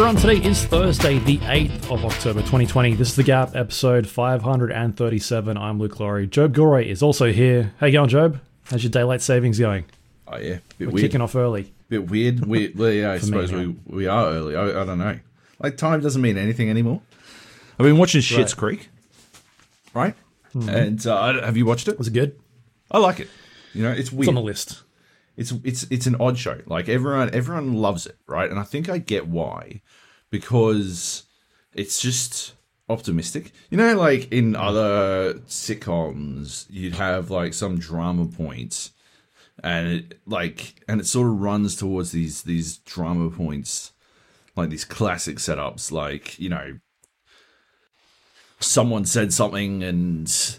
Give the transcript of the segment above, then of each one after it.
Everyone, today is Thursday, the 8th of October 2020. This is The Gap, episode 537. I'm Luke Lawrie. Joab Gilroy is also here. How you going, Joab? How's your daylight savings going? Oh yeah, bit We're weird. kicking off early. Bit weird. We, well, yeah, I me, suppose yeah. we we are early. I, I don't know. Like time doesn't mean anything anymore. I've been watching Schitt's Creek, right? Mm-hmm. And uh, have you watched it? Was it good? I like it. You know, it's weird. It's on the list. It's it's it's an odd show. Like everyone everyone loves it, right? And I think I get why, because it's just optimistic. You know, like in other sitcoms, you'd have like some drama points, and it like and it sort of runs towards these these drama points, like these classic setups, like you know. Someone said something, and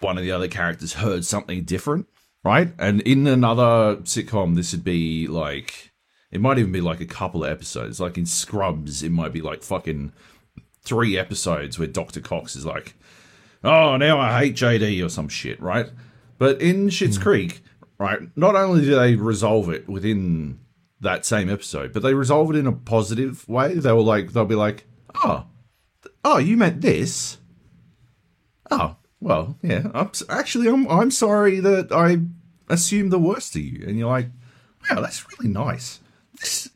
one of the other characters heard something different, right? And in another sitcom, this would be like it might even be like a couple of episodes. Like in Scrubs, it might be like fucking three episodes where Dr. Cox is like, "Oh, now I hate JD" or some shit, right? But in Schitt's hmm. Creek, right, not only do they resolve it within that same episode, but they resolve it in a positive way. They were like, they'll be like, "Oh, oh, you meant this." Oh, well, yeah. I'm, actually, I'm I'm sorry that I assumed the worst of you. And you're like, wow, that's really nice. This,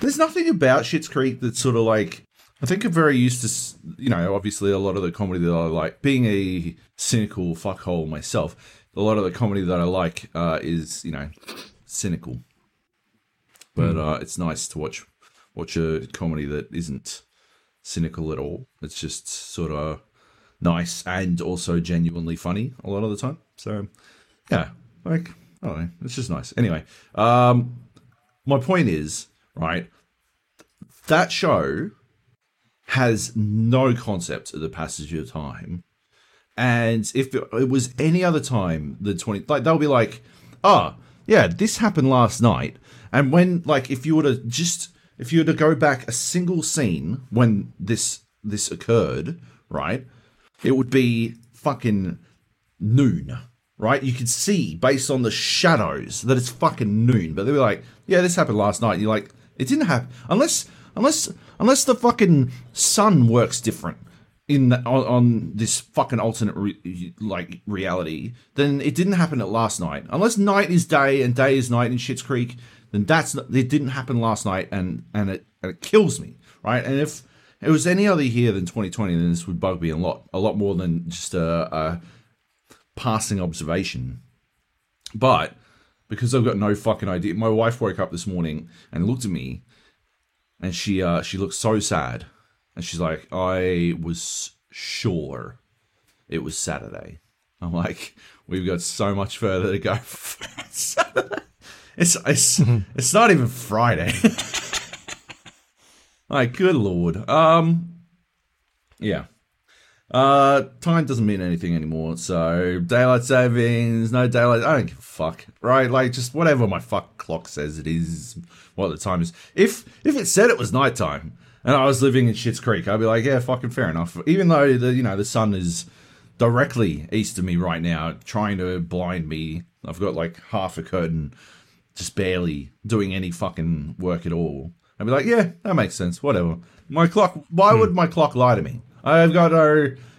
there's nothing about Schitt's Creek that's sort of like. I think I'm very used to, you know, obviously a lot of the comedy that I like. Being a cynical fuckhole myself, a lot of the comedy that I like uh, is, you know, cynical. But uh, it's nice to watch watch a comedy that isn't cynical at all. It's just sort of nice and also genuinely funny a lot of the time. So, yeah, like I don't know, it's just nice. Anyway, um, my point is right. That show has no concept of the passage of time, and if it, was any other time than twenty, like they'll be like, "Ah, yeah, this happened last night," and when like if you were to just if you were to go back a single scene when this this occurred, right? It would be fucking noon, right? You could see based on the shadows that it's fucking noon. But they were like, yeah, this happened last night. And you're like, it didn't happen unless unless unless the fucking sun works different in the, on, on this fucking alternate re, like reality. Then it didn't happen at last night. Unless night is day and day is night in Schitt's Creek, then that's it didn't happen last night, and and it and it kills me, right? And if it was any other year than 2020, then this would bug me a lot, a lot more than just a, a passing observation. But because I've got no fucking idea, my wife woke up this morning and looked at me, and she uh, she looked so sad, and she's like, "I was sure it was Saturday." I'm like, "We've got so much further to go." It's it's it's not even Friday. like, good lord. Um, yeah. Uh, time doesn't mean anything anymore. So daylight savings, no daylight. I don't give a fuck, right? Like just whatever my fuck clock says it is, what the time is. If if it said it was nighttime and I was living in Schitt's Creek, I'd be like, yeah, fucking fair enough. Even though the you know the sun is directly east of me right now, trying to blind me. I've got like half a curtain, just barely doing any fucking work at all. I'd be like, yeah, that makes sense. Whatever. My clock. Why hmm. would my clock lie to me? I've got no,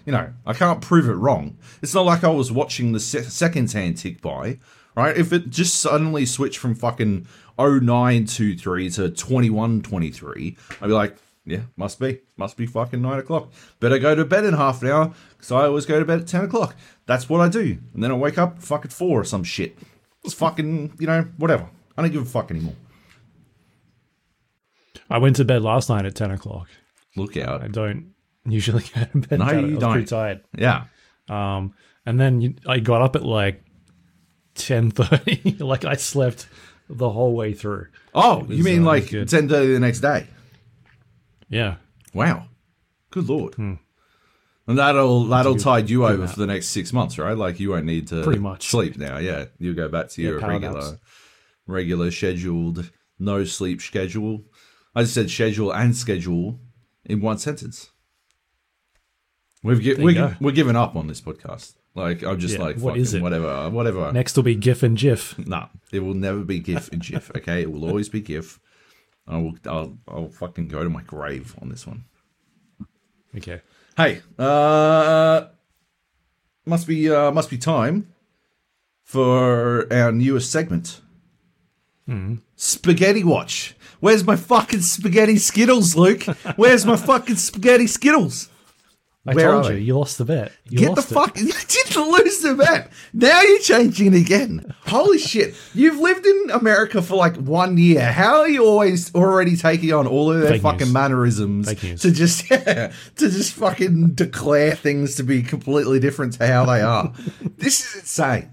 you know, I can't prove it wrong. It's not like I was watching the se- seconds hand tick by, right? If it just suddenly switched from fucking 0923 to 2123, I'd be like, yeah, must be, must be fucking nine o'clock. Better go to bed in half an hour because I always go to bed at 10 o'clock. That's what I do. And then I wake up fucking four or some shit. It's fucking, you know, whatever. I don't give a fuck anymore. I went to bed last night at 10 o'clock. Look out. I don't usually go to bed. No, you I was don't. tired. Yeah. Um, and then you, I got up at like 10.30. like I slept the whole way through. Oh, was, you mean uh, like 10.30 the next day? Yeah. Wow. Good lord. Hmm. And that'll that'll tide you over for the next six months, right? Like you won't need to Pretty much. sleep now. Yeah, you go back to your power regular, naps. regular scheduled no sleep schedule. I just said schedule and schedule in one sentence. We've gi- we're, go. we're giving up on this podcast. Like I'm just Yeah, like what fucking is it? whatever, whatever. Next will be GIF and GIF. Nah, it will never be GIF and GIF. Okay, it will always be GIF. I will. I'll, I'll fucking go to my grave on this one. Okay. Hey, uh, must be uh, must be time for our newest segment. Spaghetti Watch. Where's my fucking spaghetti Skittles, Luke? Where's my fucking spaghetti Skittles? I Where told you, you lost the bet. You Get the it. fuck! You didn't lose the bet. Now you're changing it again. Holy shit! You've lived in America for like one year. How are you always already taking on all of their Fake fucking news. mannerisms to just yeah, to just fucking declare things to be completely different to how they are? this is insane.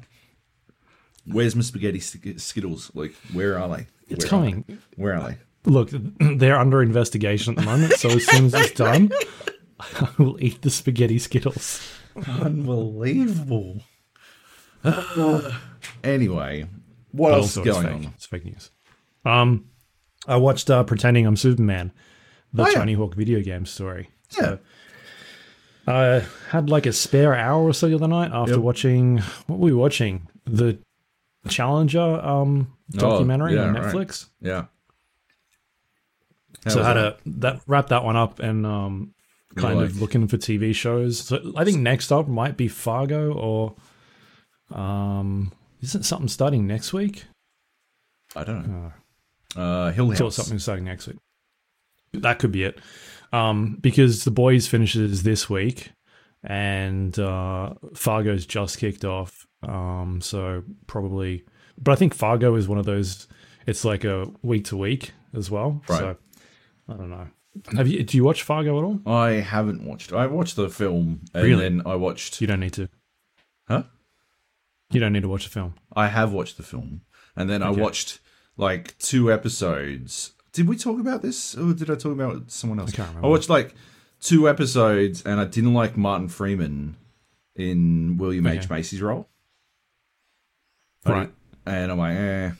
Where's my spaghetti skittles? Like, where are they? It's Where coming. Where are they? Look, they're under investigation at the moment, so as soon as it's done, I will eat the spaghetti skittles. Unbelievable. anyway, what else is going on? It's fake news. Um, I watched uh, "Pretending I'm Superman," the Oh, yeah. Tony Hawk video game story. Yeah. I had like a spare hour or so the other night after Yep. watching what were we watching the Challenger um documentary Oh, yeah, on right. Netflix. Yeah. How so how to that? wrap that one up and um kind You're of looking for TV shows. So I think next up might be Fargo or um isn't something starting next week? I don't know. Uh, Hill Till House. something starting next week. That could be it. Um, because the boys finishes this week and uh, Fargo's just kicked off. Um, so probably, but I think Fargo is one of those. It's like a week to week as well. Right. So I don't know. Have you? Do you watch Fargo at all? I haven't watched. I watched the film, and Really? then I watched. You don't need to. Huh? You don't need to watch the film. I have watched the film, and then I watched like two episodes. Did we talk about this, or did I talk about someone else? I can't remember. I watched like two episodes, and I didn't like Martin Freeman in William H Macy's role. Right. And I'm like, eh,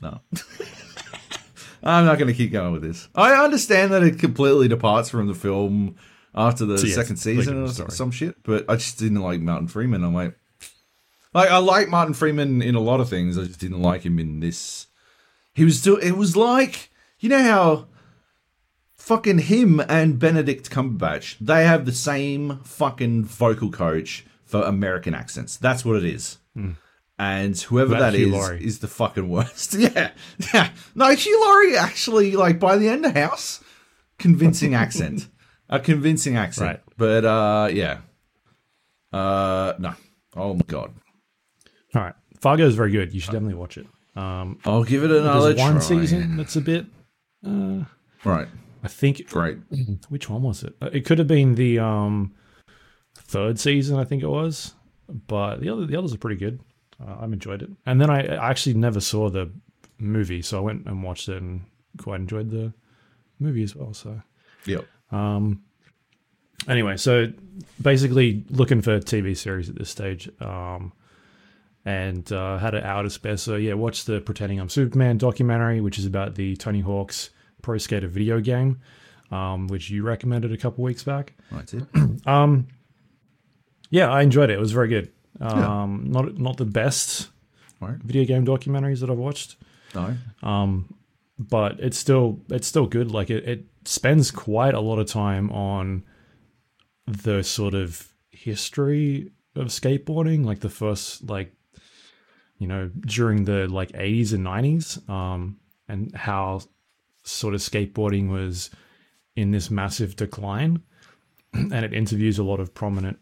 no. I'm not going to keep going with this. I understand that it completely departs from the film after the So, yeah, second season or story. some shit, but I just didn't like Martin Freeman. I'm like, like I like Martin Freeman in a lot of things. I just didn't like him in this. He was still. It was like you know how fucking him and Benedict Cumberbatch they have the same fucking vocal coach for American accents. That's what it is. And whoever That that Hugh is Laurie. is the fucking worst. yeah, yeah. No, Hugh Laurie actually like by the end of House, convincing accent, a convincing accent. Right. But uh, yeah. Uh, no. Oh my god. All right, Fargo is very good. You should definitely watch it. Um, I'll give it another there's one season that's a bit. Uh, Right. I think Great. which one was it? Uh, It could have been the um, third season, I think it was. But the other the others are pretty good. Uh, I've enjoyed it. And then I, I actually never saw the movie, so I went and watched it and quite enjoyed the movie as well. So Yep. anyway, so basically looking for TV series at this stage. Um, and uh, had an hour to spare. So yeah, watch the Pretending I'm Superman documentary, which is about the Tony Hawk's Pro Skater video game, um, which you recommended a couple weeks back. That's it. Yeah, I enjoyed it. It was very good. Um, Not not the best Right. video game documentaries that I've watched, No. Um, but it's still it's still good. Like it, it spends quite a lot of time on the sort of history of skateboarding, like the first like you know during the like 80s and 90s, um, and how sort of skateboarding was in this massive decline. and it interviews a lot of prominent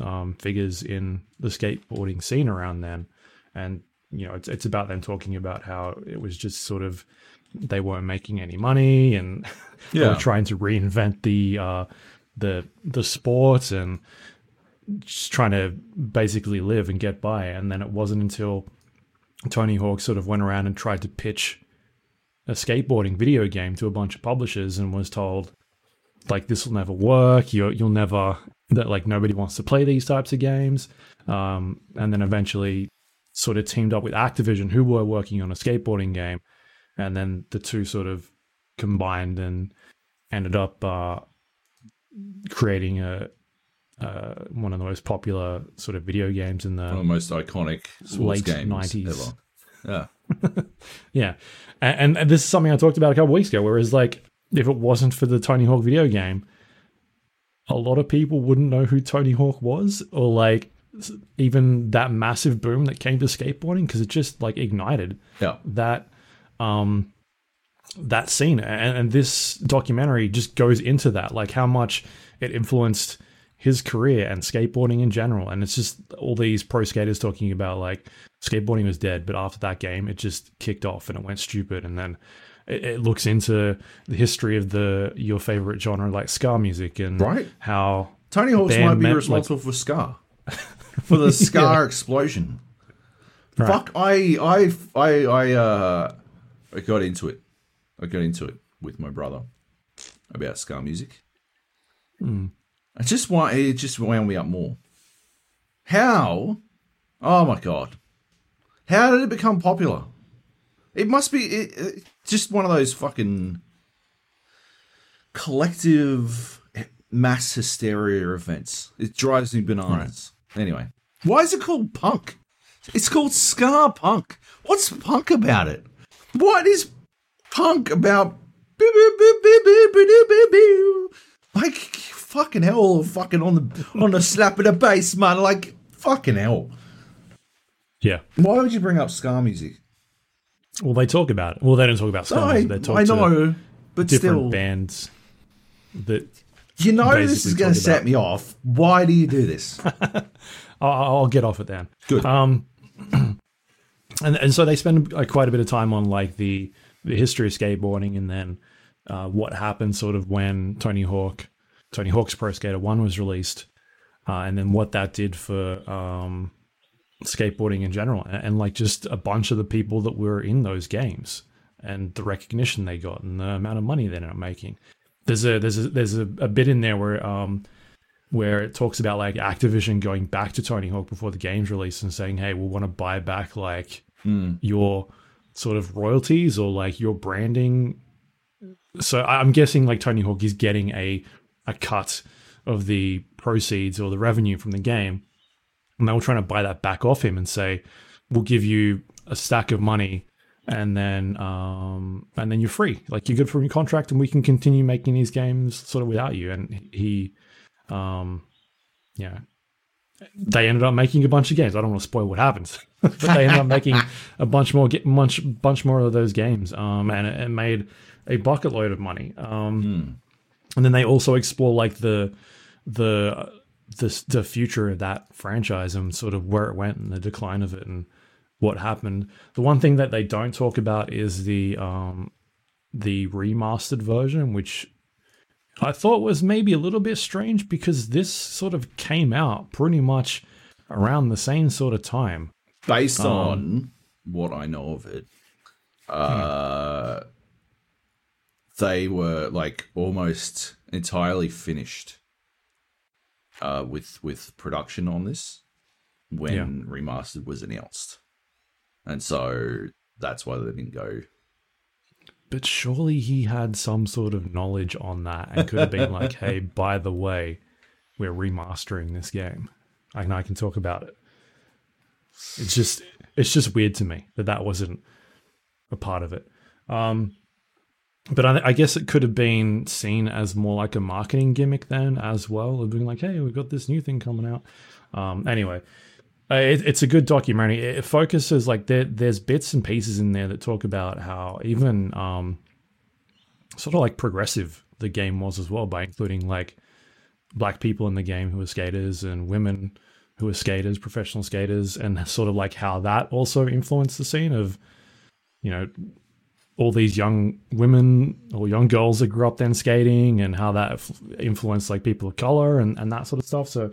um, figures in the skateboarding scene around then, and you know it's it's about them talking about how it was just sort of they weren't making any money and they were trying to reinvent the uh, the the sport and just trying to basically live and get by. And then it wasn't until Tony Hawk sort of went around and tried to pitch a skateboarding video game to a bunch of publishers and was told like this will never work. You you'll never that like nobody wants to play these types of games um, and then eventually sort of teamed up with Activision who were working on a skateboarding game and then the two sort of combined and ended up uh, creating a uh, one of the most popular sort of video games in the One of the most iconic sports Late 90s. Yeah. yeah, and, and this is something I talked about a couple weeks ago. Whereas, like, if it wasn't for the Tony Hawk video game, a lot of people wouldn't know who Tony Hawk was, or like even that massive boom that came to skateboarding because it just like ignited Yeah. that um that scene. And, and this documentary just goes into that like how much it influenced his career and skateboarding in general. And it's just all these pro skaters talking about like skateboarding was dead but after that game it just kicked off and it went stupid. And then it, it looks into the history of the your favorite genre like ska music and Right. how Tony Hawk's might be met, responsible for ska. for the ska explosion. Right. Fuck, I, I, I, I, uh, I got into it. I got into it with my brother about ska music. I just want it just wound me up more. How? Oh my god! How did it become popular? It must be it, it- just one of those fucking collective mass hysteria events. It drives me bananas. Right. Anyway, why is it called punk? It's called ska punk. What's punk about it? What is punk about? Like fucking hell, fucking on the on the slap of the bass, man. Like fucking hell. Yeah. Why would you bring up ska music? Well they talk about it well they don't talk about ska I, music they talk I to know, but different still, bands that you know this is going to set me off. Why do you do this? I'll, I'll get off it then. Good. Um, and and so they spend like, quite a bit of time on like the the history of skateboarding, and then uh, what happened sort of when Tony Hawk, Tony Hawk's Pro Skater One was released, uh, and then what that did for um, skateboarding in general, and, and like just a bunch of the people that were in those games, and the recognition they got, and the amount of money they ended up making. There's a there's a there's a, a bit in there where um where it talks about like Activision going back to Tony Hawk before the game's release and saying, "Hey, we'll want to buy back like your sort of royalties or like your branding." So I'm guessing like Tony Hawk is getting a a cut of the proceeds or the revenue from the game, and they were trying to buy that back off him and say, "We'll give you a stack of money." And then, um, and then you're free. Like you're good from your contract, and we can continue making these games sort of without you. And he, um, yeah, they ended up making a bunch of games. I don't want to spoil what happens, but they ended up making a bunch more, get bunch, bunch more of those games. Um, and it, it made a bucket load of money. Um, and then they also explore like the, the, the the future of that franchise and sort of where it went and the decline of it and what happened. The one thing that they don't talk about is the um, the remastered version, which I thought was maybe a little bit strange because this sort of came out pretty much around the same sort of time. Based Um, on what I know of it, uh, they were like almost entirely finished uh, with with production on this when remastered was announced, and so that's why they didn't go. But surely he had some sort of knowledge on that and could have been like, "Hey, by the way, we're remastering this game." and I can talk about it. It's just it's just weird to me that that wasn't a part of it. Um, but I, I guess it could have been seen as more like a marketing gimmick then as well, of being like, "Hey, we've got this new thing coming out." Um, anyway, uh, it, it's a good documentary. It, focuses like there, there's bits and pieces in there that talk about how even um, sort of like progressive the game was as well, by including like black people in the game who were skaters and women who were skaters, professional skaters, and sort of like how that also influenced the scene of, you know, all these young women or young girls that grew up then skating and how that influenced like people of color and, and that sort of stuff. So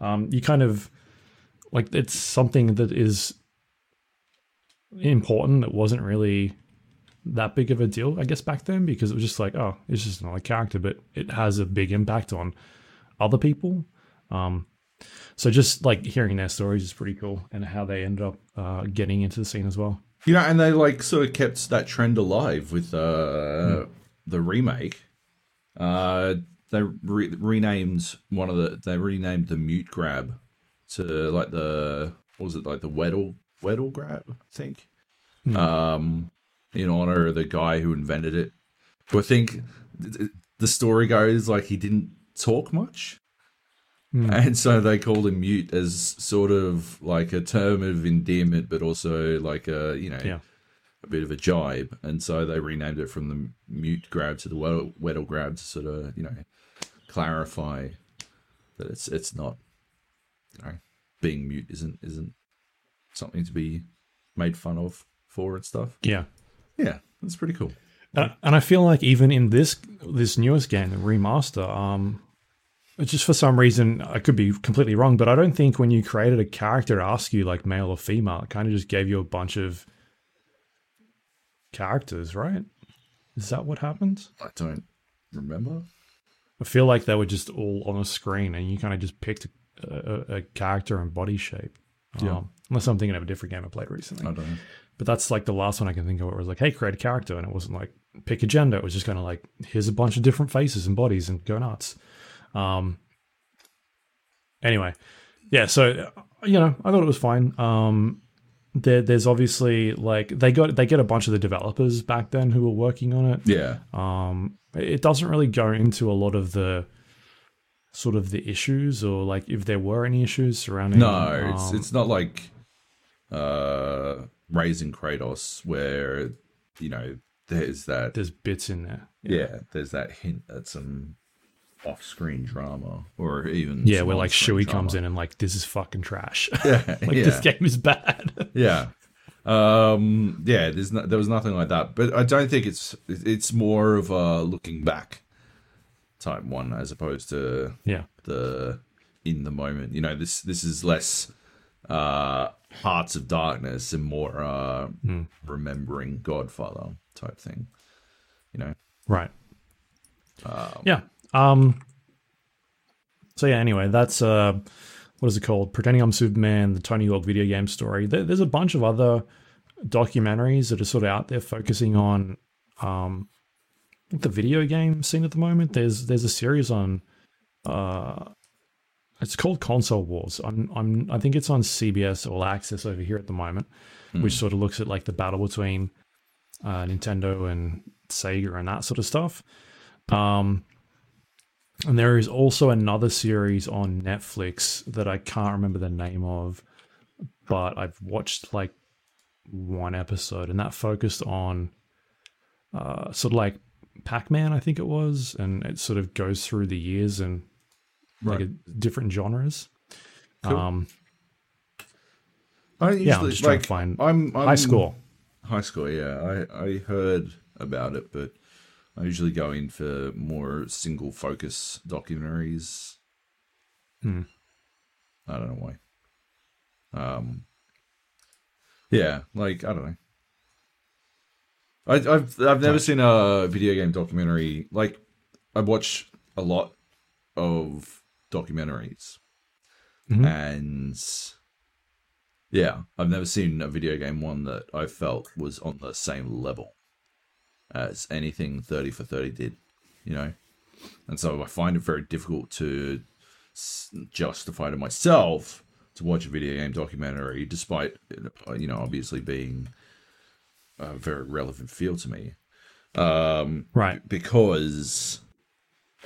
um, you kind of like it's something that is important that wasn't really that big of a deal, I guess, back then because it was just like, oh, it's just another character, but it has a big impact on other people. Um, so just like hearing their stories is pretty cool and how they ended up uh, getting into the scene as well. You know, and they like sort of kept that trend alive with uh, the remake. Uh, they re- renamed one of the. They renamed the mute grab to like the what was it like the Weddle Weddle grab? I think. um, in honor of the guy who invented it. But I think th- the story goes like he didn't talk much. And so they called him mute as sort of like a term of endearment, but also like a you know Yeah. a bit of a jibe. And so they renamed it from the mute grab to the weddle, weddle grab to sort of you know clarify that it's it's not you know being mute isn't isn't something to be made fun of for and stuff. Yeah. Yeah, that's pretty cool. Uh, and I feel like even in this this newest game, the remaster, um, just for some reason I could be completely wrong, but I don't think when you created a character, ask you like male or female. It kind of just gave you a bunch of characters, right? Is that what happened? I don't remember. I feel like they were just all on a screen, and you kind of just picked a, a, a character and body shape. Yeah. Um, unless I'm thinking of a different game I played recently. I don't know. But that's like the last one I can think of where it was like, hey, create a character. And it wasn't like pick a gender. It was just kind of like, here's a bunch of different faces and bodies and go nuts. Um, anyway, yeah. So, you know, I thought it was fine. Um, there, there's obviously like they got they get a bunch of the developers back then who were working on it. Yeah, Um, it doesn't really go into a lot of the sort of the issues or like if there were any issues surrounding. no, it's um, it's not like uh raising Kratos where you know there's that there's bits in there. yeah, there's that hint at some off-screen drama or even Yeah, where like Shui comes in and like this is fucking trash. Yeah, like yeah. this game is bad. yeah um yeah there's no, there was nothing like that but i don't think it's it's more of a looking back type one as opposed to yeah. the in the moment you know this this is less uh hearts of darkness and more uh remembering godfather type thing you know Right. Um, yeah. Um so yeah, anyway, that's uh what is it called? Pretending I'm Superman, the Tony Hawk video game story. There, there's a bunch of other documentaries that are sort of out there focusing on um the video game scene at the moment. There's there's a series on uh it's called Console Wars. I'm I'm I think it's on CBS All Access over here at the moment, which sort of looks at like the battle between uh, Nintendo and Sega and that sort of stuff. Um, and there is also another series on Netflix that I can't remember the name of, but I've watched like one episode, and that focused on uh, sort of like Pac Man, I think it was, and it sort of goes through the years and like a, different genres. Cool. Um, I yeah, I'm usually- just trying like, to find I'm, I'm high school. High school, yeah. I, I heard about it, but I usually go in for more single focus documentaries. Hmm. I don't know why. Um, yeah, like I don't know. I, I've I've never seen a video game documentary. Like I watch a lot of documentaries, Mhm. and yeah, I've never seen a video game one that I felt was on the same level as anything 30 for 30 did, you know? And so I find it very difficult to justify to myself to watch a video game documentary, despite, uh, you know, obviously being a very relevant field to me. Um, Right. because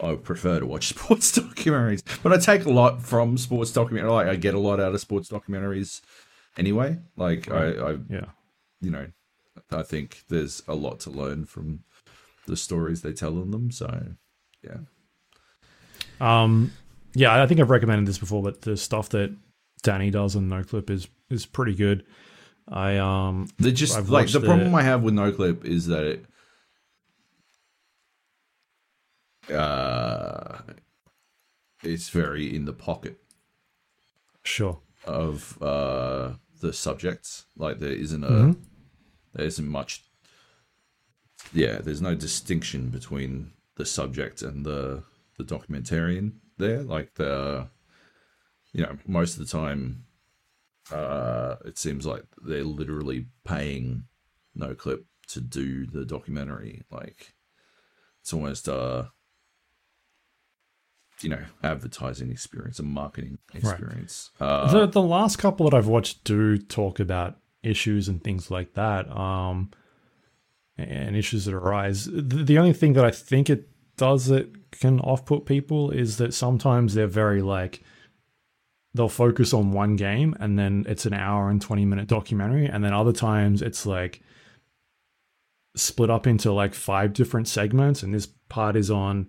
I prefer to watch sports documentaries. But I take a lot from sports documentaries. Like I get a lot out of sports documentaries anyway. Like I, I, Yeah. you know, I think there's a lot to learn from the stories they tell in them. So yeah, Um, yeah, I think I've recommended this before, but the stuff that Danny does on NoClip is is pretty good. I um they just I've like the the- problem I have with NoClip is that it, uh, it's very in the pocket sure. of uh the subjects. Like there isn't a Mhm. There isn't much. Yeah, there's no distinction between the subject and the the documentarian there. Like the, you know, most of the time, uh, it seems like they're literally paying NoClip to do the documentary. Like it's almost uh you know advertising experience, a marketing experience. Uh, the the last couple that I've watched do talk about issues and things like that. Um, and issues that arise. The, only thing that I think it does that can off put people is that sometimes they're very like they'll focus on one game and then it's an hour and 20 minute documentary and then other times it's like split up into like five different segments and this part is on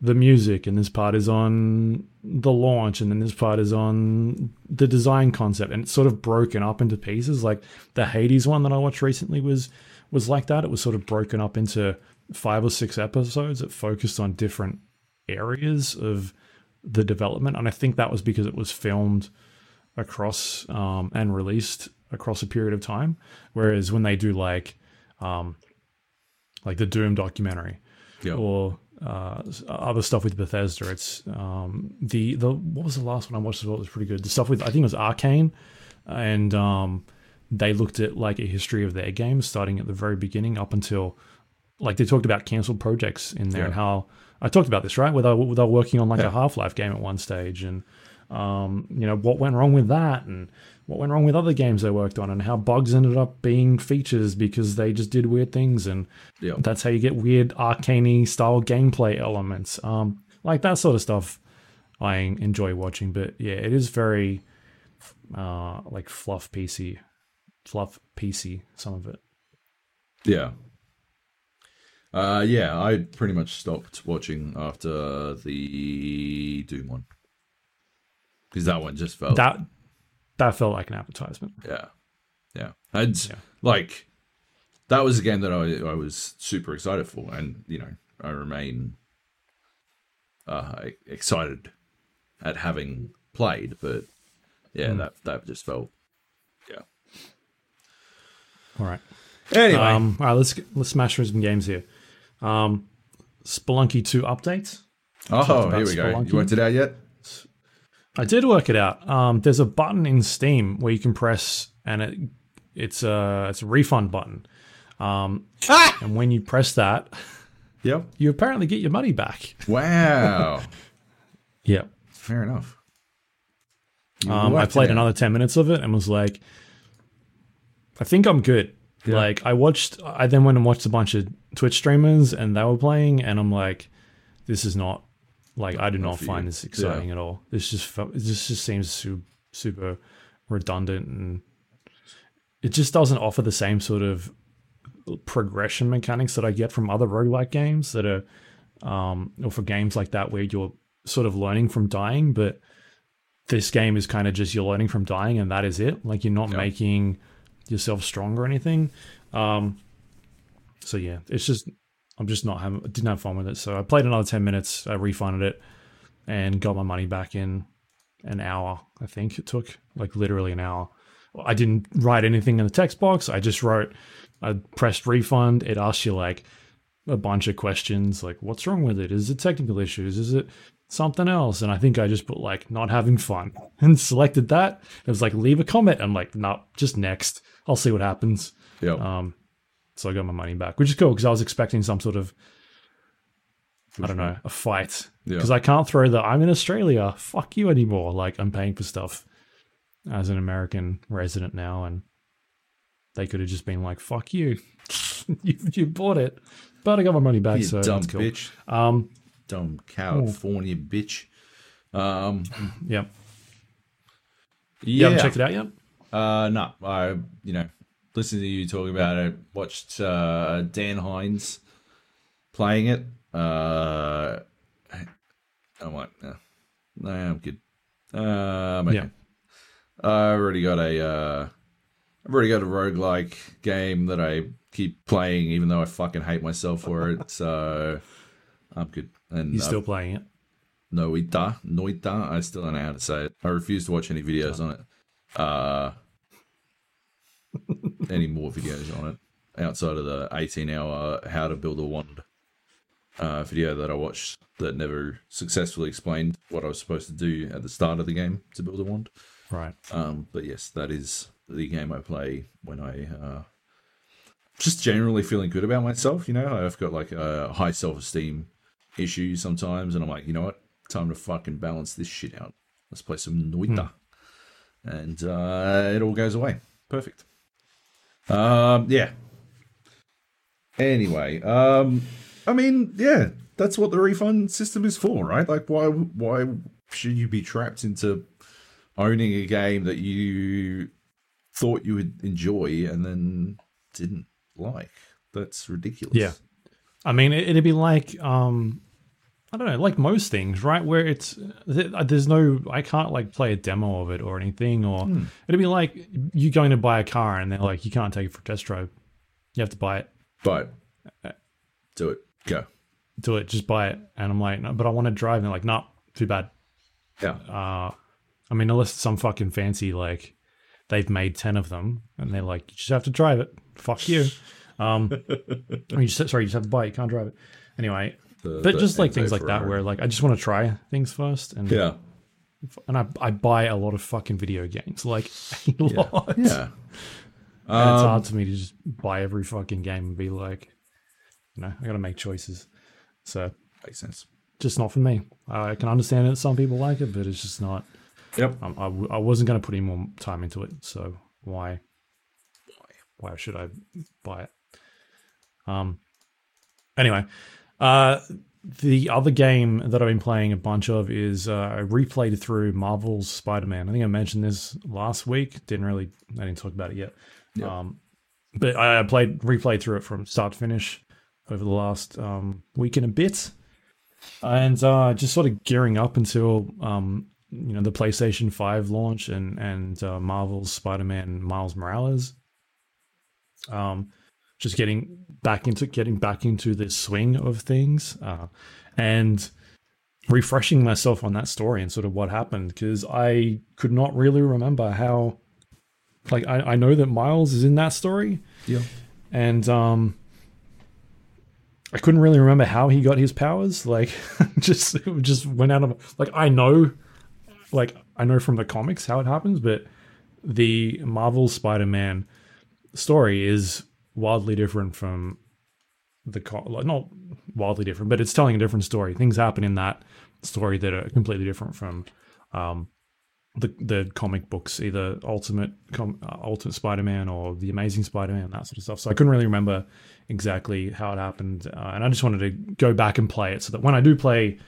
the music and this part is on the launch and then this part is on the design concept and it's sort of broken up into pieces. Like the hades one that i watched recently was was like that. It was sort of broken up into five or six episodes that focused on different areas of the development and i think that was because it was filmed across um, and released across a period of time. Whereas when they do like um, like the doom documentary Yeah. or uh, other stuff with Bethesda. It's um, the the what was the last one I watched as well? It was pretty good. The stuff with I think it was Arkane, and um, they looked at like a history of their games, starting at the very beginning up until like they talked about cancelled projects in there Yeah. and how I talked about this right, where they were, they were working on like Yeah. a Half Life game at one stage, and um, you know what went wrong with that, and what went wrong with other games they worked on, and how bugs ended up being features because they just did weird things, and Yeah. that's how you get weird Arkane style gameplay elements. Um, like that sort of stuff I enjoy watching, but yeah, it is very uh like fluff PC. Fluff PC, some of it. Yeah. Uh, yeah, I pretty much stopped watching after the Doom one because that one just felt That that felt like an advertisement. yeah, yeah. And Yeah. like that was a game that I I was super excited for, and you know I remain uh, excited at having played, but yeah, that that just felt yeah. All right. Anyway, Um, all right, let's let's smash through some games here. Um, Spelunky 2 updates. oh, here we go. You worked it out yet? I did work it out. Um, there's a button in Steam where you can press, and it it's a it's a refund button. Um, and when you press that, Yep. you apparently get your money back. Wow. yep. Fair enough. Um, I played another 10 minutes of it and was like, I think I'm good. Yeah. Like, I watched, I then went and watched a bunch of Twitch streamers and they were playing, and I'm like, this is not, like, I do Not find this exciting at all. This just, it just, seems su- super redundant and it just doesn't offer the same sort of progression mechanics that I get from other roguelike games that are, um, or for games like that where you're sort of learning from dying, but this game is kind of just you're learning from dying and that is it. Like you're not Yeah. making yourself strong or anything. Um, so yeah, it's just I'm just not having didn't have fun with it. So I played another ten minutes. I refunded it and got my money back in an hour. I think it took like literally an hour. I didn't write anything in the text box. I just wrote. I pressed refund. It asks you like a bunch of questions like what's wrong with it? Is it technical issues? Is it something else? And I think I just put like not having fun and selected that. It was like leave a comment. I'm like, no, just next. I'll see what happens. Yep. Um, so I got my money back, which is cool because I was expecting some sort of I don't know a fight Yeah. because I can't throw the I'm in Australia, fuck you anymore. Like I'm paying for stuff as an American resident now, and they could have just been like, fuck you, you, you bought it, but I got my money back, you so dumb cool. bitch. Um, Dumb California bitch. Um, yeah, yeah. you haven't checked it out yet. Uh, no, I you know listened to you talking about it. Watched uh, Dan Hines playing it. Uh, I'm like, no, no, I'm good. Uh, I'm okay. Yeah. I already got a uh, I've already got a roguelike game that I keep playing, even though I fucking hate myself for it. So I'm good. And You're uh, still playing it. Noita, Noita. I still don't know how to say it. I refuse to watch any videos on it. Uh, any more videos on it outside of the 18 hour how to build a wand uh, video that I watched that never successfully explained what I was supposed to do at the start of the game to build a wand. Right. Um, but yes, that is the game I play when I uh, just generally feeling good about myself. You know, I've got like a high self esteem issue sometimes, and I'm like, you know what, time to fucking balance this shit out. Let's play some Noita, and uh, it all goes away. Perfect. Um, yeah. Anyway, um, I mean, yeah, that's what the refund system is for, right? Like, why why should you be trapped into owning a game that you thought you would enjoy and then didn't like? That's ridiculous. Yeah. I mean, it, it'd be like, um, I don't know, like most things, right? Where it's there's no, I can't like play a demo of it or anything, or it'd be like you going to buy a car and they're like, you can't take it for a test drive. You have to buy it. But do it. Go. Do it. Just buy it. And I'm like, no, but I want to drive. And they're like, nah, too bad. Yeah. Uh, I mean, unless it's some fucking fancy like they've made ten of them, and they're like, you just have to drive it. Fuck you. Um, or you just, sorry, you just have to buy it. You can't drive it. Anyway, The- but the just like things like that, where like I just want to try things first, and Yeah. and I I buy a lot of fucking video games, like a lot. Yeah. And it's Um, hard for me to just buy every fucking game and be like, you know, I got to make choices. So Makes sense. just not for me. I can understand that some people like it, but it's just not. Yep. Um, I, w- I wasn't going to put any more time into it, so why, why? Why should I buy it? Um. Anyway, uh, the other game that I've been playing a bunch of is uh, I replayed through Marvel's Spider-Man. I think I mentioned this last week. Didn't really, I didn't talk about it yet. Um, but I I played replayed through it from start to finish over the last um, week and a bit, and uh, just sort of gearing up until um, you know the PlayStation Five launch and and uh, Marvel's Spider-Man Miles Morales. Um, just getting back into getting back into the swing of things, uh, and refreshing myself on that story and sort of what happened because I could not really remember how. Like I, I know that Miles is in that story, Yeah. and um I couldn't really remember how he got his powers. Like just it just went out of like I know like I know from the comics how it happens, but the Marvel Spider-Man story is wildly different from the like, not wildly different, but it's telling a different story. Things happen in that story that are completely different from um the the comic books, either Ultimate Com- uh, Ultimate Spider-Man or the Amazing Spider-Man, that sort of stuff. So I couldn't really remember exactly how it happened, uh, and I just wanted to go back and play it so that when I do play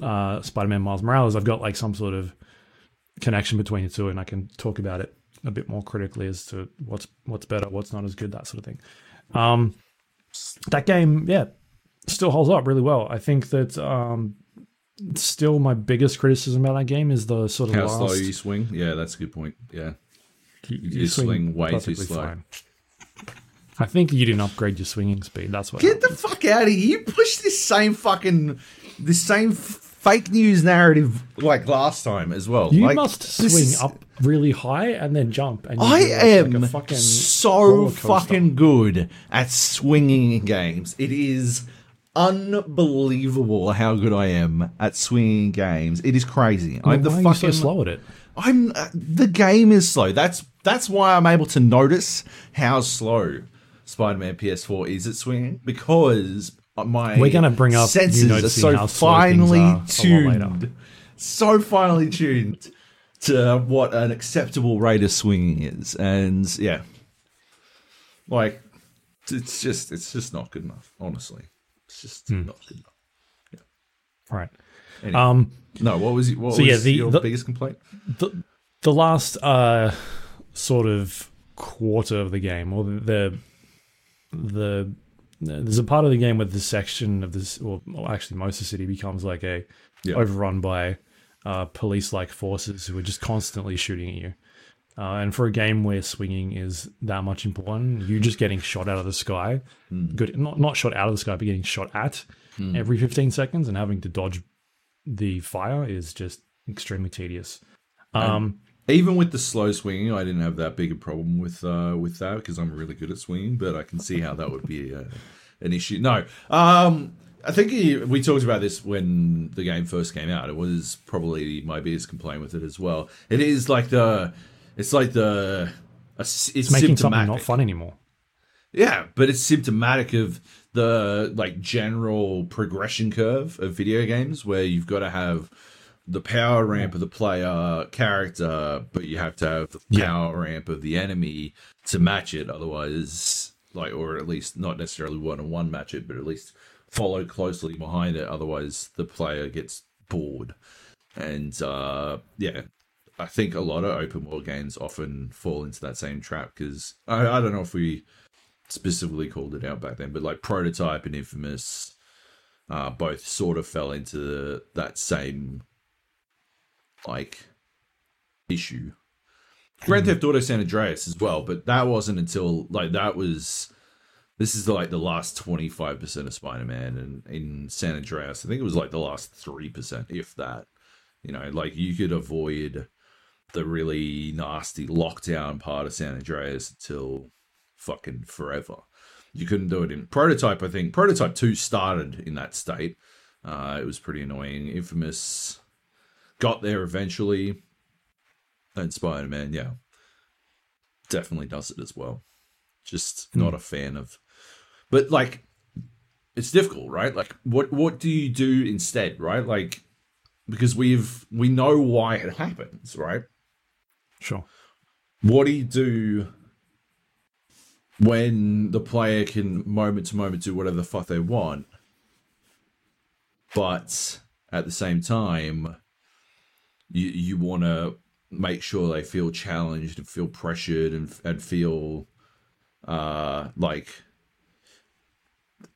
uh, Spider-Man Miles Morales, I've got like some sort of connection between the two, and I can talk about it a bit more critically as to what's what's better, what's not as good, that sort of thing. Um, that game, yeah, still holds up really well. I think that um, still my biggest criticism about that game is the sort of How last. slow you swing? Yeah, that's a good point. Yeah. you, you swing way too perfectly slow. I think you didn't upgrade your swinging speed. That's what. Get the fuck out of here! You push this same fucking, this same f- fake news narrative like last time as well. you Like, must swing up really high and then jump. And I am like fucking so fucking good at swinging in games. It is unbelievable how good I am at swinging games. It is crazy. I'm the Why are fucking you so slow at it? I'm uh, the game is slow. That's that's why I'm able to notice how slow Spider-Man PS4 is at swinging because my We're gonna bring up you senses are so finely are a lot later. tuned, so finely tuned to what an acceptable rate of swinging is, and yeah, like it's just it's just not good enough. Honestly, it's just Hmm. not good enough. Yeah. Right. Anyway. Um, No, what was what So, was yeah, the- your the- biggest complaint? the the last uh sort of quarter of the game or the the there's a part of the game where the section of this or, or actually most of the city becomes like a Yeah. overrun by uh police like forces who are just constantly shooting at you uh, and for a game where swinging is that much important, you just getting shot out of the sky, good not not shot out of the sky, but getting shot at every 15 seconds and having to dodge the fire is just extremely tedious. Um, even with the slow swinging, I didn't have that big a problem with uh, with that because I'm really good at swinging. But I can see how that would be uh, an issue. No, um, I think he, we talked about this when the game first came out. It was probably my biggest complaint with it as well. It is like the, it's like the, it's, it's making something not fun anymore. Yeah, but it's symptomatic of the like general progression curve of video games where you've got to have the power ramp of the player character, but you have to have the Yeah. power ramp of the enemy to match it. Otherwise, like, or at least not necessarily one on one match it, but at least follow closely behind it. Otherwise, the player gets bored. And uh, yeah, I think a lot of open world games often fall into that same trap because I, I don't know if we specifically called it out back then, but like Prototype and Infamous uh, both sort of fell into the, that same like issue. Grand Theft Auto San Andreas as well, but that wasn't until like that was this is like the last twenty five percent of Spider Man and in San Andreas. I think it was like the last three percent, if that. You know, like you could avoid the really nasty lockdown part of San Andreas until fucking forever. You couldn't do it in prototype. I think prototype two started in that state. Uh, it was pretty annoying. Infamous got there eventually, and Spider Man, yeah, definitely does it as well. Just hmm. not a fan of, but like, it's difficult, right? Like, what what do you do instead, right? Like, because we've we know why it happens, right? Sure. what do you do when the player can moment to moment do whatever the fuck they want but at the same time you you want to make sure they feel challenged and feel pressured and and feel uh like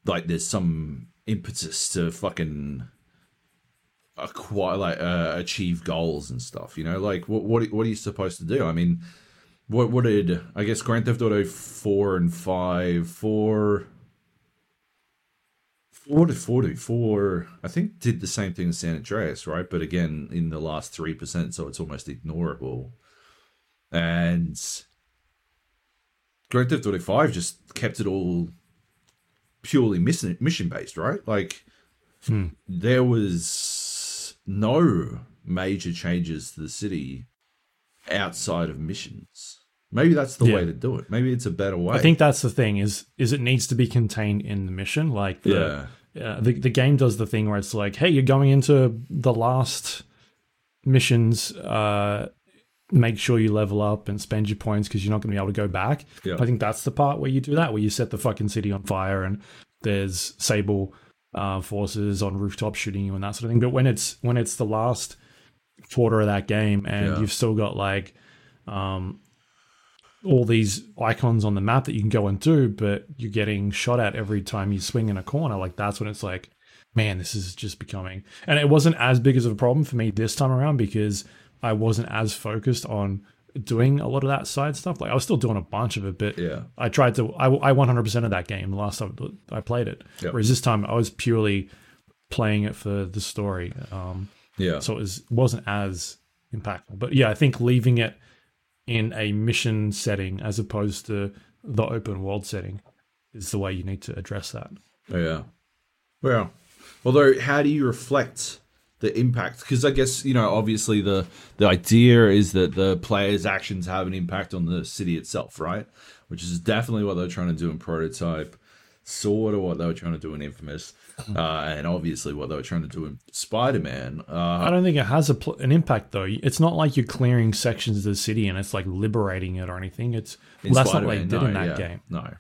like there's some impetus to fucking acquire like uh, achieve goals and stuff you know? Like what what what are you supposed to do? I mean what what did i guess grand theft auto 4 and 5 4 Ford Forty Four, I think, did the same thing in San Andreas, right? But again, in the last three percent, so it's almost ignorable. And Grand Theft Auto Five just kept it all purely mission based, right? Like hmm. there was no major changes to the city outside of missions. Maybe that's the Yeah. way to do it. Maybe it's a better way. I think that's the thing is is it needs to be contained in the mission. Like the, Yeah. uh, the the game does the thing where it's like, hey, you're going into the last missions. Uh, make sure you level up and spend your points because you're not going to be able to go back. Yeah. I think that's the part where you do that, where you set the fucking city on fire and there's Sable uh, forces on rooftops shooting you and that sort of thing. But when it's when it's the last quarter of that game and Yeah. you've still got like um, all these icons on the map that you can go and do, but you're getting shot at every time you swing in a corner. Like that's when it's like, man, this is just becoming. And it wasn't as big as of a problem for me this time around because I wasn't as focused on doing a lot of that side stuff. Like I was still doing a bunch of it, but Yeah. I tried to. I, I 100% of that game the last time I played it. Yep. Whereas this time I was purely playing it for the story. Um, Yeah. so it was, wasn't as impactful. But yeah, I think leaving it in a mission setting as opposed to the open world setting is the way you need to address that. Oh, yeah. Well, although, how do you reflect the impact? Because I guess you know, obviously, the the idea is that the player's actions have an impact on the city itself, right? Which is definitely what they're trying to do in Prototype, sort of what they were trying to do in Infamous, uh, and obviously what they were trying to do in Spider Man. Uh, I don't think it has a pl- an impact though. It's not like you're clearing sections of the city and it's like liberating it or anything. It's well, that's not what they did in that yeah, game. No.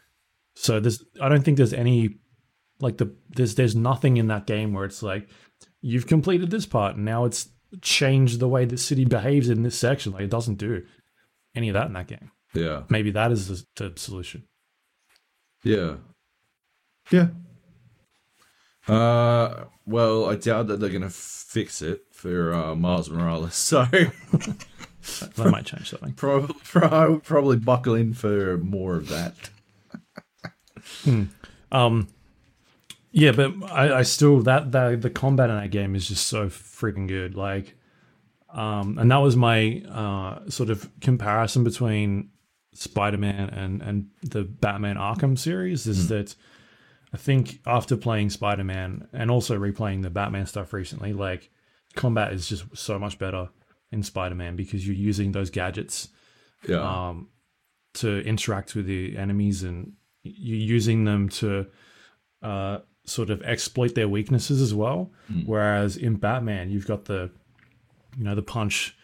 So there's I don't think there's any like the there's there's nothing in that game where it's like you've completed this part and now it's changed the way the city behaves in this section. Like it doesn't do any of that in that game. Yeah. Maybe that is the, the solution. Yeah. Yeah. Uh, well, I doubt that they're gonna fix it for uh, Miles Morales, so That might change something. probably pro- probably buckle in for more of that. Um, yeah, but I, I still that the the combat in that game is just so freaking good. Like, um, and that was my uh sort of comparison between Spider Man and and the Batman Arkham series is that I think after playing Spider Man and also replaying the Batman stuff recently, like combat is just so much better in Spider Man because you're using those gadgets Yeah. um, to interact with the enemies and you're using them to uh, sort of exploit their weaknesses as well. Whereas in Batman, you've got the you know, the punch,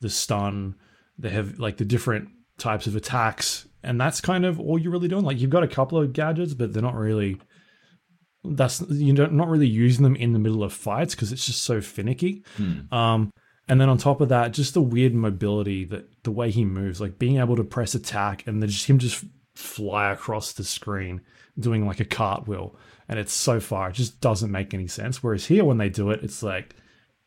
the stun, they have like the different types of attacks, and that's kind of all you're really doing. Like you've got a couple of gadgets, but they're not really. That's you don't not really using them in the middle of fights because it's just so finicky. Um, and then on top of that, just the weird mobility that the way he moves, like being able to press attack and then just him just fly across the screen doing like a cartwheel, and it's so far, it just doesn't make any sense. Whereas here, when they do it, it's like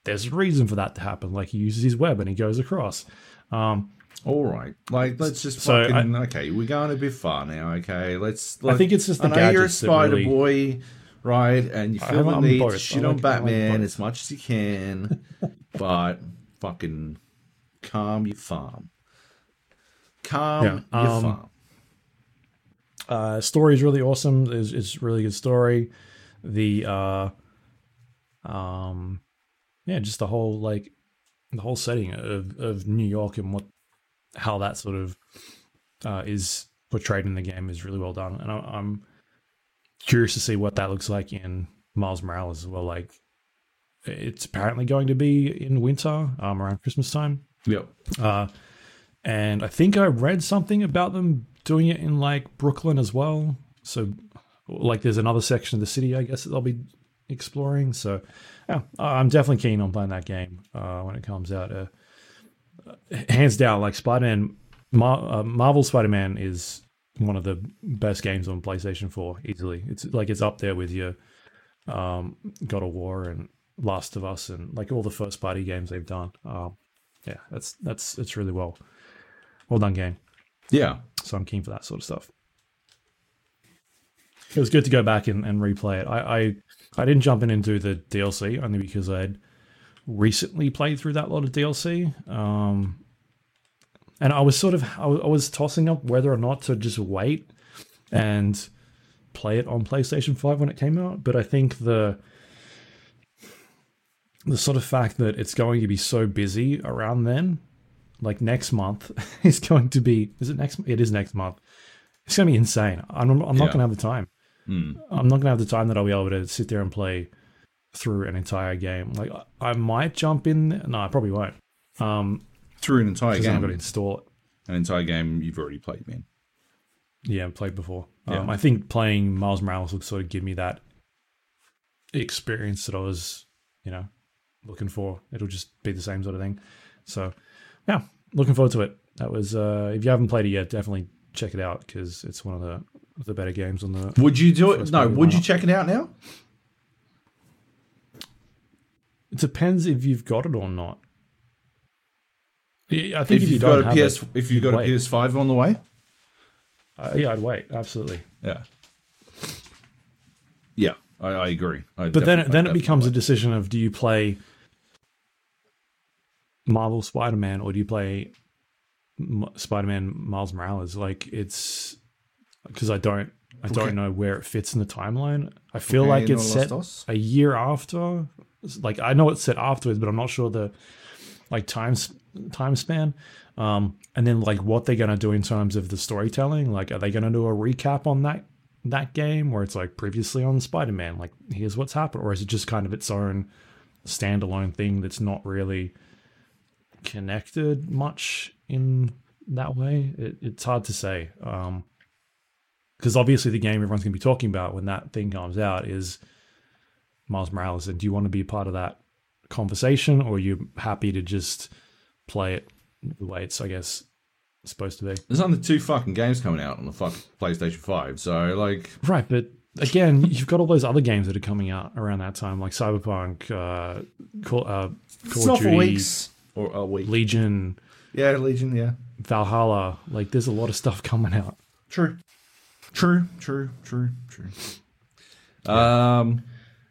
there's a reason for that to happen. Like he uses his web and he goes across. Um, All right, like let's just So fucking okay. We're going a bit far now. Okay, let's. I think it's just the I know you're a Spider really- Boy, right? And you feel the need to shit on like- Batman as much as you can, but fucking calm your farm. Calm Yeah, your um, farm. uh story is really awesome it's, it's really good story the uh um yeah just the whole like the whole setting of of new york and what how that sort of uh is portrayed in the game is really well done and I, i'm curious to see what that looks like in miles morales as well like it's apparently going to be in winter um around christmas time Yep. uh, and I think I read something about them doing it in like Brooklyn as well. So, like, there's another section of the city, I guess, that they'll be exploring. So, yeah, I'm definitely keen on playing that game uh, when it comes out. Uh, hands down, like Spider Man, Mar- uh, Marvel Spider Man is one of the best games on PlayStation 4 easily. It's like it's up there with your um, God of War and Last of Us and like all the first party games they've done. Um, yeah, that's that's it's really well well done game. Yeah. So I'm keen for that sort of stuff. It was good to go back and, and replay it. I, I I didn't jump in and do the DLC only because I'd recently played through that lot of DLC. Um, and I was sort of I was, tossing up whether or not to just wait and play it on PlayStation 5 when it came out, but I think the the sort of fact that it's going to be so busy around then, like next month, is going to be. Is it next? It is next month. It's going to be insane. I'm, I'm not Yeah. going to have the time. Mm. I'm not going to have the time that I'll be able to sit there and play through an entire game. Like I- might jump in. There. No, I probably won't. Um, Through an entire game, I'm going to install it. An entire game you've already played, man. Yeah, played before. Yeah. Um, I think playing Miles Morales will sort of give me that experience that I was, you know, looking for. It'll just be the same sort of thing. So, yeah, looking forward to it. That was, uh, if you haven't played it yet, definitely check it out because it's one of the the better games on the. Would you do it? No. Would you check it out now? It depends if you've got it or not. I think If if, you you've don't got a have PS, it, if you've got a wait. PS5 on the way. uh, yeah, I'd wait. Absolutely. Yeah. Yeah, I, I agree. I But then, definitely- then it becomes a decision of do you play Marvel Spider-Man or do you play M- Spider-Man Miles Morales? Like it's because I don't, I Okay. don't know where it fits in the timeline. I feel Okay, like no it's set a year after. Like I know it's set afterwards, but I'm not sure the like time s- time span. Um, and then like what they're gonna do in terms of the storytelling. Like, are they gonna do a recap on that that game where it's like previously on Spider-Man? Like, here's what's happened, or is it just kind of its own standalone thing that's not really connected much in that way? It, it's hard to say. Um, because obviously the game everyone's gonna be talking about when that thing comes out is Miles Morales. And do you want to be a part of that conversation, or are you happy to just play it the way it's, I guess, supposed to be? There's only two fucking games coming out on the fuck PlayStation 5, so like Right, but again, you've got all those other games that are coming out around that time, like Cyberpunk, uh, Call, uh, Call of Duty, weeks or a week. Legion, Yeah, Legion. Yeah, Valhalla. Like, there's a lot of stuff coming out. true, true, true, true, true. Um,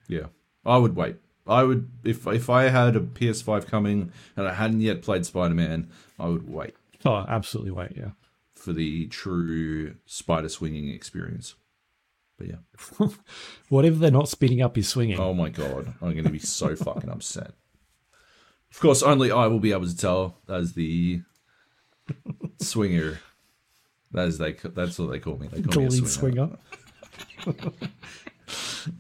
yeah, I would wait. I would if if I had a PS5 coming and I hadn't yet played Spider Man, I would wait Oh, absolutely. Wait, yeah. for the true spider swinging experience. But yeah, whatever they're not speeding up his swinging? oh my god, I'm going to be so fucking upset. Of course, only I will be able to tell as the swinger. That is they. That's what they call me. They call the me a swinger. swinger.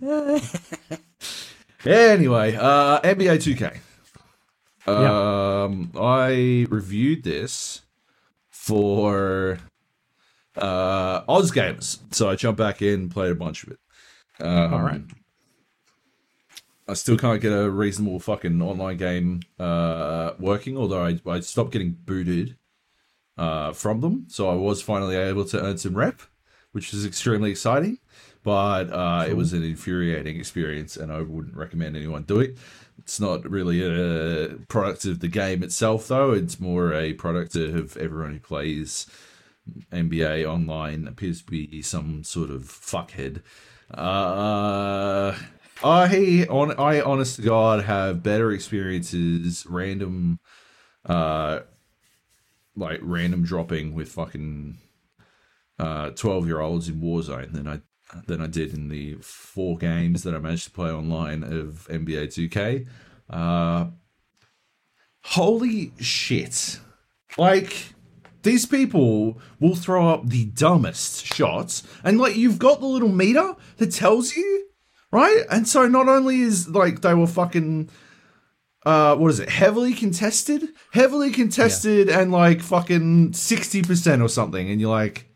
Anyway, uh, NBA 2K. Yeah. Um, I reviewed this for uh, Oz Games, so I jumped back in, played a bunch of it. Um, All right. I still can't get a reasonable fucking online game uh, working, although I, I stopped getting booted uh, from them, so I was finally able to earn some rep, which is extremely exciting. But uh, it was an infuriating experience, and I wouldn't recommend anyone do it. It's not really a product of the game itself, though. It's more a product of everyone who plays NBA online appears to be some sort of fuckhead. Uh, I on I honest to God have better experiences random, uh, like random dropping with fucking uh twelve year olds in Warzone than I than I did in the four games that I managed to play online of NBA 2K. Uh, holy shit! Like these people will throw up the dumbest shots, and like you've got the little meter that tells you, right? And so not only is like they were fucking. Uh, what is it? Heavily contested, heavily contested, and like fucking sixty percent or something. And you're like,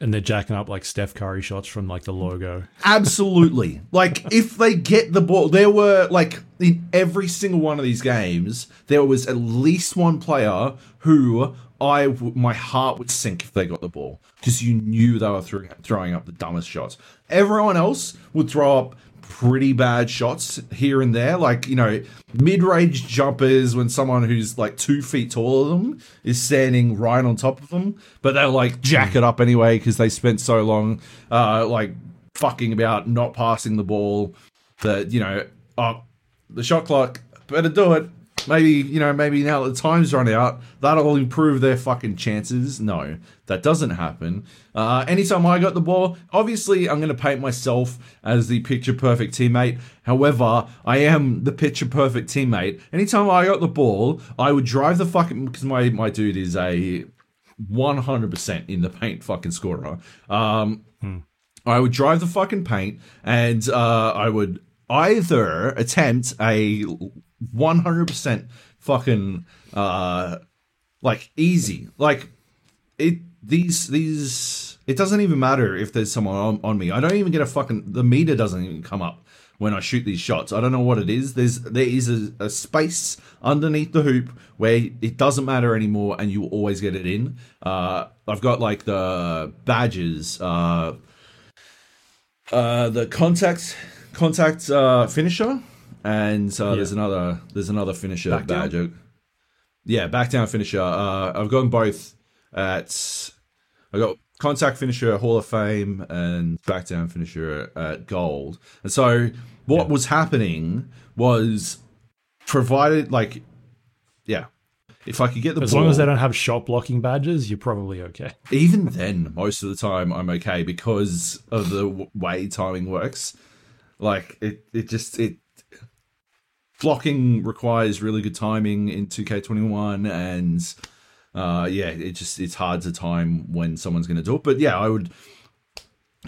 And they're jacking up like Steph Curry shots from like the logo. Absolutely. like if they get the ball, there were like in every single one of these games, there was at least one player who I my heart would sink if they got the ball because you knew they were throwing throwing up the dumbest shots. Everyone else would throw up pretty bad shots here and there, like you know mid-range jumpers when someone who's like two feet taller than them is standing right on top of them, but they'll like jack it up anyway because they spent so long uh, like fucking about not passing the ball that you know oh the shot clock better do it maybe you know maybe now that the time's run out that'll improve their fucking chances. No that doesn't happen. Uh, anytime i got the ball obviously i'm going to paint myself as the picture perfect teammate. However i am the picture perfect teammate. Anytime i got the ball i would drive the fucking because my my dude is a 100% in the paint fucking scorer. Um I would drive the fucking paint and uh, I would either attempt a 100% fucking uh, like easy. Like it these these it doesn't even matter if there's someone on, on me. I don't even get a fucking the meter doesn't even come up when I shoot these shots. I don't know what it is. There's there is a, a space underneath the hoop where it doesn't matter anymore and you always get it in. Uh, I've got like the badges uh, uh, the contact contact uh, finisher, and uh, there's another there's another finisher Back down? badge. Yeah, back down finisher. Uh, I've gotten both at I got contact finisher Hall of Fame and back down finisher at gold. And so what was happening was provided like yeah. If I could get the As ball, long as they don't have shot blocking badges, you're probably okay. even then, most of the time I'm okay because of the w- way timing works. Like it, it just it blocking requires really good timing in 2K21, and uh, yeah, it just it's hard to time when someone's going to do it. But yeah, I would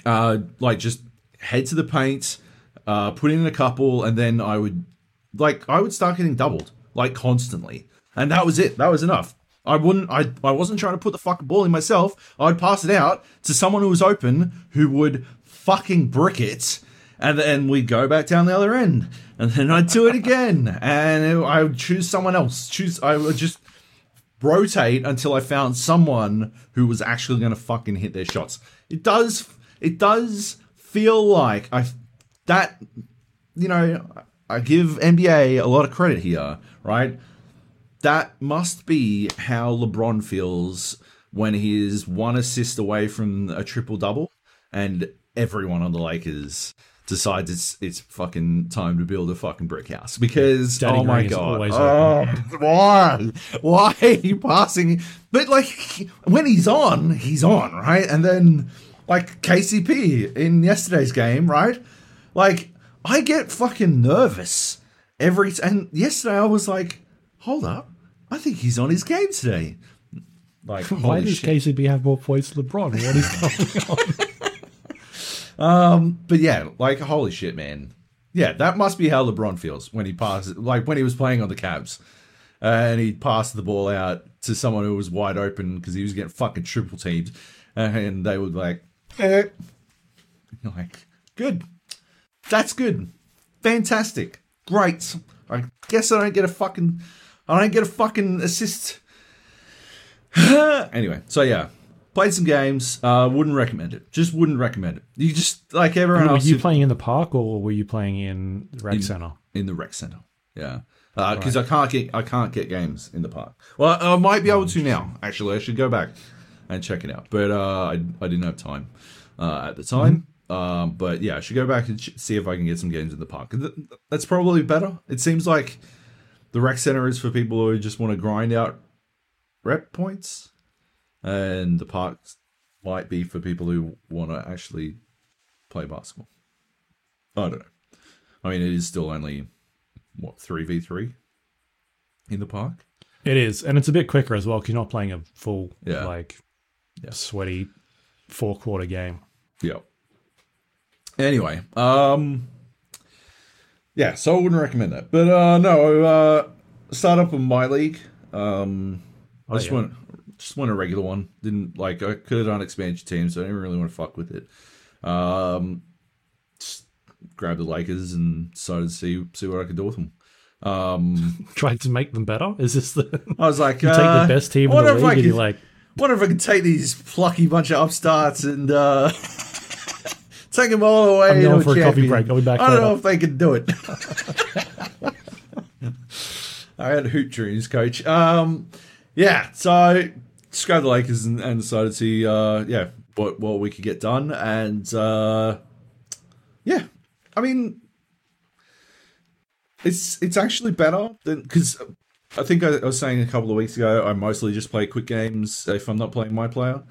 uh, like just head to the paint, uh, put in a couple, and then I would like I would start getting doubled like constantly, and that was it. That was enough. I wouldn't. I I wasn't trying to put the fucking ball in myself. I'd pass it out to someone who was open, who would fucking brick it, and then we'd go back down the other end, and then I'd do it again, and I would choose someone else. Choose. I would just rotate until I found someone who was actually going to fucking hit their shots. It does. It does feel like I that you know I give NBA a lot of credit here, right? That must be how LeBron feels when he is one assist away from a triple double, and everyone on the Lakers decides it's it's fucking time to build a fucking brick house because Danny oh my Green is god, oh, why why are you passing? But like when he's on, he's on, right? And then like KCP in yesterday's game, right? Like I get fucking nervous every t- and yesterday I was like, hold up, I think he's on his game today. Like Why does shit. KCP have more points than LeBron? What is going on? Um, but yeah, like holy shit, man. Yeah, that must be how LeBron feels when he passes, like when he was playing on the Cavs. Uh, and he passed the ball out to someone who was wide open because he was getting fucking triple teamed, uh, and they were like, eh. Like, good, that's good, fantastic, great. I guess I don't get a fucking, I don't get a fucking assist. anyway, so yeah, played some games. Uh, wouldn't recommend it. Just wouldn't recommend it. You just like everyone Were else. you who- playing in the park or were you playing in the rec center? in the rec center. Yeah, because I can't get I can't get games in the park. Well, I might be able to now. Actually, I should go back and check it out. But uh, I I didn't have time uh, at the time. Um, but yeah, I should go back and see if I can get some games in the park. Th- That's probably better. It seems like the rec center is for people who just want to grind out rep points, and the parks might be for people who want to actually play basketball. I don't know. I mean, it is still only what three v three in the park. It is, and it's a bit quicker as well. Because you're not playing a full, Yeah. like, Yeah. sweaty four quarter game. Yep. Anyway, um, yeah, so I wouldn't recommend that. But uh, no, uh, start up on my league. Um, I just yeah. want just want a regular one. Didn't like I could have done expansion teams, so I didn't really want to fuck with it. Um, just grabbed the Lakers and decided to see see what I could do with them. Um, Tried to make them better. Is this the I was like, you take uh, the best team in the if I league and you're like, wonder if I can take these plucky bunch of upstarts and uh, take them all the way. I'm going for a coffee break. I'll be back I don't know if they can do it. I had hoop dreams, coach. Um, yeah, so grabbed the Lakers and, and decided to uh, yeah, what what we could get done, and uh, yeah, I mean, it's it's actually better than because I think I, I was saying a couple of weeks ago I mostly just play quick games if I'm not playing my player.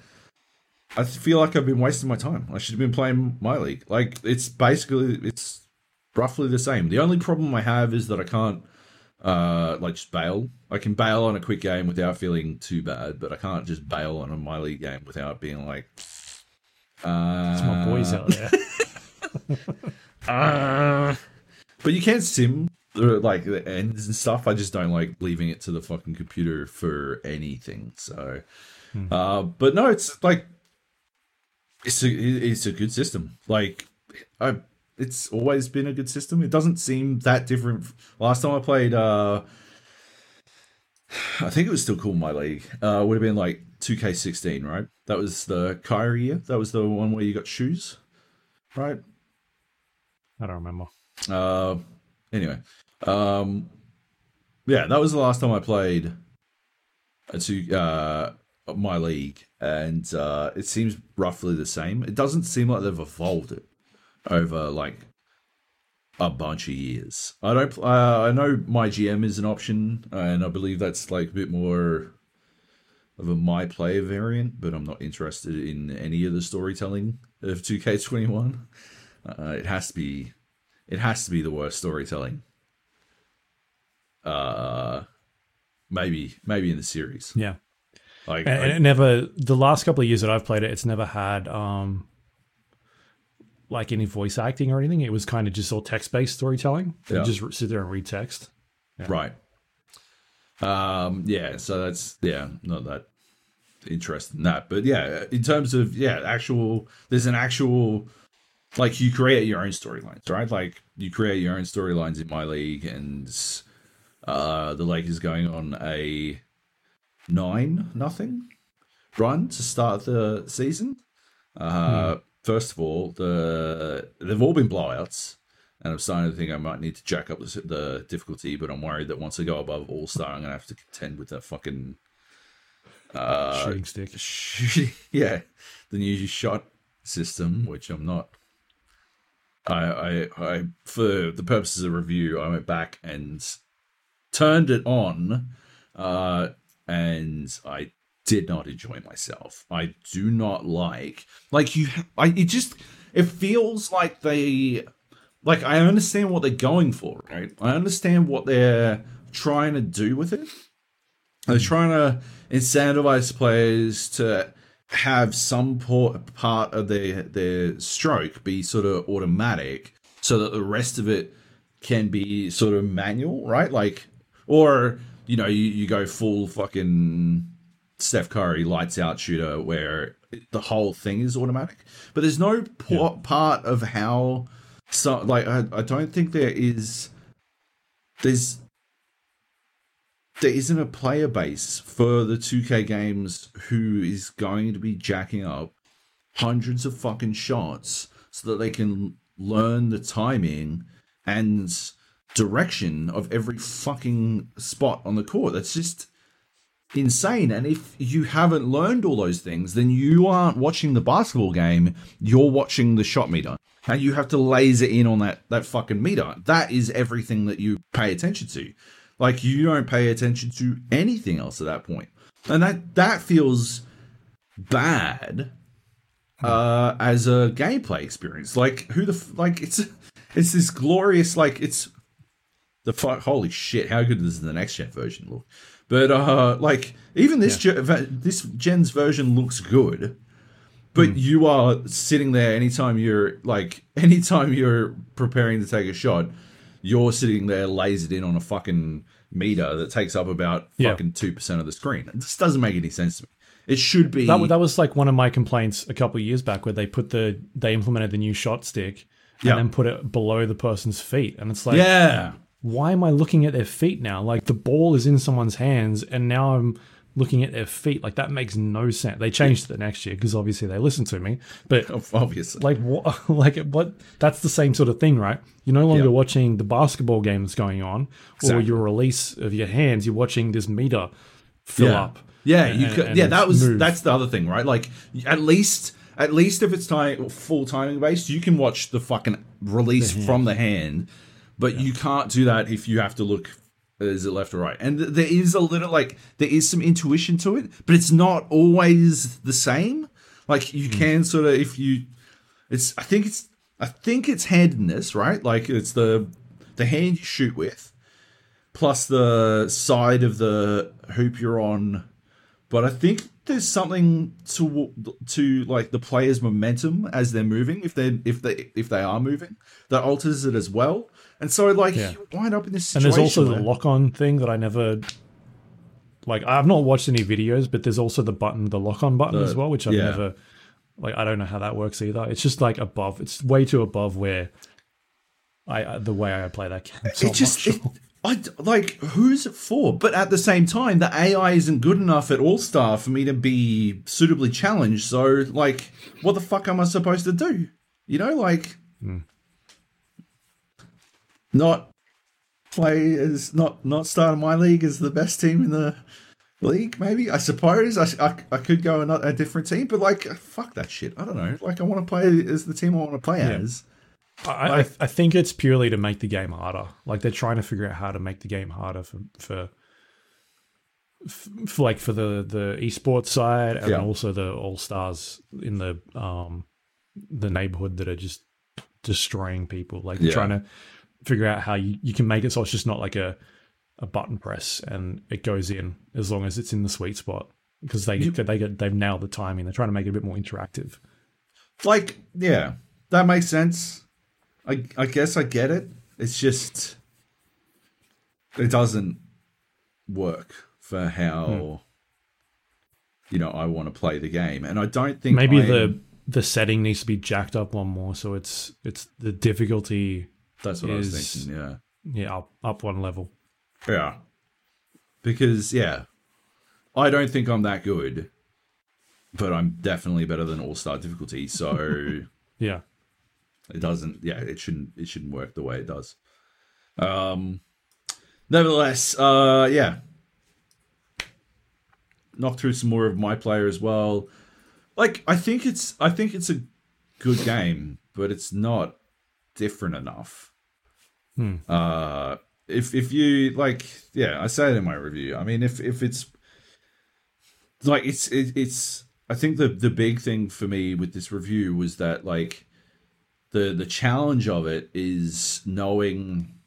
I feel like I've been wasting my time. I should have been playing my league. Like it's basically it's roughly the same. The only problem I have is that I can't uh like just bail. I can bail on a quick game without feeling too bad, but I can't just bail on a my league game without being like uh it's my boys out there. uh, but you can sim like the ends and stuff. I just don't like leaving it to the fucking computer for anything. So, uh, but no, it's like it's a it's a good system. Like I, it's always been a good system. It doesn't seem that different. Last time I played, uh, I think it was still called my league. Uh, would have been like 2K16, right? That was the Kyrie year. That was the one where you got shoes, right? I don't remember. Uh, anyway, um, yeah, that was the last time I played to uh, my league, and uh, it seems roughly the same. It doesn't seem like they've evolved it over like a bunch of years. I don't. Uh, I know my GM is an option, and I believe that's like a bit more of a my player variant, but I'm not interested in any of the storytelling of 2K21. Uh, it has to be, it has to be the worst storytelling. Uh, maybe, maybe in the series. Yeah. Like, And, and I- it never the last couple of years that I've played it, it's never had um like any voice acting or anything. It was kind of just all text based storytelling. You Yeah. just sit there and read text. right. Um, yeah. So that's yeah, not that interested in that, but yeah, in terms of yeah, actual, there's an actual like you create your own storylines, right? Like you create your own storylines in my league, and uh, the Lakers going on a nine nothing run to start the season. Uh, First of all, the they've all been blowouts, and I'm starting to think I might need to jack up the, the difficulty. But I'm worried that once I go above All Star, I'm gonna have to contend with that fucking uh, shooting stick. shooting. yeah, the new shot system, which I'm not. I, I, I, for the purposes of review, I went back and turned it on, uh, and I did not enjoy myself. I do not like, like you. I it just it feels like they, like I understand what they're going for, right? I understand what they're trying to do with it. They're trying to incentivize players to have some part of their their stroke be sort of automatic, so that the rest of it can be sort of manual, right? Like, or you know, you, you go full fucking Steph Curry lights out shooter where the whole thing is automatic. But there's no por- part of how so like I, I don't think there is there's there isn't a player base for the 2K games who is going to be jacking up hundreds of fucking shots so that they can learn the timing and direction of every fucking spot on the court. That's just insane. And if you haven't learned all those things, then you aren't watching the basketball game, you're watching the shot meter. And you have to laser in on that that fucking meter. That is everything that you pay attention to. Like you don't pay attention to anything else at that point. And that that feels bad uh as a gameplay experience. Like who the like it's it's this glorious like it's the fuck holy shit how good does the next gen version look but uh like even this gen, this gen's version looks good but you are sitting there anytime you're like anytime you're preparing to take a shot you're sitting there lasered in on a fucking meter that takes up about Yeah. fucking 2% of the screen. This doesn't make any sense to me. It should be That, that was like one of my complaints a couple of years back where they put the they implemented the new shot stick and Yeah. then put it below the person's feet. And it's like yeah why am I looking at their feet now? Like the ball is in someone's hands and now I'm looking at their feet. Like that makes no sense. They changed it the next year because obviously they listened to me. But obviously like what like what that's the same sort of thing, right? You're no longer Yeah. watching the basketball game that's going on or your release of your hands. You're watching this meter fill yeah. up. Yeah, and- you and- could. and yeah, that was move. that's the other thing, right? Like at least at least if it's time full timing based, you can watch the fucking release from the hand, but you can't do that if you have to look. Uh, is it left or right? And th- there is a little like there is some intuition to it, but it's not always the same. Like you hmm. can sort of if you, it's I think it's I think it's handedness, right? Like it's the the hand you shoot with, plus the side of the hoop you're on but I think there's something to to like the player's momentum as they're moving if they if they if they are moving that alters it as well. And so like Yeah. you wind up in this situation. And there's also the lock on thing that I never like I've not watched any videos, but there's also the button, the lock on button The- as well, which I've yeah. never like I don't know how that works either. It's just like above. It's way too above where I uh, the way I play that game. So it just much. it, I d- like who's it for? But at the same time, the AI isn't good enough at All Star for me to be suitably challenged. So like, what the fuck am I supposed to do? You know, like Hmm. Not play as not not start in my league as the best team in the league. Maybe I suppose I, I, I could go a, a different team, but like fuck that shit. I don't know. Like I want to play as the team I want to play as. I, I, I think it's purely to make the game harder. Like they're trying to figure out how to make the game harder for for, for like for the the esports side and Yeah. also the all stars in the um the neighborhood that are just destroying people. Like Yeah. trying to figure out how you, you can make it so it's just not like a a button press and it goes in as long as it's in the sweet spot because they they get they've nailed the timing. They're trying to make it a bit more interactive. like yeah that makes sense i i guess i get it it's just it doesn't work for how Hmm. you know i want to play the game and i don't think maybe I the am- the setting needs to be jacked up one more so it's it's the difficulty that's what i was thinking yeah. yeah up, up one level. Yeah. Because yeah i don't think i'm that good but i'm definitely better than all-star difficulty so yeah. it doesn't yeah it shouldn't it shouldn't work the way it does. Um nevertheless uh yeah. Knock through some more of my player as well. Like i think it's i think it's a good game but it's not different enough. Uh if if you like yeah i say it in my review. I mean if if it's like it's it, it's i think the the big thing for me with this review was that like the the challenge of it is knowing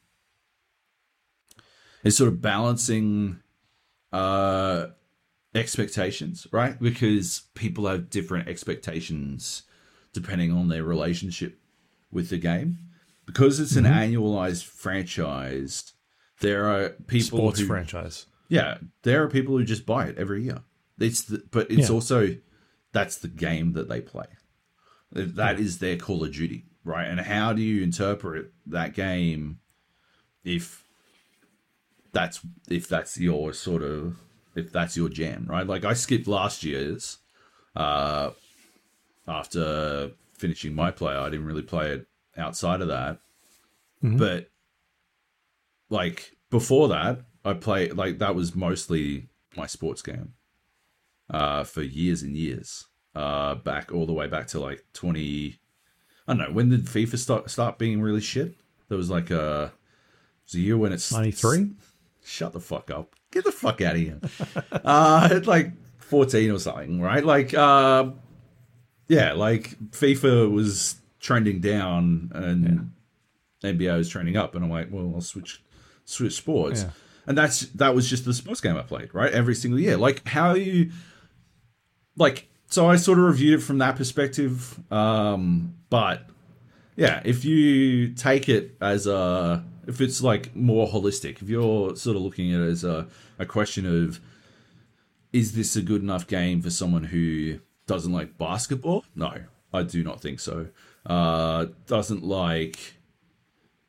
is sort of balancing uh expectations right? Because people have different expectations depending on their relationship with the game because it's an annualized franchise there are people sports who franchise yeah, there are people who just buy it every year. It's the, but it's Yeah. also that's the game that they play. That is their Call of Duty, right? And how do you interpret that game if that's if that's your sort of if that's your jam, right? Like I skipped last year's uh after finishing my play. I didn't really play it outside of that. But like before that, I play like that was mostly my sports game uh, for years and years. Uh, back all the way back to like twenty. I don't know when did FIFA start start being really shit. There was like a it was a year when it's 93? Shut the fuck up. Get the fuck out of here. uh, it's like fourteen or something, right? Like, uh, yeah, like FIFA was trending down and NBA was trending up, and I'm like, well, I'll switch switch sports. Yeah. And that's that was just the sports game I played, right? Every single year. Like how you like so I sort of reviewed it from that perspective. Um, but yeah, if you take it as a if it's like more holistic, if you're sort of looking at it as a, a question of is this a good enough game for someone who doesn't like basketball? No, I do not think so. Uh, doesn't like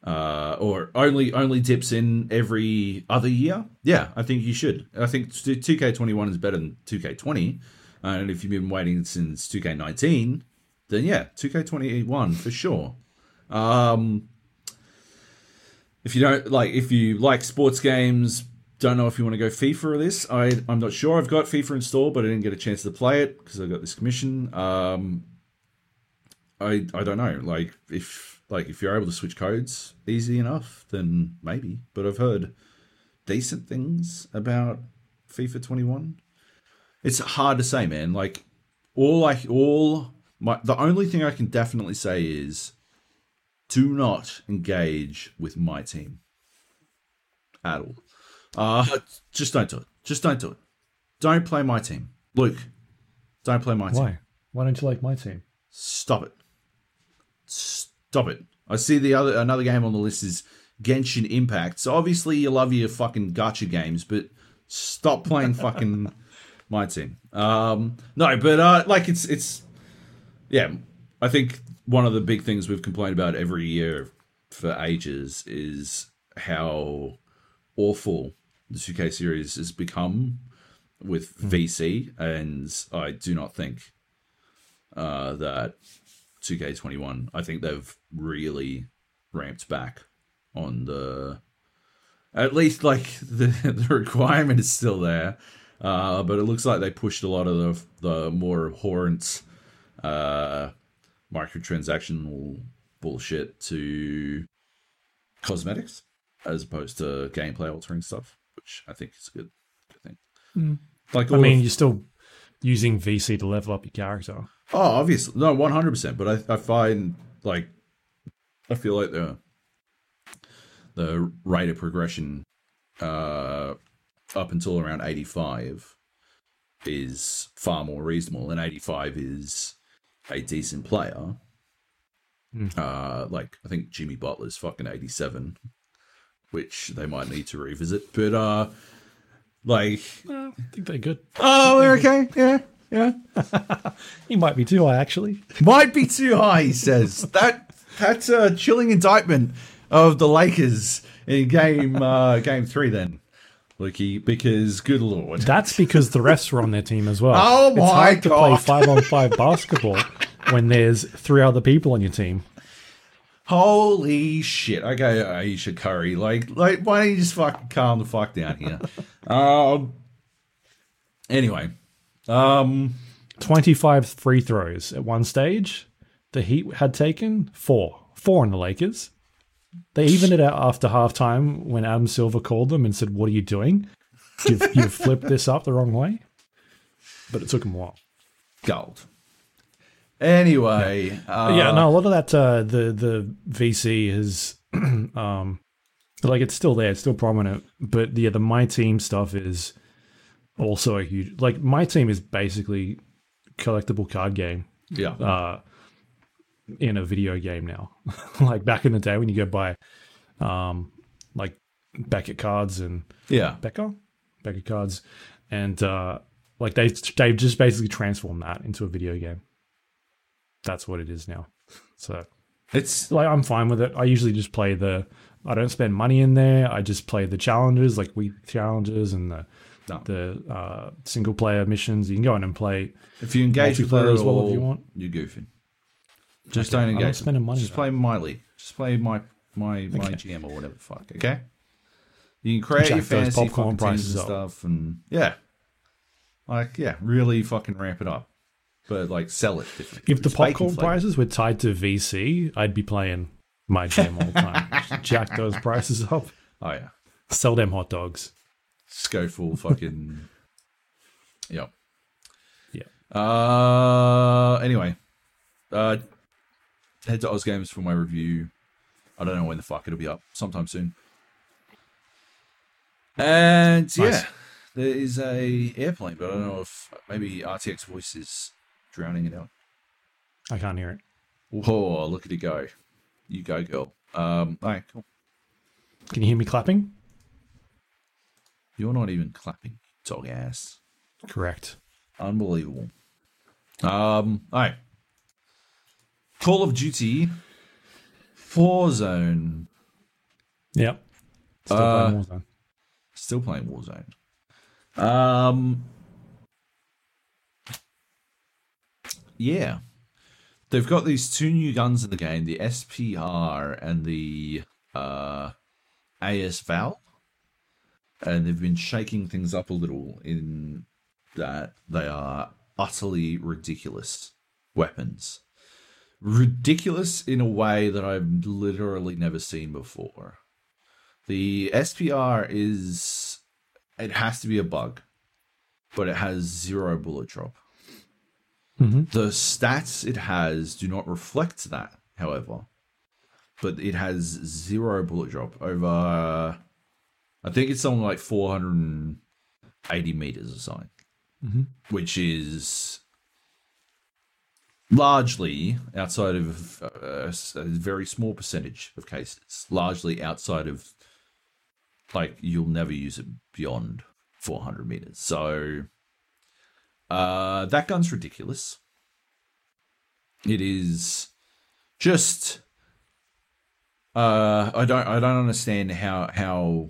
uh, or only only dips in every other year. Yeah, I think you should. I think two K twenty one is better than two K twenty, and if you've been waiting since two K nineteen, then yeah, two K twenty one for sure. Um, if you don't like, if you like sports games, don't know if you want to go FIFA or this. I I'm not sure. I've got FIFA installed, but I didn't get a chance to play it because I got this commission. Um, I I don't know. Like if like if you're able to switch codes easy enough, then maybe. But I've heard decent things about FIFA 21. It's hard to say, man. Like all I all my the only thing I can definitely say is do not engage with my team at all. Uh just don't do it. Just don't do it. Don't play my team. Luke, don't play my team. Why? Why don't you like my team? Stop it. Stop it. I see the other another game on the list is Genshin Impact. So obviously you love your fucking gacha games, but stop playing fucking my team. Um no, but uh like it's it's yeah, I think one of the big things we've complained about every year for ages is how awful the 2K series has become with VC and I do not think uh, that 2K21. I think they've really ramped back on the. At least, like the the requirement is still there, uh, but it looks like they pushed a lot of the the more abhorrent uh, microtransactional bullshit to cosmetics as opposed to gameplay altering stuff, which I think is a good good thing. Like I mean, of- you're still using VC to level up your character. Oh, obviously, no, one hundred percent. But I, I find like I feel like the the rate of progression uh, up until around eighty five is far more reasonable, and eighty five is a decent player. Uh, like I think Jimmy Butler's fucking eighty seven, which they might need to revisit. But uh, like, I think they're good. oh, they're okay, yeah, yeah. He might be too high, actually. Might be too high, he says. that that's a chilling indictment of the Lakers in game uh, game three. Then, Lukey, because good lord, That's because the refs were on their team as well. Oh it's my hard to play God. five on five basketball when there's three other people on your team. Holy shit! Okay, Ayesha Curry, like, like, why don't you just fucking calm the fuck down here? um. Anyway, um, 25 free throws at one stage. The Heat had taken four. Four on the Lakers. They evened it out after halftime when Adam Silver called them and said, What are you doing? You've, you've flipped this up the wrong way. But it took him a while. gold. Anyway, uh, yeah, no, a lot of that, uh, the, the VC is, um, like, it's still there, it's still prominent. But yeah, the My Team stuff is also a huge, like, My Team is basically collectible card game. yeah, uh, in a video game now. like back in the day when you go buy, um, like Beckett cards and yeah. Becker, of cards, and uh, like they they've just basically transformed that into a video game. That's what it is now. So It's like I'm fine with it. I usually just play the. I don't spend money in there. I just play the challenges, like week challenges and the No. the uh, single player missions. You can go in and play. if you engage with Multiplayer as well if you want. You're goofing. Just Okay, don't I'm engage. spending money, Just though. play my league. Just play my my my Okay. GM or whatever. the Fuck. Okay. You can create Jack your fantasy popcorn prices and up. stuff, and yeah, like yeah, really fucking ramp it up, but like sell it differently. If the popcorn prices were tied to VC, I'd be playing my game all the time. Jack those prices up. oh yeah, Sell them hot dogs. just go full fucking yeah. Yeah. Uh, anyway, uh, head to Oz Games for my review. I don't know when the fuck it'll be up. Sometime soon. And yeah, there is a airplane, but I don't know if maybe RTX voice is drowning it out. I can't hear it. Whoa, look at it go! You go, girl. Um, all right, cool. Can you hear me clapping? You're not even clapping, dog ass. Correct. Unbelievable. Um, all right. Call of Duty, Warzone. Yep. Still Uh, playing Warzone. Still playing Warzone. Um, yeah, they've got these two new guns in the game: the SPR and the uh, AS Val, and they've been shaking things up a little in that they are utterly ridiculous weapons. Ridiculous in a way that I've literally never seen before. The SPR is it has to be a bug, but it has zero bullet drop. Mhm. The stats it has do not reflect that, however, but it has zero bullet drop over. I think it's something like 480 meters or something, Mhm. which is largely outside of uh, a very small percentage of cases, largely outside of like you'll never use it beyond 400 meters. So uh, that gun's ridiculous. It is just uh, I don't I don't understand how how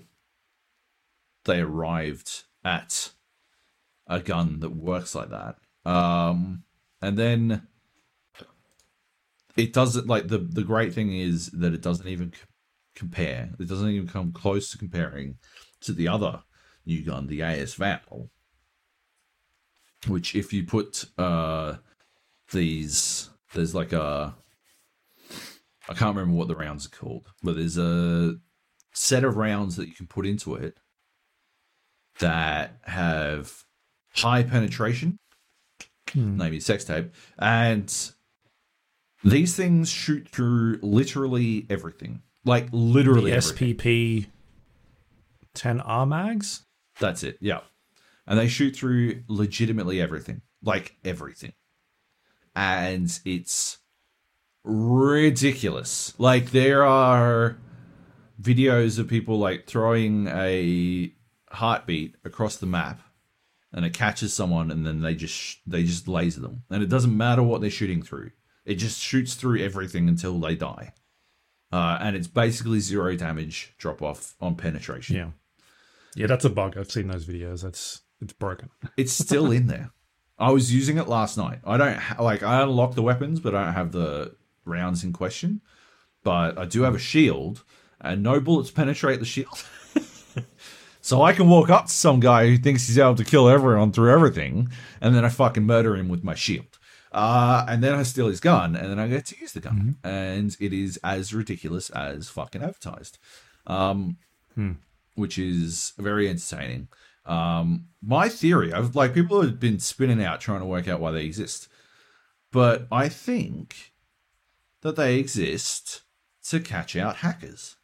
they arrived at a gun that works like that. Um, and then it doesn't like the the great thing is that it doesn't even c- compare. It doesn't even come close to comparing to the other new gun, the AS Val, which if you put uh these there's like a I can't remember what the rounds are called, but there's a set of rounds that you can put into it that have high penetration, maybe sex tape, and these things shoot through literally everything. Like literally The everything. SPP 10R mags? That's it. Yeah. And they shoot through legitimately everything. Like everything. And it's ridiculous. Like there are videos of people like throwing a heartbeat across the map and it catches someone and then they just they just laser them. And it doesn't matter what they're shooting through. It just shoots through everything until they die. Uh, and it's basically zero damage drop off on penetration. Yeah. Yeah, that's a bug. I've seen those videos. That's it's broken. It's still in there. I was using it last night. I don't ha- like I unlocked the weapons, but I don't have the rounds in question. But I do have a shield, and no bullets penetrate the shield. so I can walk up to some guy who thinks he's able to kill everyone through everything, and then I fucking murder him with my shield. Uh, and then I steal his gun, and then I get to use the gun, and it is as ridiculous as fucking advertised. Um, which is very entertaining. Um, my theory, I've like people have been spinning out trying to work out why they exist, but I think that they exist to catch out hackers.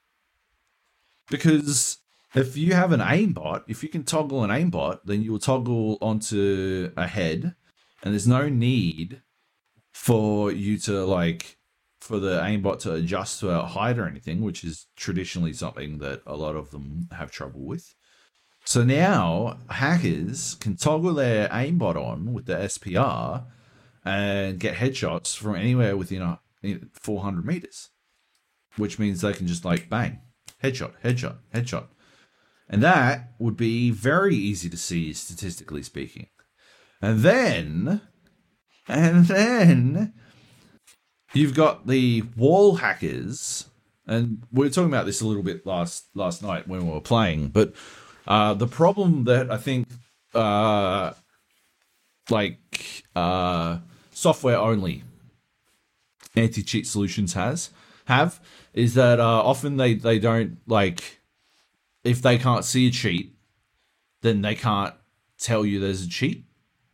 Because if you have an aimbot, if you can toggle an aimbot, then you will toggle onto a head, and there's no need for you to like for the aimbot to adjust to a height or anything, which is traditionally something that a lot of them have trouble with. So now hackers can toggle their aimbot on with the SPR and get headshots from anywhere within a, 400 meters, which means they can just like bang, headshot, headshot, headshot. And that would be very easy to see statistically speaking. And then, and then you've got the wall hackers, and we were talking about this a little bit last last night when we were playing. But uh, the problem that I think, uh, like uh, software only anti cheat solutions has have is that uh, often they they don't like if they can't see a cheat, then they can't tell you there's a cheat.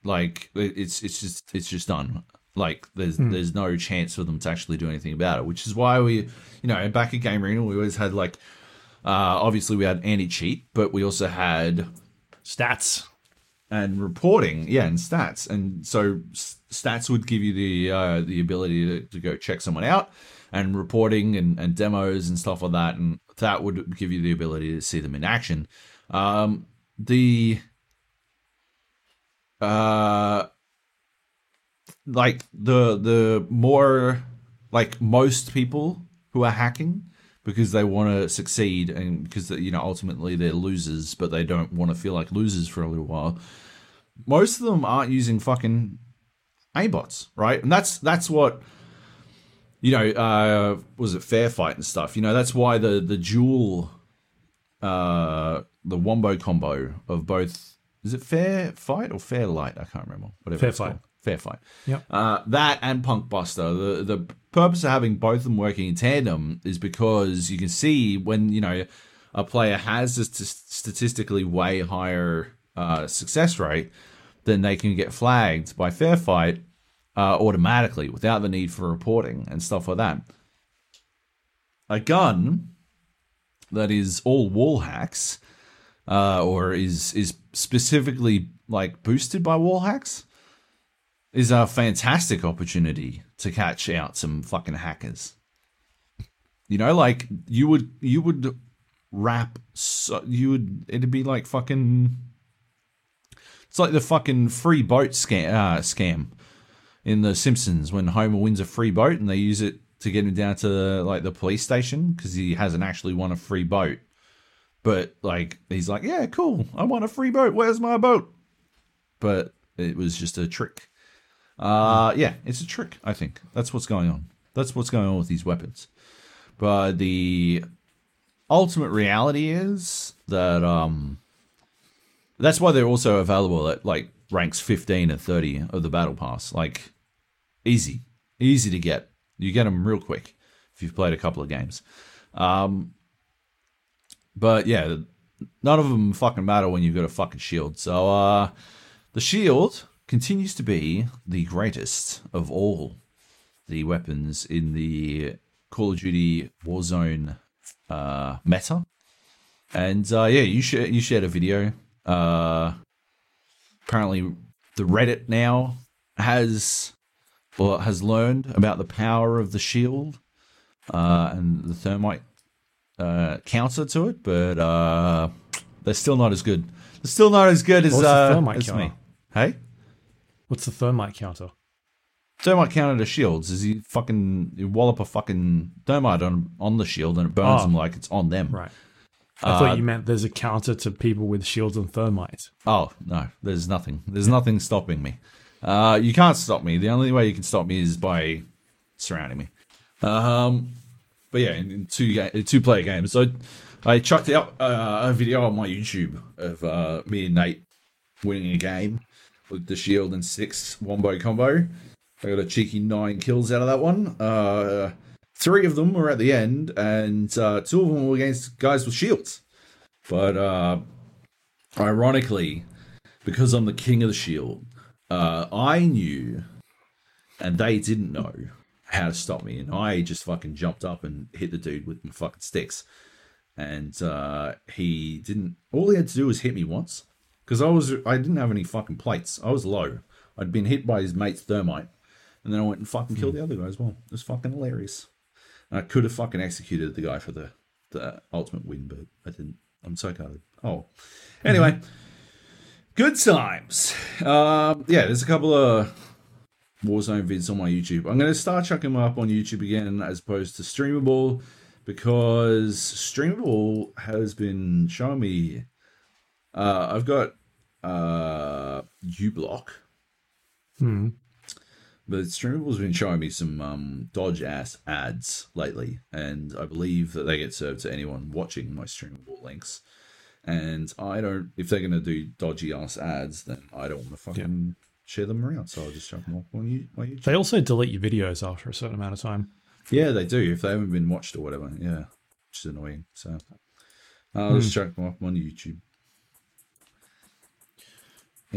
Like it's it's just it's just done. Like there's hmm. there's no chance for them to actually do anything about it, which is why we, you know, back at Game Arena we always had like, uh, obviously we had anti cheat, but we also had stats and reporting, yeah, and stats, and so stats would give you the uh, the ability to, to go check someone out, and reporting and, and demos and stuff like that, and that would give you the ability to see them in action. Um, the uh like the the more like most people who are hacking because they want to succeed and because you know ultimately they're losers but they don't want to feel like losers for a little while most of them aren't using fucking aimbots, right and that's that's what you know uh was it fair fight and stuff you know that's why the the dual uh the wombo combo of both is it fair fight or fair light i can't remember whatever fair fight called. Fair fight. Yep. Uh, that and PunkBuster. The the purpose of having both of them working in tandem is because you can see when you know a player has a statistically way higher uh, success rate, then they can get flagged by Fair Fight uh, automatically without the need for reporting and stuff like that. A gun that is all wall hacks, uh, or is is specifically like boosted by wall hacks is a fantastic opportunity to catch out some fucking hackers. You know, like you would you would wrap so, you would it'd be like fucking it's like the fucking free boat scam uh, scam in the Simpsons when Homer wins a free boat and they use it to get him down to the, like the police station because he hasn't actually won a free boat. But like he's like, yeah, cool, I want a free boat. Where's my boat? But it was just a trick. Uh, yeah, it's a trick. I think that's what's going on. That's what's going on with these weapons. But the ultimate reality is that um, that's why they're also available at like ranks 15 and 30 of the battle pass. Like easy, easy to get. You get them real quick if you've played a couple of games. Um, but yeah, none of them fucking matter when you've got a fucking shield. So uh, the shield continues to be the greatest of all the weapons in the Call of Duty Warzone uh, meta. And uh, yeah, you sh- you shared a video. Uh, apparently, the Reddit now has well has learned about the power of the shield uh, and the thermite uh, counter to it, but uh, they're still not as good. They're still not as good as, uh, as me. Hey, What's the thermite counter? Thermite counter to shields is you fucking you wallop a fucking thermite on on the shield and it burns oh. them like it's on them. Right. I uh, thought you meant there's a counter to people with shields and thermite. Oh no, there's nothing. There's nothing stopping me. Uh, you can't stop me. The only way you can stop me is by surrounding me. Um, but yeah, in, in two ga- two player games, so I chucked out uh, a video on my YouTube of uh, me and Nate winning a game with the shield and six wombo combo. I got a cheeky nine kills out of that one. Uh, three of them were at the end, and uh, two of them were against guys with shields. But uh, ironically, because I'm the king of the shield, uh, I knew, and they didn't know how to stop me, and I just fucking jumped up and hit the dude with my fucking sticks. And uh, he didn't. All he had to do was hit me once because I was I didn't have any fucking plates. I was low. I'd been hit by his mate's thermite, and then I went and fucking killed the other guy as well. It was fucking hilarious. And I could have fucking executed the guy for the the ultimate win, but I didn't. I'm so colored. Oh, anyway, good times. Um, yeah, there's a couple of Warzone vids on my YouTube. I'm going to start chucking them up on YouTube again as opposed to Streamable because Streamable has been showing me. Uh, I've got uh, uBlock, Hmm. but Streamable's been showing me some um, dodge ass ads lately, and I believe that they get served to anyone watching my Streamable links. And I don't, if they're going to do dodgy ass ads, then I don't want to fucking share them around. So I'll just chuck them off on you, my YouTube. They also delete your videos after a certain amount of time. Yeah, they do if they haven't been watched or whatever. Yeah, which is annoying. So I'll just chuck them off on YouTube.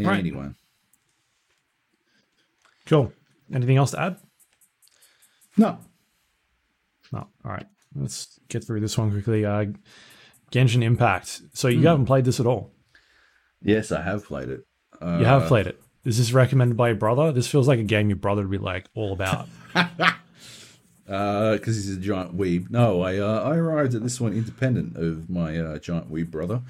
Right. Anyway, Cool. Anything else to add? no, No. All right. Let's get through this one quickly. Uh, Genshin Impact. So you haven't played this at all. yes, I have played it. Uh, You have played it. Is this recommended by your brother? This feels like a game your brother would be like all about. Uh, because he's a giant weeb. No, I uh, I arrived at this one independent of my uh, giant weeb brother.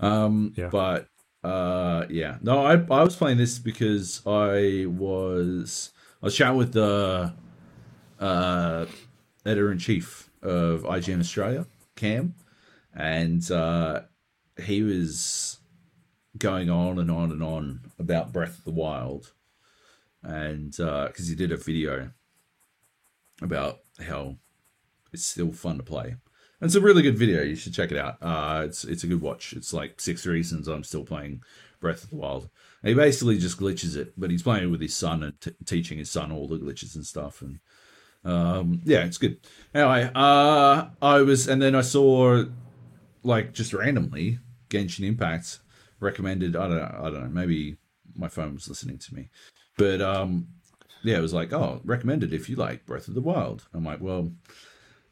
Um, Yeah. But uh, yeah, no, I I was playing this because I was I was chatting with the uh, editor in chief of IGN Australia, Cam, and uh, he was going on and on and on about Breath of the Wild, and because he did a video about how it's still fun to play. It's a really good video. You should check it out. Uh, it's it's a good watch. It's like six reasons I'm still playing Breath of the Wild. And he basically just glitches it, but he's playing it with his son and t- teaching his son all the glitches and stuff. And um, yeah, it's good. Anyway, uh, I was, and then I saw like just randomly Genshin Impact recommended. I don't know. I don't know. Maybe my phone was listening to me, but um, yeah, it was like, oh, recommended if you like Breath of the Wild. I'm like, well,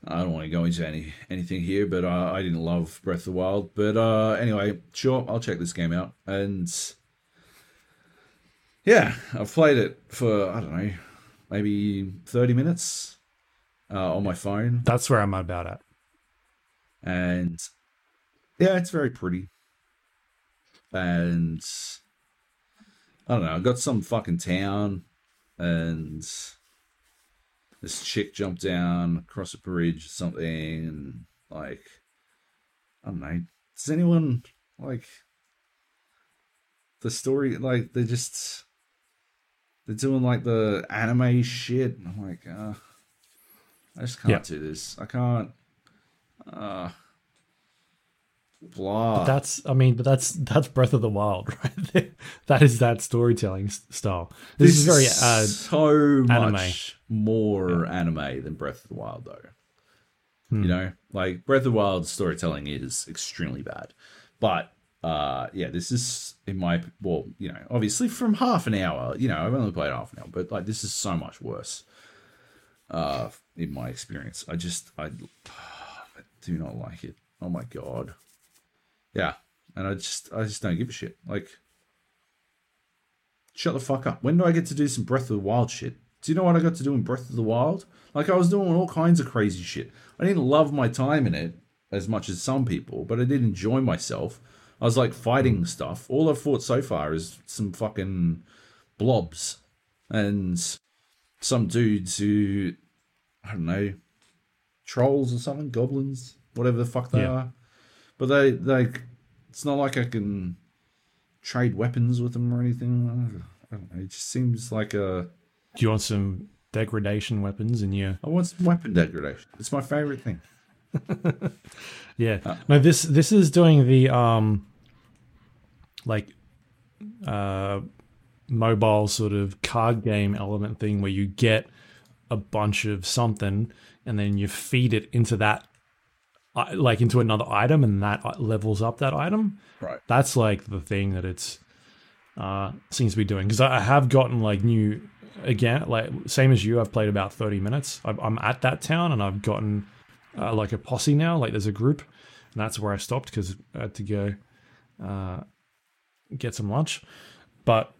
I don't want to go into any anything here, but uh, I didn't love Breath of the Wild. But uh, anyway, sure, I'll check this game out. And yeah, I've played it for I don't know, maybe thirty minutes uh, on my phone, That's where I'm about at. and yeah, it's very pretty. And I don't know, I got some fucking town, and this chick jumped down across a bridge or something, and like, I don't know. Does anyone like the story? Like, they're just they're doing like the anime shit. and I'm like, uh, I just can't do this. I can't. Uh, blah. That's I mean, but that's that's Breath of the Wild, right? that is that storytelling style. This, is very uh, so anime. much more anime than Breath of the Wild, though. You know, like Breath of the Wild storytelling is extremely bad, but uh, yeah, this is in my well, you know, obviously from half an hour. You know, I've only played half an hour, but like this is so much worse. Uh, in my experience, I just I, I do not like it. Oh my god, yeah, and I just I just don't give a shit. Like Shut the fuck up. When do I get to do some Breath of the Wild shit? Do you know what I got to do in Breath of the Wild? Like, I was doing all kinds of crazy shit. I didn't love my time in it as much as some people, but I did enjoy myself. I was like fighting hmm. stuff. All I've fought so far is some fucking blobs and some dudes who, I don't know, trolls or something, goblins, whatever the fuck they Yeah. are. But they, they, it's not like I can trade weapons with them or anything. I don't know. It just seems like a. do you want some degradation weapons in your I want some weapon degradation. It's my favorite thing. Yeah. no, this this is doing the um like uh mobile sort of card game element thing where you get a bunch of something and then you feed it into that uh, like into another item and that uh, levels up that item. Right. That's like the thing that it's uh seems to be doing because I I have gotten like new again like same as you I've played about 30 minutes. I'm, I'm at that town and I've gotten uh, like a posse now. Like there's a group, and that's where I stopped because I had to go uh, get some lunch. But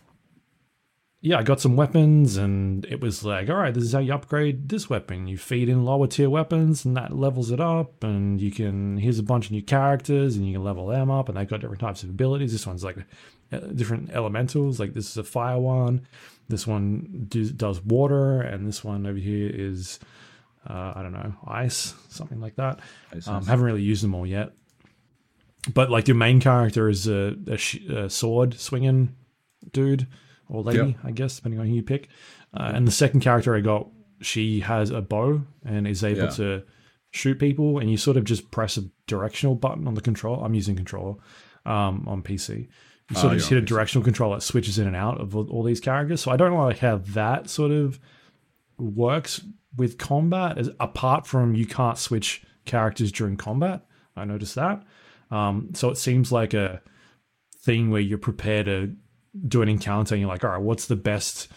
yeah, I got some weapons, and it was like, all right, this is how you upgrade this weapon. You feed in lower tier weapons, and that levels it up. And you can here's a bunch of new characters, and you can level them up, and they've got different types of abilities. This one's like uh, different elementals. Like this is a fire one. This one do, does water, and this one over here is uh, I don't know ice, something like that. Um, haven't really used them all yet. But like your main character is a, a, sh- a sword swinging dude or lady, Yep. I guess, depending on who you pick. Uh, and the second character I got, she has a bow and is able Yeah. to shoot people, and you sort of just press a directional button on the control. I'm using controller um, on PC. You sort Oh, of just hit a PC. directional control that switches in and out of all, these characters. So I don't like how that sort of works with combat, as apart from you can't switch characters during combat. I noticed that. Um, so it seems like a thing where you're prepared to do an encounter and you're like, all right, what's the best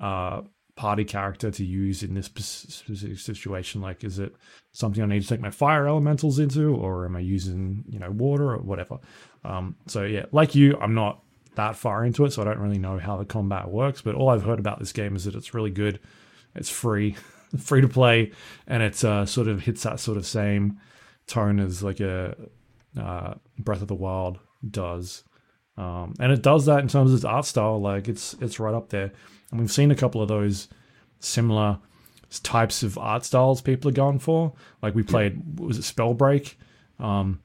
uh, party character to use in this specific situation? Like, is it something I need to take my fire elementals into, or am I using, you know, water or whatever? Um, so yeah, like you, I'm not that far into it, so I don't really know how the combat works. But all I've heard about this game is that it's really good. It's free, free to play, and it's uh, sort of hits that sort of same tone as like a uh, Breath of the Wild does. Um, and it does that in terms of its art style. Like it's it's right up there. And we've seen a couple of those similar types of art styles people are going for. Like we played, was it Spellbreak? Um,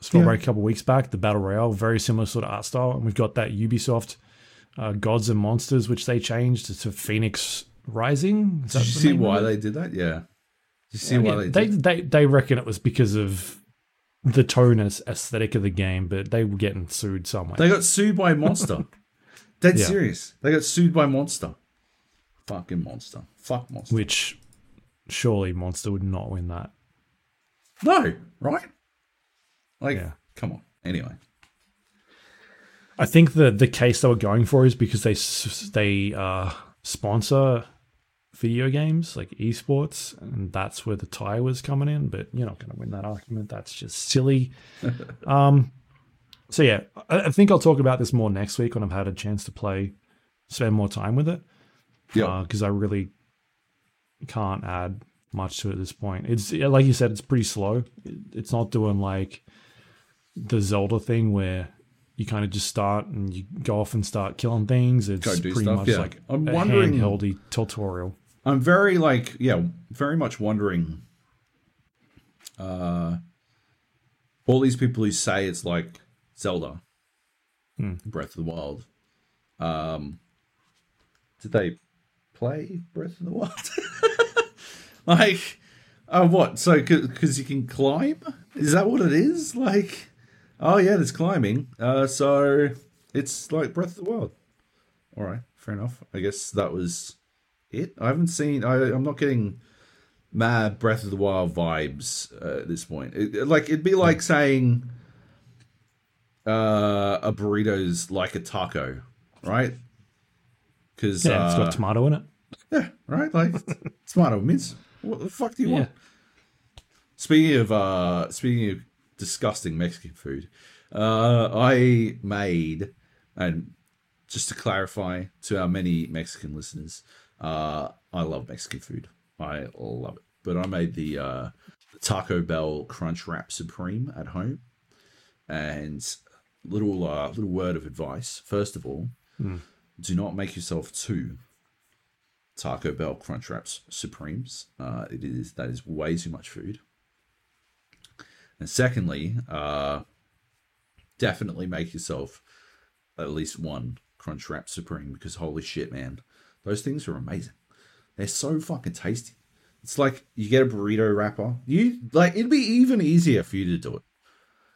Spellbreak a couple of weeks back, the battle royale, very similar sort of art style. And we've got that Ubisoft uh, Gods and Monsters, which they changed to Fenyx Rising. Is Did you see why they did that? Yeah. Did you see Yeah, why they they, did they they reckon it was because of the tone and aesthetic of the game, but they were getting sued somewhere. They got sued by Monster. Dead Yeah. serious. They got sued by Monster. Fucking Monster. Fuck Monster. which surely Monster would not win that. No, right? Like, Yeah. come on. Anyway. I think the the case they were going for is because they they uh, sponsor video games like esports, and that's where the tie was coming in. But you're not going to win that argument. That's just silly. um, so yeah, I, I think I'll talk about this more next week when I've had a chance to play, spend more time with it. Yeah. because I really can't add much to it at this point. It's like you said, it's pretty slow. It- It's not doing like the Zelda thing where you kind of just start and you go off and start killing things. It's pretty stuff, much yeah. like I'm a wondering- handheldy tutorial. I'm very like yeah, very much wondering. Uh, all these people who say it's like Zelda, Hmm. Breath of the Wild. Um, did they play Breath of the Wild? like, oh, what? So because you can climb? Is that what it is? Like, oh yeah, there's climbing. Uh, so it's like Breath of the Wild. All right, fair enough. I guess that was it. I haven't seen. I, I'm not getting mad Breath of the Wild vibes uh, at this point. It, like it'd be like saying uh, a burrito's like a taco, right? Because Yeah, it's uh, got tomato in it. yeah, right. Like tomato mince. What the fuck do you Yeah. want? Speaking of uh, speaking of disgusting Mexican food, uh, I made and just to clarify to our many Mexican listeners, uh, I love Mexican food. I love it. But I made the uh, Taco Bell Crunch Wrap Supreme at home, and little uh, little word of advice. First of all, do not make yourself two Taco Bell Crunch Wraps Supremes. Uh, it is that is way too much food. And secondly, uh, definitely make yourself at least one Crunch Wrap Supreme because holy shit, man, those things are amazing. They're so fucking tasty. It's like you get a burrito wrapper. You like it'd be even easier for you to do it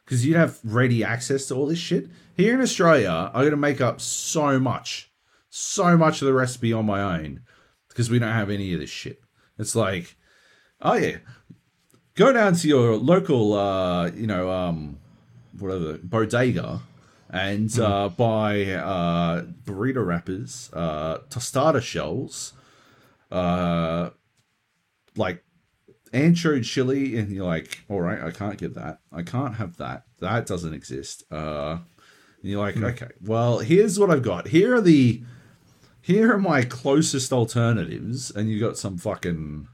because you'd have ready access to all this shit. Here in Australia, I got to make up so much, so much of the recipe on my own because we don't have any of this shit. It's like, oh yeah, go down to your local, uh, you know, um, whatever bodega and uh, buy uh, burrito wrappers, uh, tostada shells, uh, like ancho chili, and you're like, all right, I can't get that. I can't have that. That doesn't exist. Uh, And you're like, okay, well, here's what I've got. Here are the here are my closest alternatives, and you've got some fucking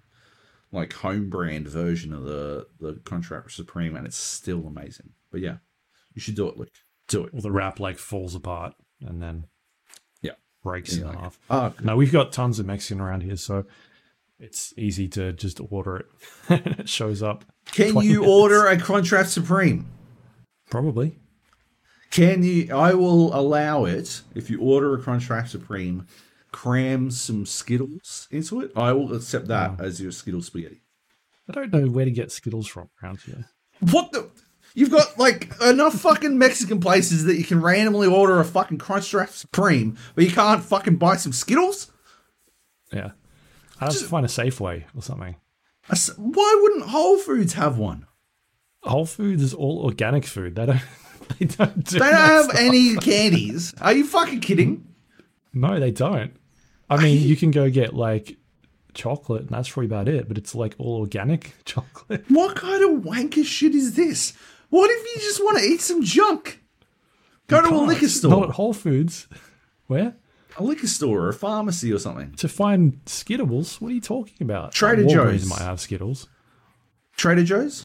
like home brand version of the the Crunchwrap Supreme, and it's still amazing. But yeah, you should do it, Luke. Do it. Well, the wrap like falls apart and then Yeah. breaks in like- half. Ah, No, we've got tons of Mexican around here, so it's easy to just order it. it shows up. can you minutes. order a Crunchwrap Supreme? Probably. Can you? I will allow it if you order a Crunchwrap Supreme. Cram some Skittles into it. I will accept that as your Skittles spaghetti. I don't know where to get Skittles from around here. What the? You've got like enough fucking Mexican places that you can randomly order a fucking Crunchwrap Supreme, but you can't fucking buy some Skittles. Yeah. I have to find a Safeway or something. S- Why wouldn't Whole Foods have one? Whole Foods is all organic food. They don't. They don't do. They don't have stuff. any candies. Are you fucking kidding? No, they don't. I mean, you can go get like chocolate, and that's probably about it. But it's like all organic chocolate. What kind of wanker shit is this? What if you just want to eat some junk? Go to a liquor Not store. at Whole Foods. Where? a liquor store or a pharmacy or something. To find Skittles? What are you talking about? Trader Walgreens Joe's. might have Skittles. Trader Joe's?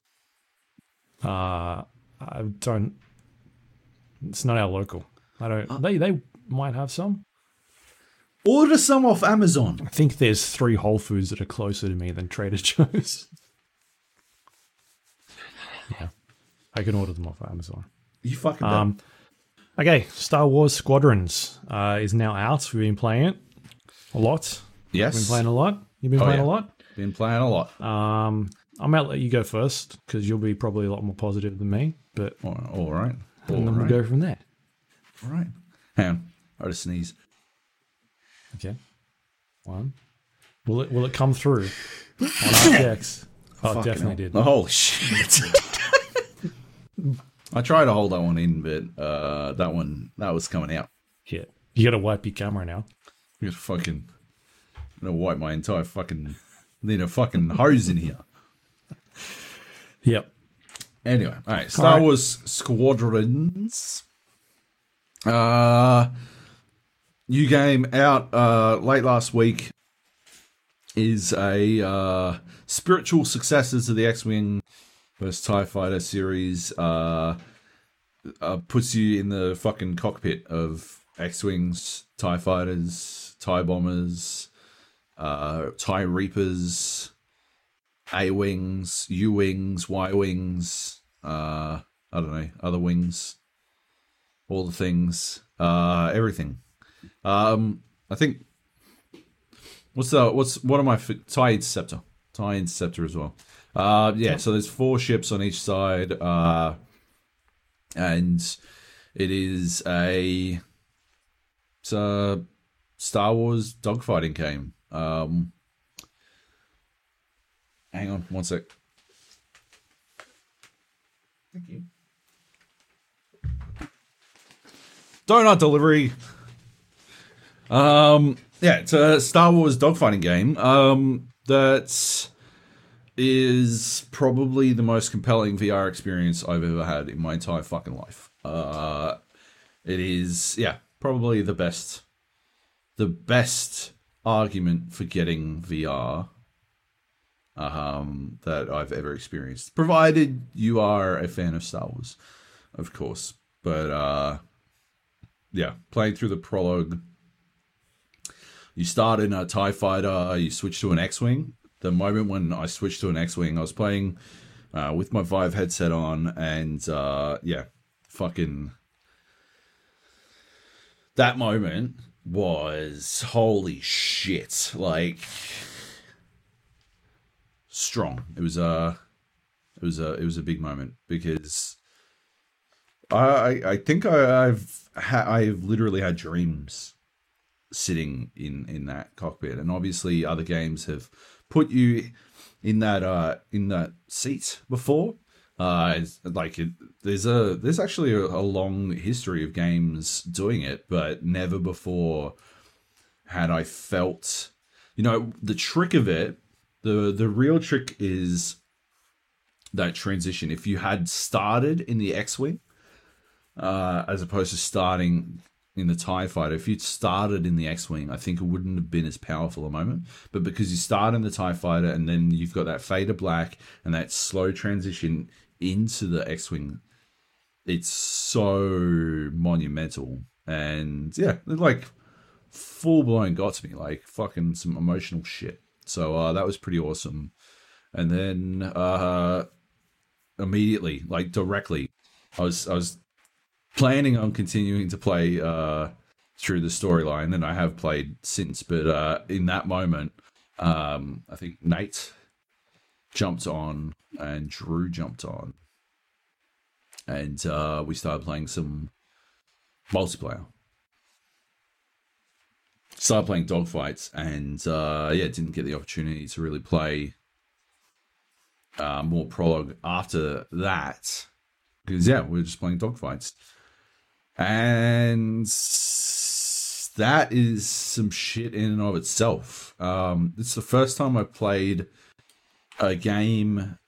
Uh, I don't. It's not our local. I don't. Uh. they they might have some. Order some off Amazon. I think there's three Whole Foods that are closer to me than Trader Joe's. yeah, I can order them off Amazon. You fucking Um, okay, Star Wars Squadrons uh, is now out. We've been playing it a lot. yes. Been playing a lot. You've been Oh, playing yeah. a lot. Been playing a lot. Um, I might let you go first because you'll be probably a lot more positive than me. But all right. All right. All and then right. we'll go from there. All right. Hang on. I had to sneeze. Okay. One. Will it will it come through on RTX? Oh, it definitely hell. did. Oh, holy shit. I tried to hold that one in, but uh, that one that was coming out. Yeah. You got to wipe your camera now. I'm gonna fucking I'm gonna wipe my entire fucking need a fucking hose in here. Yep. Anyway, all right. Star right. Wars Squadrons. Uh, new game out uh, late last week is a uh, spiritual successor to the X-wing versus Tie Fighter series. Uh, uh, puts you in the fucking cockpit of X-wings, Tie Fighters, Tie Bombers, uh, Tie Reapers. A wings, U wings, Y wings, uh, I don't know, other wings, all the things, uh, everything. Um, I think what's the what's what am I tie interceptor, tie interceptor as well. Uh, yeah, so there's four ships on each side, uh, and it is a it's a Star Wars dogfighting game. Um, Hang on one sec. Thank you. Donut delivery. Um, yeah, it's a Star Wars dogfighting game. Um, that is probably the most compelling VR experience I've ever had in my entire fucking life. Uh, it is, yeah, probably the best, the best argument for getting VR um, that I've ever experienced. Provided you are a fan of Star Wars, of course. But uh, yeah, playing through the prologue, you start in a Tie Fighter, you switch to an X-wing. The moment when I switched to an X-wing, I was playing uh, with my Vive headset on, and uh, yeah, fucking that moment was holy shit! Like strong. It was a, it was a, it was a big moment because I, I, think I, I've, ha- I've literally had dreams sitting in in that cockpit, and obviously other games have put you in that uh in that seat before. Uh, like it, there's a there's actually a, a long history of games doing it, but never before had I felt, you know, the trick of it the the real trick is that transition. If you had started in the X-wing, uh, as opposed to starting in the TIE fighter. If you'd started in the X Wing, I think it wouldn't have been as powerful a moment. But because you start in the TIE fighter and then you've got that fade to black and that slow transition into the X Wing, it's so monumental. And yeah, like full blown got to me, like fucking some emotional shit. So uh, that was pretty awesome. And then uh, immediately, like directly, I was I was planning on continuing to play uh, through the storyline, and I have played since. But uh, in that moment, um, I think Nate jumped on and Drew jumped on, and uh, we started playing some multiplayer. Started playing dogfights, and uh, yeah, didn't get the opportunity to really play uh, more prologue after that because yeah, we were just playing dogfights, and that is some shit in and of itself. Um, it's the first time I played a game,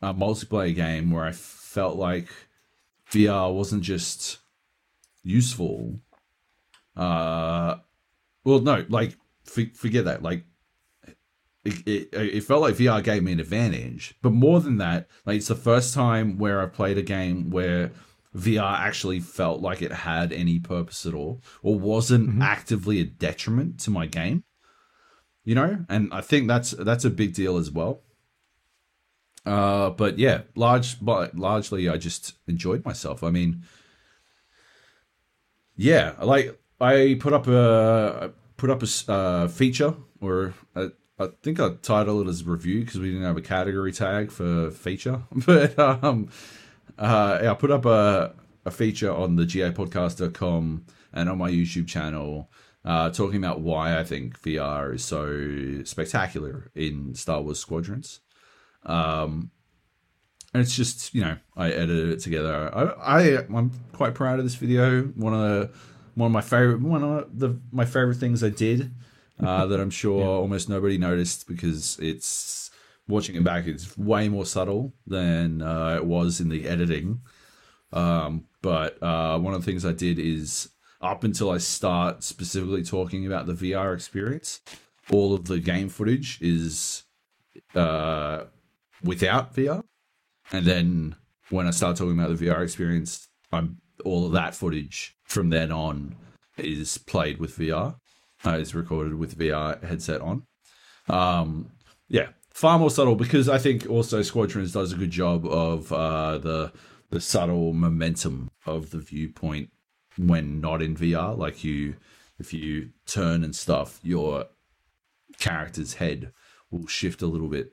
a multiplayer game, where I felt like VR wasn't just useful. Uh, well, no, like forget that. Like it, it, it, felt like VR gave me an advantage. But more than that, like it's the first time where I've played a game where VR actually felt like it had any purpose at all, or wasn't mm-hmm. actively a detriment to my game. You know, and I think that's that's a big deal as well. Uh, but yeah, large, but largely, I just enjoyed myself. I mean, yeah, like I put up a put up a uh, feature or a, I think I titled it as review because we didn't have a category tag for feature. But um, uh, yeah, I put up a, a feature on the gapodcast.com and on my YouTube channel uh, talking about why I think VR is so spectacular in Star Wars Squadrons. Um, and it's just you know I edited it together. I, I I'm quite proud of this video. One of the one of my favorite one of the my favorite things I did uh, that I'm sure yeah. almost nobody noticed because it's watching it back. It's way more subtle than uh, it was in the editing. Um, but uh, one of the things I did is up until I start specifically talking about the VR experience, all of the game footage is uh, without VR, and then when I start talking about the VR experience, I'm all of that footage from then on is played with VR uh, is recorded with VR headset on. Um, yeah, far more subtle because I think also Squadrons does a good job of uh, the the subtle momentum of the viewpoint when not in VR. Like you, if you turn and stuff, your character's head will shift a little bit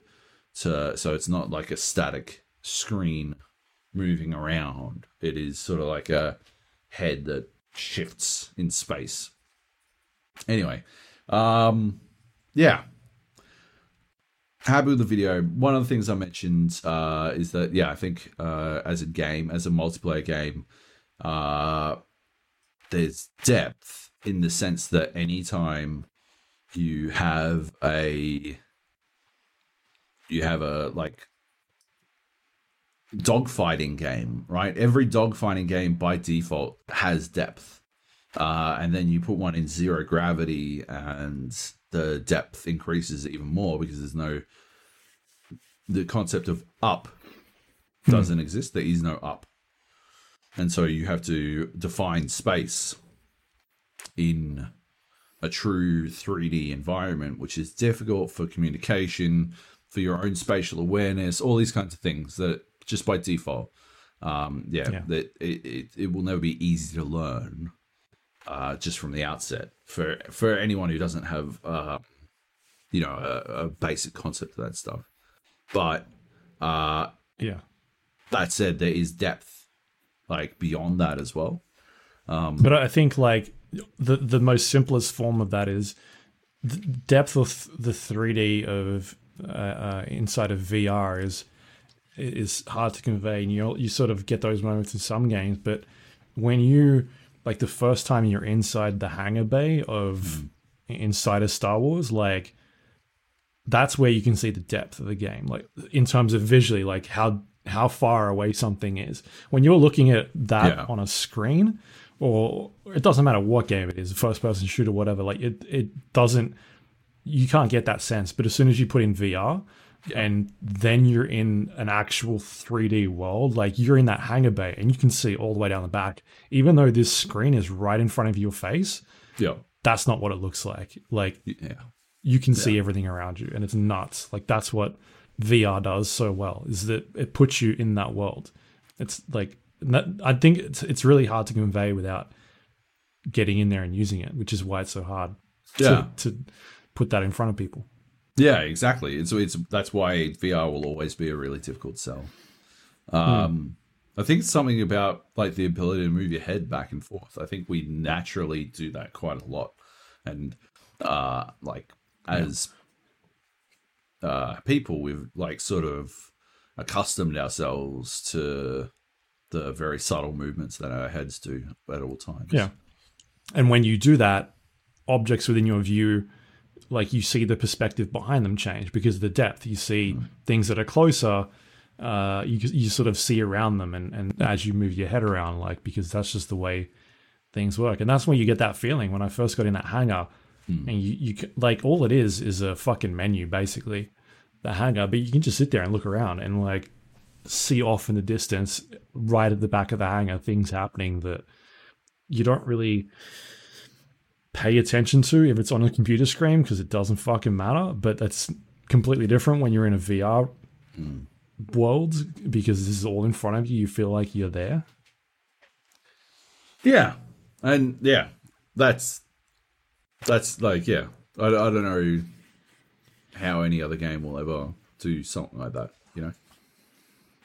to so it's not like a static screen moving around. It is sort of like a head that shifts in space Anyway, um, yeah. Habu the video. One of the things I mentioned uh, is that yeah, I think uh, as a game, as a multiplayer game, uh, there's depth in the sense that anytime you have a you have a like dogfighting game, right? Every dogfighting game by default has depth. Uh, and then you put one in zero gravity, and the depth increases even more because there's no the concept of up doesn't hmm. exist. There is no up, and so you have to define space in a true 3D environment, which is difficult for communication, for your own spatial awareness, all these kinds of things that just by default, um, yeah, yeah. that it, it, it will never be easy to learn uh, just from the outset for for anyone who doesn't have uh, you know a, a, basic concept of that stuff. But uh, yeah, that said, there is depth like beyond that as well. Um, but I think like the the most simplest form of that is the depth of the 3D of uh, uh, inside of VR is is hard to convey, and you you sort of get those moments in some games, but when you like the first time you're inside the hangar bay of mm. inside of Star Wars, like that's where you can see the depth of the game. Like in terms of visually, like how how far away something is. When you're looking at that Yeah. on a screen, or it doesn't matter what game it is, first person shooter, whatever, like it, it doesn't, you can't get that sense. But as soon as you put in VR and then you're in an actual 3D world, like you're in that hangar bay and you can see all the way down the back, even though this screen is right in front of your face, Yeah. that's not what it looks like. Like Yeah. you can see everything around you and it's nuts like that's what vr does so well is that it puts you in that world it's like that, i think it's, it's really hard to convey without getting in there and using it which is why it's so hard Yeah. to, to put that in front of people Yeah, exactly. It's it's that's why VR will always be a really difficult sell. Um, I think it's something about like the ability to move your head back and forth. I think we naturally do that quite a lot, and uh, like as uh, people, we've like sort of accustomed ourselves to the very subtle movements that our heads do at all times. yeah and when you do that objects within your view like you see the perspective behind them change because of the depth. You see things that are closer uh, you you sort of see around them, and and as you move your head around, like because that's just the way things work, and that's when you get that feeling. When I first got in that hangar, and you you like all it is is a fucking menu basically, the hangar, but you can just sit there and look around and like see off in the distance, right at the back of the hangar, things happening that you don't really pay attention to if it's on a computer screen because it doesn't fucking matter. But that's completely different when you're in a VR world because this is all in front of you. You feel like you're there. Yeah, and yeah, that's that's like yeah. I, I don't know how any other game will ever do something like that. You know,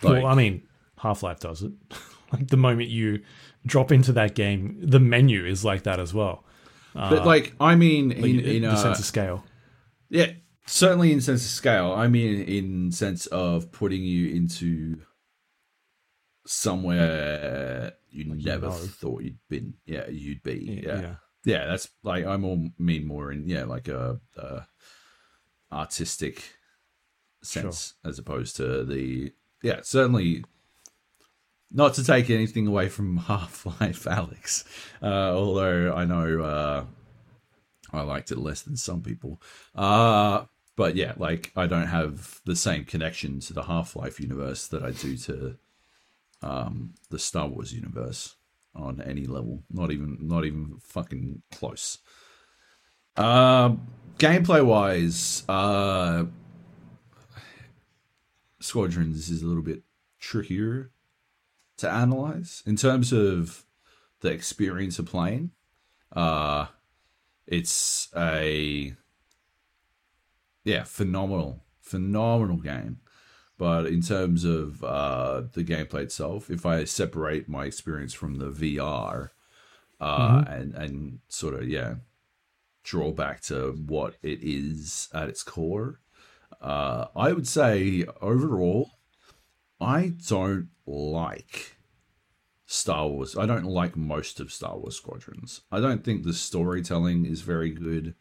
like well, I mean, Half Life does it. like the moment you drop into that game, the menu is like that as well. But like I mean in In, in the uh, sense of scale. yeah, certainly in sense of scale. I mean in sense of putting you into somewhere you never know. thought you'd been. Yeah, you'd be. Yeah. yeah. yeah that's like i more mean more in yeah like a, a artistic sense as opposed to the yeah certainly not to take anything away from half-life Alyx uh although i know uh i liked it less than some people uh but yeah like i don't have the same connection to the half-life universe that i do to um the star wars universe on any level. Not even not even fucking close. Uh, gameplay wise, uh, Squadrons is a little bit trickier to analyze in terms of the experience of playing. Uh, it's a yeah phenomenal phenomenal game but in terms of uh, the gameplay itself, if I separate my experience from the VR uh, and and sort of yeah, draw back to what it is at its core, uh, I would say overall, I don't like Star Wars. I don't like most of Star Wars Squadrons. I don't think the storytelling is very good.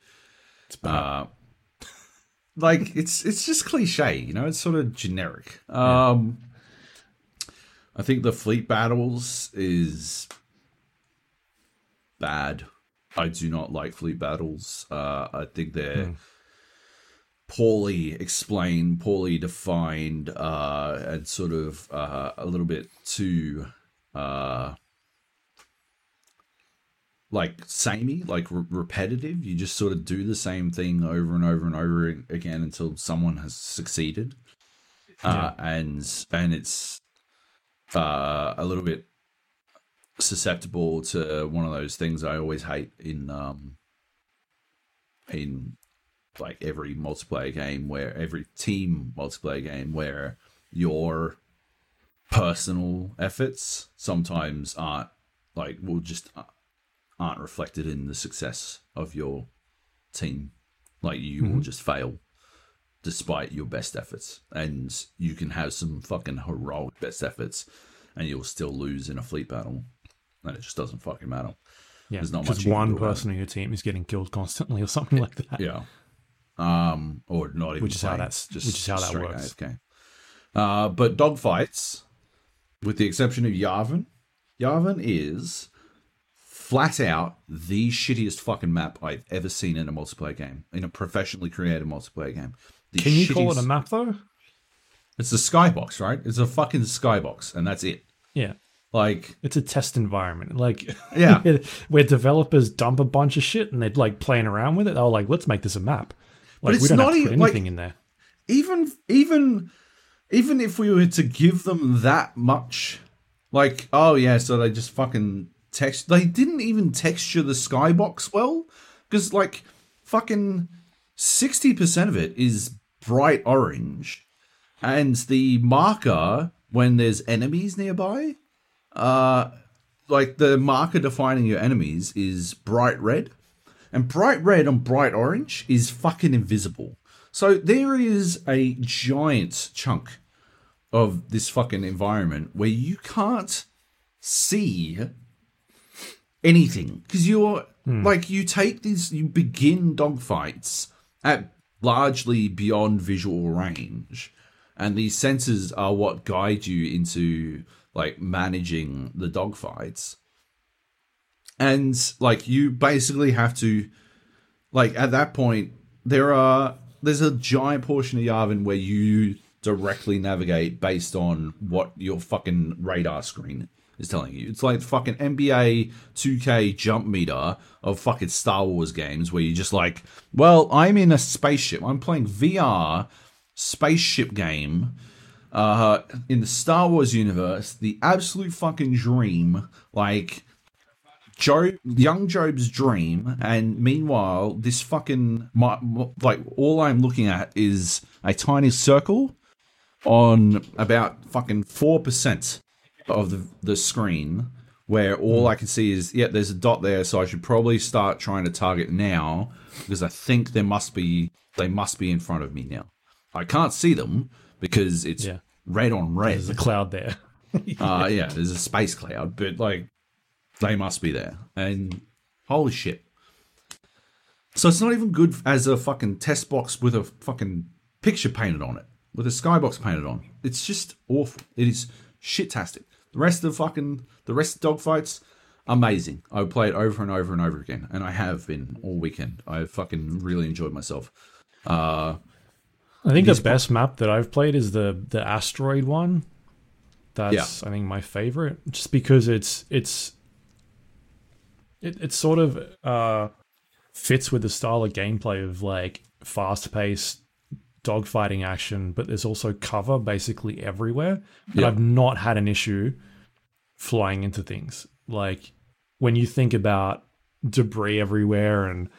It's bad. Uh, like it's it's just cliche, you know. It's sort of generic. Um, I think the fleet battles is bad. I do not like fleet battles. Uh, I think they're poorly explained, poorly defined, uh, and sort of uh, a little bit too uh, like samey, like re- repetitive. You just sort of do the same thing over and over and over again until someone has succeeded, uh, and and it's uh, a little bit susceptible to one of those things I always hate in um in like every multiplayer game where every team multiplayer game where your personal efforts sometimes aren't like will just uh, aren't reflected in the success of your team. Like you will just fail despite your best efforts. And you can have some fucking heroic best efforts and you'll still lose in a fleet battle. And it just doesn't fucking matter. Yeah, there's not much one person in your team is getting killed constantly or something like that. yeah um or not even Which is how that's- which is how that works. AFK. Uh, but dogfights, with the exception of Yavin, Yavin is flat out the shittiest fucking map I've ever seen in a multiplayer game, in a professionally created multiplayer game. The Can you call it a map though? It's a skybox, right? It's a fucking skybox, and that's it. Yeah. Like, It's a test environment. Like Yeah. where developers dump a bunch of shit and they're like playing around with it. They're like, let's make this a map. Like it's we don't not have to put even- like- anything in there. even even even if we were to give them that much like oh yeah so they just fucking text they didn't even texture the skybox well. Because like fucking 60% of it is bright orange. And the marker when there's enemies nearby uh like the marker defining your enemies is bright red and bright red and bright orange is fucking invisible. So there is a giant chunk of this fucking environment where you can't see anything. Because you're hmm. like you take these you begin dogfights at largely beyond visual range. And these sensors are what guide you into like managing the dogfights and like you basically have to like at that point there are there's a giant portion of Yavin where you directly navigate based on what your fucking radar screen is telling you. It's like fucking NBA 2K jump meter of fucking Star Wars games where you're just like, well, I'm in a spaceship. I'm playing VR spaceship game uh in the Star Wars universe, the absolute fucking dream, like Joab, young Joab's dream, and meanwhile, this fucking my, like all I'm looking at is a tiny circle on about fucking four percent of the the screen, where all I can see is yeah, there's a dot there, so I should probably start trying to target now because I think there must be they must be in front of me now. I can't see them because it's Yeah. red on red. There's a cloud there. Uh, yeah, there's a space cloud, but like they must be there. And holy shit. So it's not even good as a fucking test box with a fucking picture painted on it, with a skybox painted on. It's just awful. It is shit-tastic. The rest of the fucking the rest of dogfights, amazing. I would play it over and over and over again, and I have been all weekend. I fucking really enjoyed myself. Uh, I think the best map that I've played is the the asteroid one. That's I think my favorite, just because it's it's it it sort of uh, fits with the style of gameplay of like fast paced dogfighting action, but there's also cover basically everywhere. Yeah. I've not had an issue flying into things. Like when you think about debris everywhere and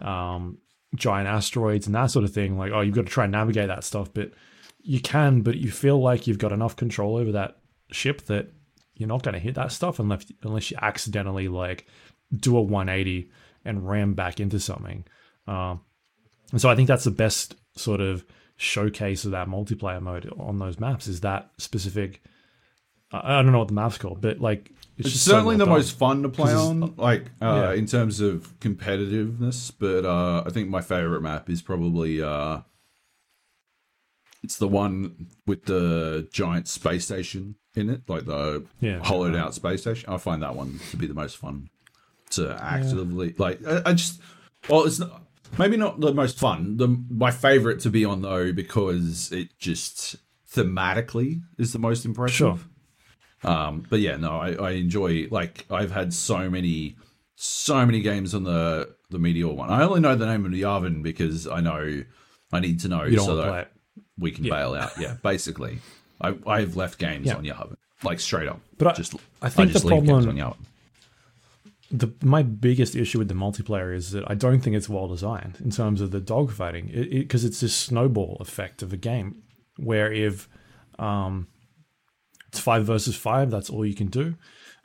um, giant asteroids and that sort of thing, like, oh, you've got to try and navigate that stuff. But you can, but you feel like you've got enough control over that ship that you're not going to hit that stuff unless, unless you accidentally like do a 180 and ram back into something. Um, and so I think that's the best sort of showcase of that multiplayer mode on those maps is that specific. I don't know what the map's called, but like it's, It's just so certainly well the done. most fun to play on, like uh, Yeah. in terms of competitiveness. But uh, I think my favorite map is probably uh, it's the one with the giant space station in it, like the Yeah. hollowed out space station. I find that one to be the most fun to actively like. I, I just well, it's not, maybe not the most fun. The my favorite to be on though because it just thematically is the most impressive. Sure. Um, but yeah, no, I, I enjoy like I've had so many so many games on the the Meteor one. I only know the name of the Yavin because I know I need to know You don't so that play it. we can bail out. Yeah, basically. I I've left games Yeah. on Yavin. Like straight up. But I- just I think just the leave games problem- on Yavin. The my biggest issue with the multiplayer is that I don't think it's well designed in terms of the dogfighting because it's this snowball effect of a game where if um, it's five versus five, that's all you can do.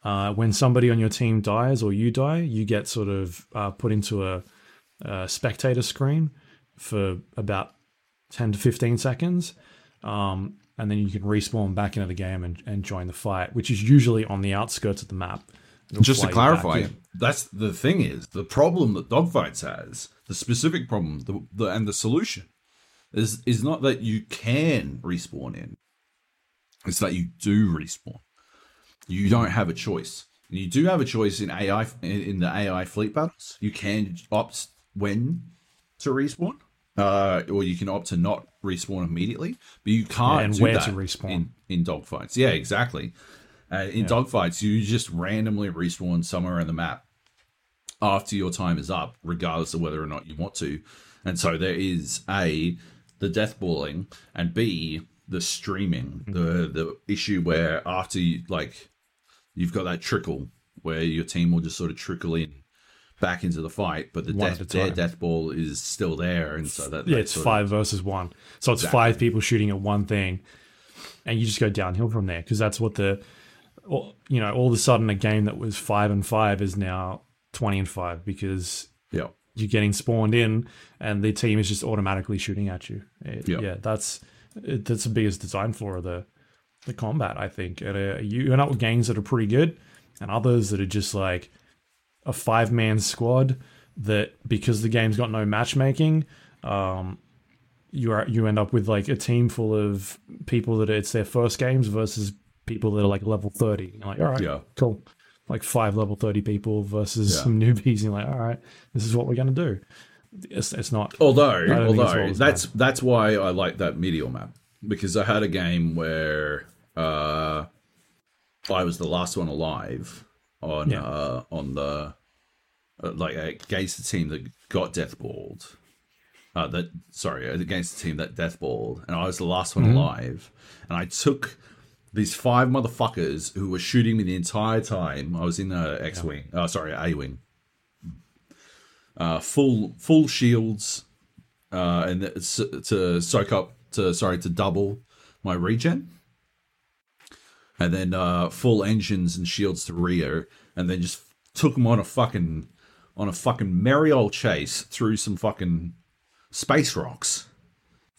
Uh, when somebody on your team dies or you die, you get sort of uh, put into a, a spectator screen for about ten to fifteen seconds. Um, and then you can respawn back into the game and, and join the fight, which is usually on the outskirts of the map. Just to fly you back clarify, that's the thing is the problem that Dogfights has, the specific problem, the, the and the solution is is not that you can respawn in. It's that you do respawn. You don't have a choice. You do have a choice in AI in the AI fleet battles. You can opt when to respawn, uh, or you can opt to not respawn immediately. But you can't Yeah, and where to respawn. in in dogfights. Yeah, exactly. Uh, in dogfights, you just randomly respawn somewhere in the map after your time is up, regardless of whether or not you want to. And so there is a the death balling and b the streaming, the the issue where after you like you've got that trickle where your team will just sort of trickle in back into the fight, but the One death, their death ball is still there, and so that Yeah, it's sort of- five versus one. So it's five people shooting at one thing, and you just go downhill from there because that's what the, you know, all of a sudden a game that was five and five is now twenty and five because yeah, you're getting spawned in and the team is just automatically shooting at you. It- Yeah. Yeah, that's it, that's the biggest design flaw of the the combat. I think and, uh, you end up with games that are pretty good and others that are just like a five man squad that because the game's got no matchmaking. Um, you are you end up with like a team full of people that it's their first games versus people that are like level thirty. You're like, all right, Yeah. cool. Like five level thirty people versus Yeah. some newbies. And you're like, all right, this is what we're gonna do. It's, it's not. Although, although that's that's why I like that Meteor map because I had a game where uh, I was the last one alive on Yeah. uh, on the uh, like against the team that got deathballed. Uh, that sorry, against the team that deathballed, and I was the last Mm-hmm. one alive, and I took these five motherfuckers who were shooting me the entire time. I was in a X wing, oh sorry, A wing, uh, full full shields, uh, and to soak up to sorry to double my regen, and then uh, full engines and shields to Rio, and then just took them on a fucking on a fucking merry old chase through some fucking space rocks.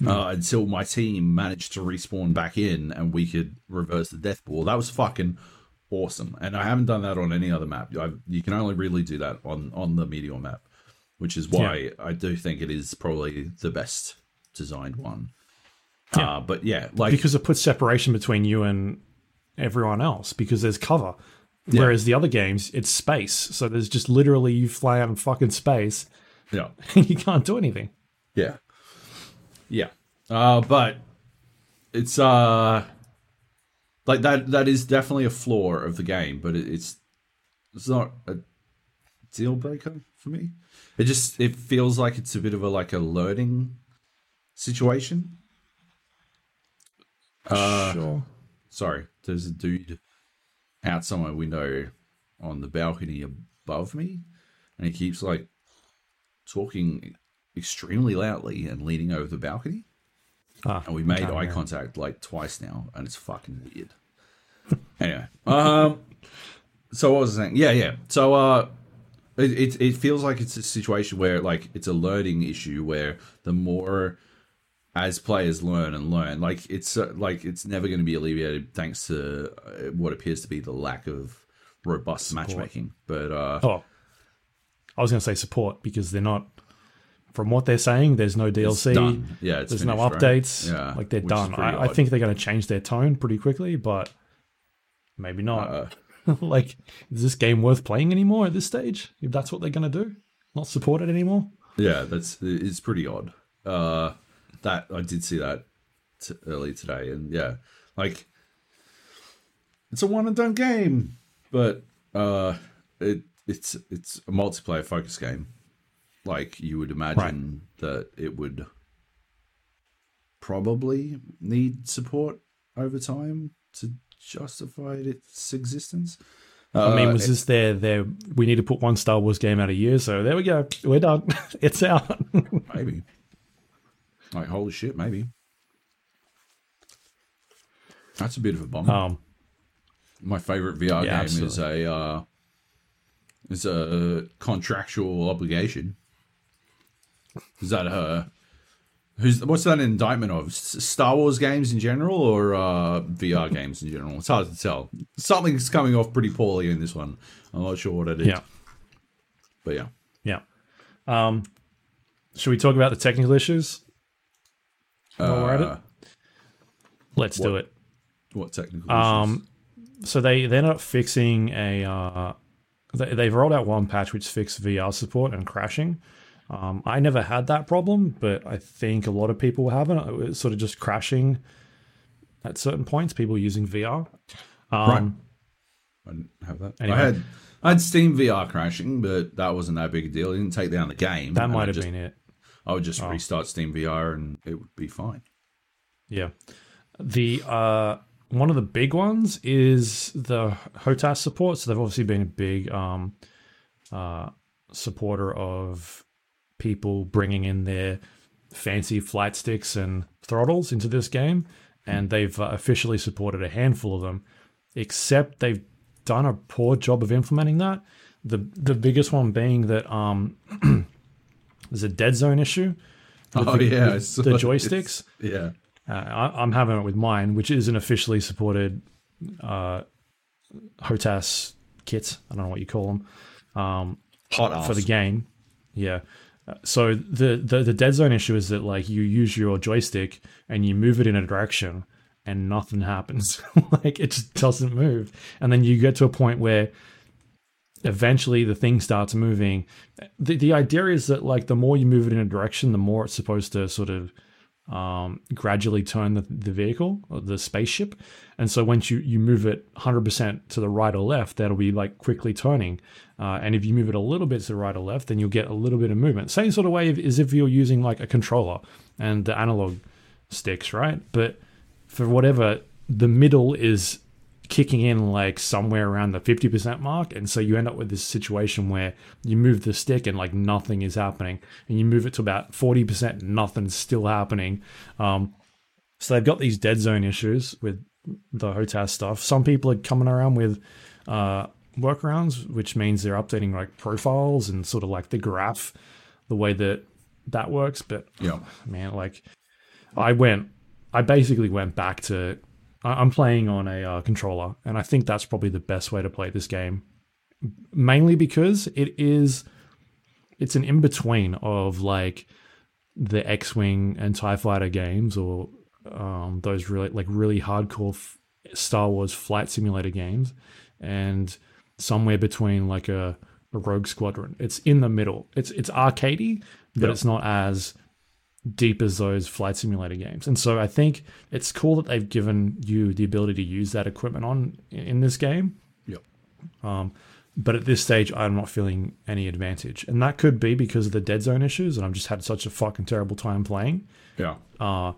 Uh, until my team managed to respawn back in and we could reverse the death ball. That was fucking awesome. And I haven't done that on any other map. I, you can only really do that on, on the Meteor map, which is why I do think it is probably the best designed one. Uh, but yeah, like because it puts separation between you and everyone else because there's cover. Whereas the other games, it's space. So there's just literally you fly out in fucking space yeah, and you can't do anything. yeah, yeah. Uh, but it's uh like that. That is definitely a flaw of the game, but it, it's it's not a deal breaker for me. It just it feels like it's a bit of a like a learning situation. Uh, sure. Sorry, there's a dude outside my window on the balcony above me, and he keeps like talking extremely loudly and leaning over the balcony. Ah, And we made eye hear. contact like twice now, and it's fucking weird. anyway, um, so what was I saying? Yeah, yeah. So, uh, it, it it feels like it's a situation where like it's a learning issue where the more as players learn and learn, like it's uh, like it's never going to be alleviated thanks to uh, what appears to be the lack of robust matchmaking. But uh, Oh, I was going to say support because they're not. From what they're saying, there's no DLC. Yeah, it's there's no finished, right? updates. Yeah, like they're done. I, I think they're going to change their tone pretty quickly, but maybe not. Uh, like, is this game worth playing anymore at this stage? If that's what they're going to do, not support it anymore. Yeah, that's it's pretty odd. Uh, that I did see that t- early today, and yeah, like it's a one and done game, but uh, it it's it's a multiplayer focus game. Like you would imagine that it would probably need support over time to justify its existence. I mean, Uh, was this their their? We need to put one Star Wars game out a year, so there we go. We're done. it's out. Maybe. Like holy shit, maybe. That's a bit of a bummer. um, My favorite VR Yeah, game is a uh, is a contractual obligation. Is that a who's what's that an indictment of? Star Wars games in general or uh, VR games in general? It's hard to tell. Something's coming off pretty poorly in this one. I'm not sure what it is. yeah, but yeah. yeah. Um, should we talk about the technical issues? While we're at Uh, it, let's do it. What technical issues? Um, so they they're not fixing a. Uh, they, they've rolled out one patch which fixed VR support and crashing. Um, I never had that problem, but I think a lot of people have it. It was sort of just crashing at certain points. People using VR. Um, I didn't have that. Anyway. I had I had Steam VR crashing, but that wasn't that big a deal. It didn't take down the game. That might have just- been it. I would just restart Steam VR and it would be fine. Yeah. The uh one of the big ones is the HOTAS support. So they've obviously been a big um uh supporter of people bringing in their fancy flight sticks and throttles into this game and they've uh, officially supported a handful of them except they've done a poor job of implementing that. The the biggest one being that um there's a dead zone issue Oh, the, yeah, the joysticks. Yeah. Uh, I, I'm having it with mine, which is an officially supported uh, HOTAS kit. I don't know what you call them um, Hot ass. for the game. Yeah. So the, the the dead zone issue is that like you use your joystick and you move it in a direction and nothing happens. like it just doesn't move, and then you get to a point where eventually the thing starts moving. The the idea is that like the more you move it in a direction, the more it's supposed to sort of um, gradually turn the, the vehicle or the spaceship. And so once you, you move it 100% to the right or left, that'll be like quickly turning. Uh, and if you move it a little bit to the right or left, then you'll get a little bit of movement. Same sort of way as if you're using like a controller and the analog sticks, right? But for whatever, the middle is kicking in like somewhere around the 50% mark and so you end up with this situation where you move the stick and like nothing is happening and you move it to about 40% nothing's still happening um, so they've got these dead zone issues with the HOTAS stuff some people are coming around with uh, workarounds which means they're updating like profiles and sort of like the graph the way that that works but Yeah. man like i went i basically went back to i'm playing on a uh, controller and i think that's probably the best way to play this game. Mainly because it is it's an in-between of like the x-wing and tie fighter games or um, those really like really hardcore f- star wars flight simulator games and somewhere between like a, a rogue squadron. It's in the middle. It's it's arcadey but Yeah. it's not as deep as those flight simulator games. And so I think it's cool that they've given you the ability to use that equipment on in this game. Yep. But at this stage, I'm not feeling any advantage, and that could be because of the dead zone issues, and I've just had such a fucking terrible time playing. Yeah. Uh,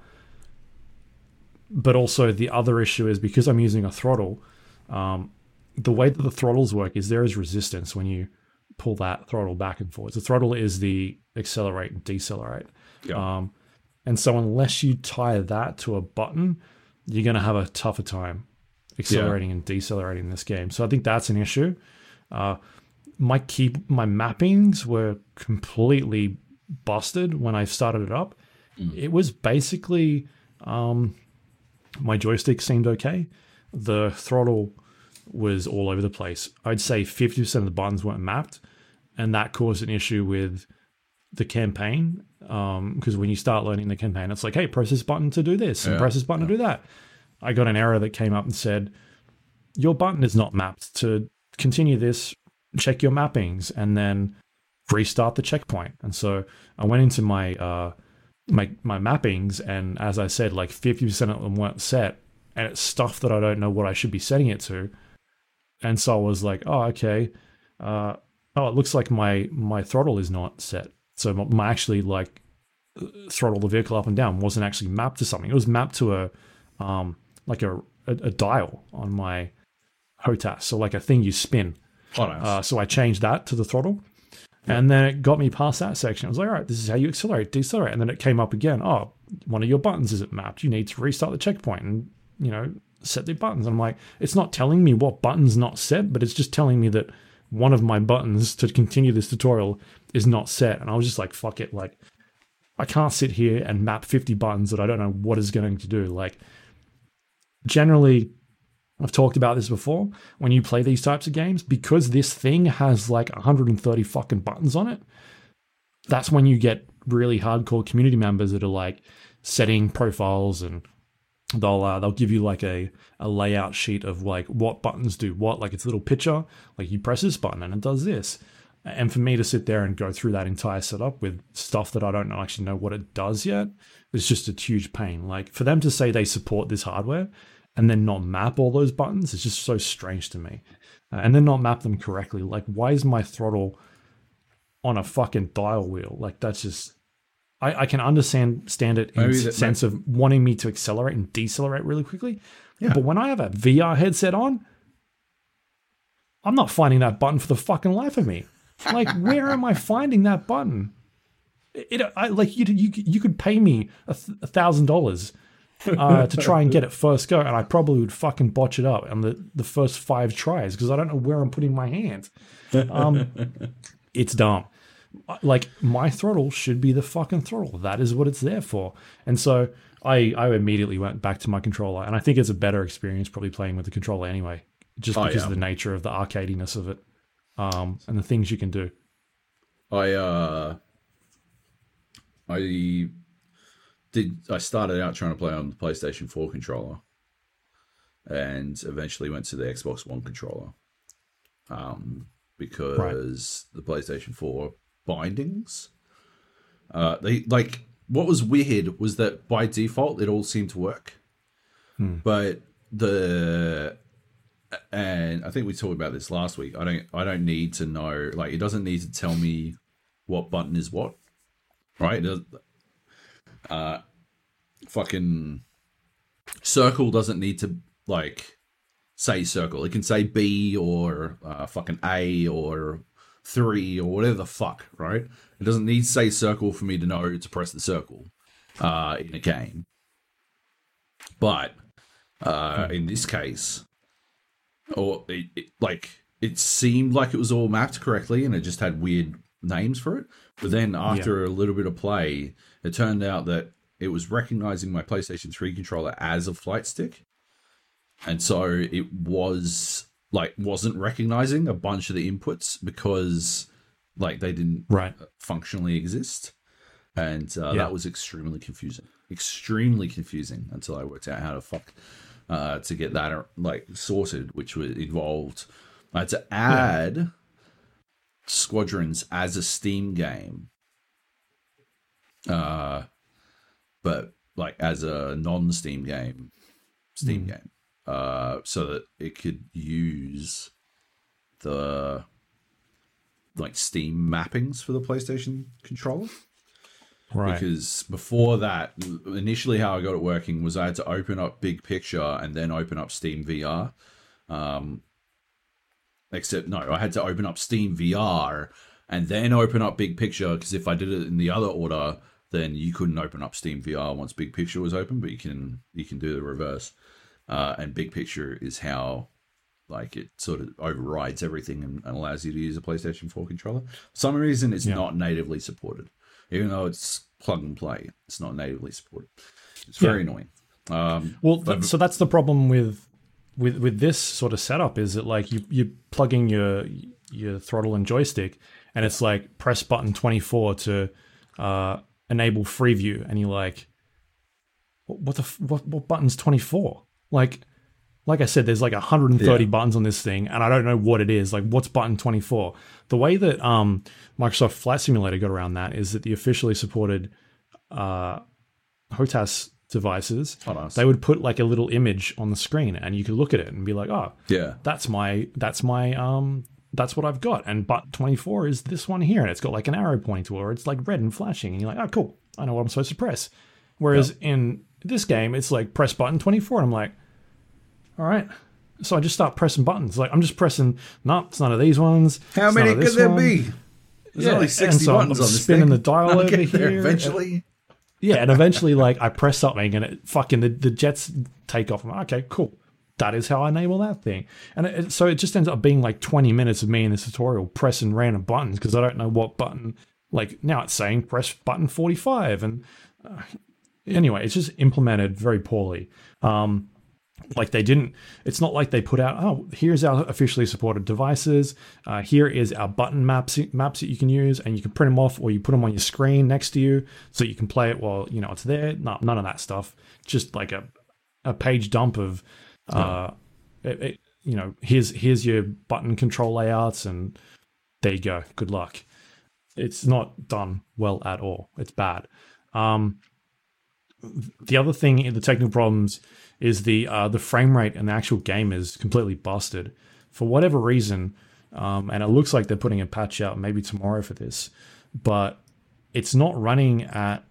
but also the other issue is because I'm using a throttle. Um, the way that the throttles work is there is resistance when you pull that throttle back and forwards. The throttle is the accelerate and decelerate. Yeah. Um, and so unless you tie that to a button, you're going to have a tougher time accelerating and decelerating this game. So I think that's an issue. Uh, my key, my mappings were completely busted when I started it up. It was basically um, my joystick seemed okay. The throttle was all over the place. I'd say 50% of the buttons weren't mapped, and that caused an issue with the campaign. Because when you start learning the campaign, it's like, hey, press this button to do this, and Yeah, press this button to do that. I got an error that came up and said, your button is not mapped. To continue this, check your mappings and then restart the checkpoint. And so I went into my uh, my my mappings, and as I said, like fifty percent of them weren't set, and it's stuff that I don't know what I should be setting it to. And so I was like, oh, okay. Uh, oh, it looks like my my throttle is not set. So my, my actually like throttle the vehicle up and down wasn't actually mapped to something. It was mapped to a um like a a, a dial on my HOTAS, so like a thing you spin. Hot ass. Uh, so I changed that to the throttle. And then it got me past that section. I was like, all right, this is how you accelerate, decelerate. And then it came up again. Oh, one of your buttons isn't mapped. You need to restart the checkpoint and, you know, set the buttons. And I'm like, it's not telling me what button's not set, but it's just telling me that one of my buttons to continue this tutorial is not set. And I was just like, fuck it. Like, I can't sit here and map 50 buttons that I don't know what is going to do. Like, generally, I've talked about this before. When you play these types of games, because this thing has like 130 fucking buttons on it, that's when you get really hardcore community members that are like setting profiles and they'll uh, they'll give you like a, a layout sheet of like what buttons do what like it's a little picture like you press this button and it does this and for me to sit there and go through that entire setup with stuff that I don't actually know what it does yet is just a huge pain like for them to say they support this hardware and then not map all those buttons is just so strange to me uh, and then not map them correctly like why is my throttle on a fucking dial wheel like that's just I, I can understand stand it in the sense of wanting me to accelerate and decelerate really quickly. Yeah. But when I have a VR headset on, I'm not finding that button for the fucking life of me. Like, where am I finding that button? It, I, like you, you, you could pay me a thousand dollars uh, to try and get it first go, and I probably would fucking botch it up on the the first five tries because I don't know where I'm putting my hand. Um, it's dumb. Like my throttle should be the fucking throttle. That is what it's there for. And so I I immediately went back to my controller, and I think it's a better experience probably playing with the controller anyway, just Oh, because yeah. of the nature of the arcadiness of it, um, and the things you can do. I uh I did I started out trying to play on the PlayStation 4 controller and eventually went to the Xbox One controller. Um because the PlayStation 4 bindings uh they like what was weird was that by default it all seemed to work. But the and I think we talked about this last week. I don't I don't need to know like it doesn't need to tell me what button is what. Right? Uh fucking circle doesn't need to like say circle. It can say B or uh, fucking A or three or whatever the fuck, right? It doesn't need to say circle for me to know to press the circle uh, in a game. But uh, in this case, or it, it, like it seemed like it was all mapped correctly and it just had weird names for it. But then after a little bit of play, it turned out that it was recognizing my PlayStation 3 controller as a flight stick. And so it was like wasn't recognizing a bunch of the inputs because like they didn't Right. functionally exist. And uh, Yeah. that was extremely confusing. Extremely confusing until I worked out how to fuck uh, to get that like sorted, which was involved. I had to add Squadrons as a Steam game. Uh, but like as a non-Steam game, Steam game, uh, so that it could use the like Steam mappings for the PlayStation controller. Right. Because before that, initially how I got it working was I had to open up Big Picture and then open up Steam VR. Um, except no, I had to open up Steam VR and then open up Big Picture because if I did it in the other order, then you couldn't open up Steam VR once Big Picture was open, but you can you can do the reverse. Uh, and Big Picture is how like it sort of overrides everything and, and allows you to use a PlayStation 4 controller. For some reason, it's Yeah. not natively supported, even though it's plug and play. It's not natively supported. It's very annoying. Um, Well, th- so that's the problem with with with this sort of setup is that like you you plugging your your throttle and joystick, and it's like press button twenty four to uh, enable free view, and you're like, what, what the f- what what button's twenty four? Like, like I said, there's like 130 Yeah. buttons on this thing, and I don't know what it is. Like, what's button 24? The way that um, Microsoft Flight Simulator got around that is that the officially supported uh, HOTAS devices, Oh, nice. they would put like a little image on the screen, and you could look at it and be like, oh, yeah, that's my that's my um that's what I've got. And button 24 is this one here, and it's got like an arrow pointing to it, or it's like red and flashing, and you're like, oh, cool, I know what I'm supposed to press. Whereas in this game, it's like press button 24, and I'm like, all right. So I just start pressing buttons. Like I'm just pressing. No, it's none of these ones. how many could there one. be? There's Yeah, only and sixty so I'm buttons on this spinning the dial I'll over here. eventually. Yeah, and eventually, like I press something, and it fucking the, the jets take off. I'm like, okay, cool. That is how I enable that thing. And it- so it just ends up being like 20 minutes of me in this tutorial pressing random buttons because I don't know what button. Like now it's saying press button 45, and uh, anyway, it's just implemented very poorly. Um, like they didn't it's not like they put out oh here's our officially supported devices uh, here is our button maps maps that you can use and you can print them off or you put them on your screen next to you so you can play it while you know it's there no, none of that stuff just like a a page dump of, uh, it, it, you know, here's here's your button control layouts, and there you go. Good luck. It's not done well at all. It's bad. Um, the other thing the technical problems is the uh, the frame rate and the actual game is completely busted for whatever reason. Um, and it looks like they're putting a patch out maybe tomorrow for this, but it's not running at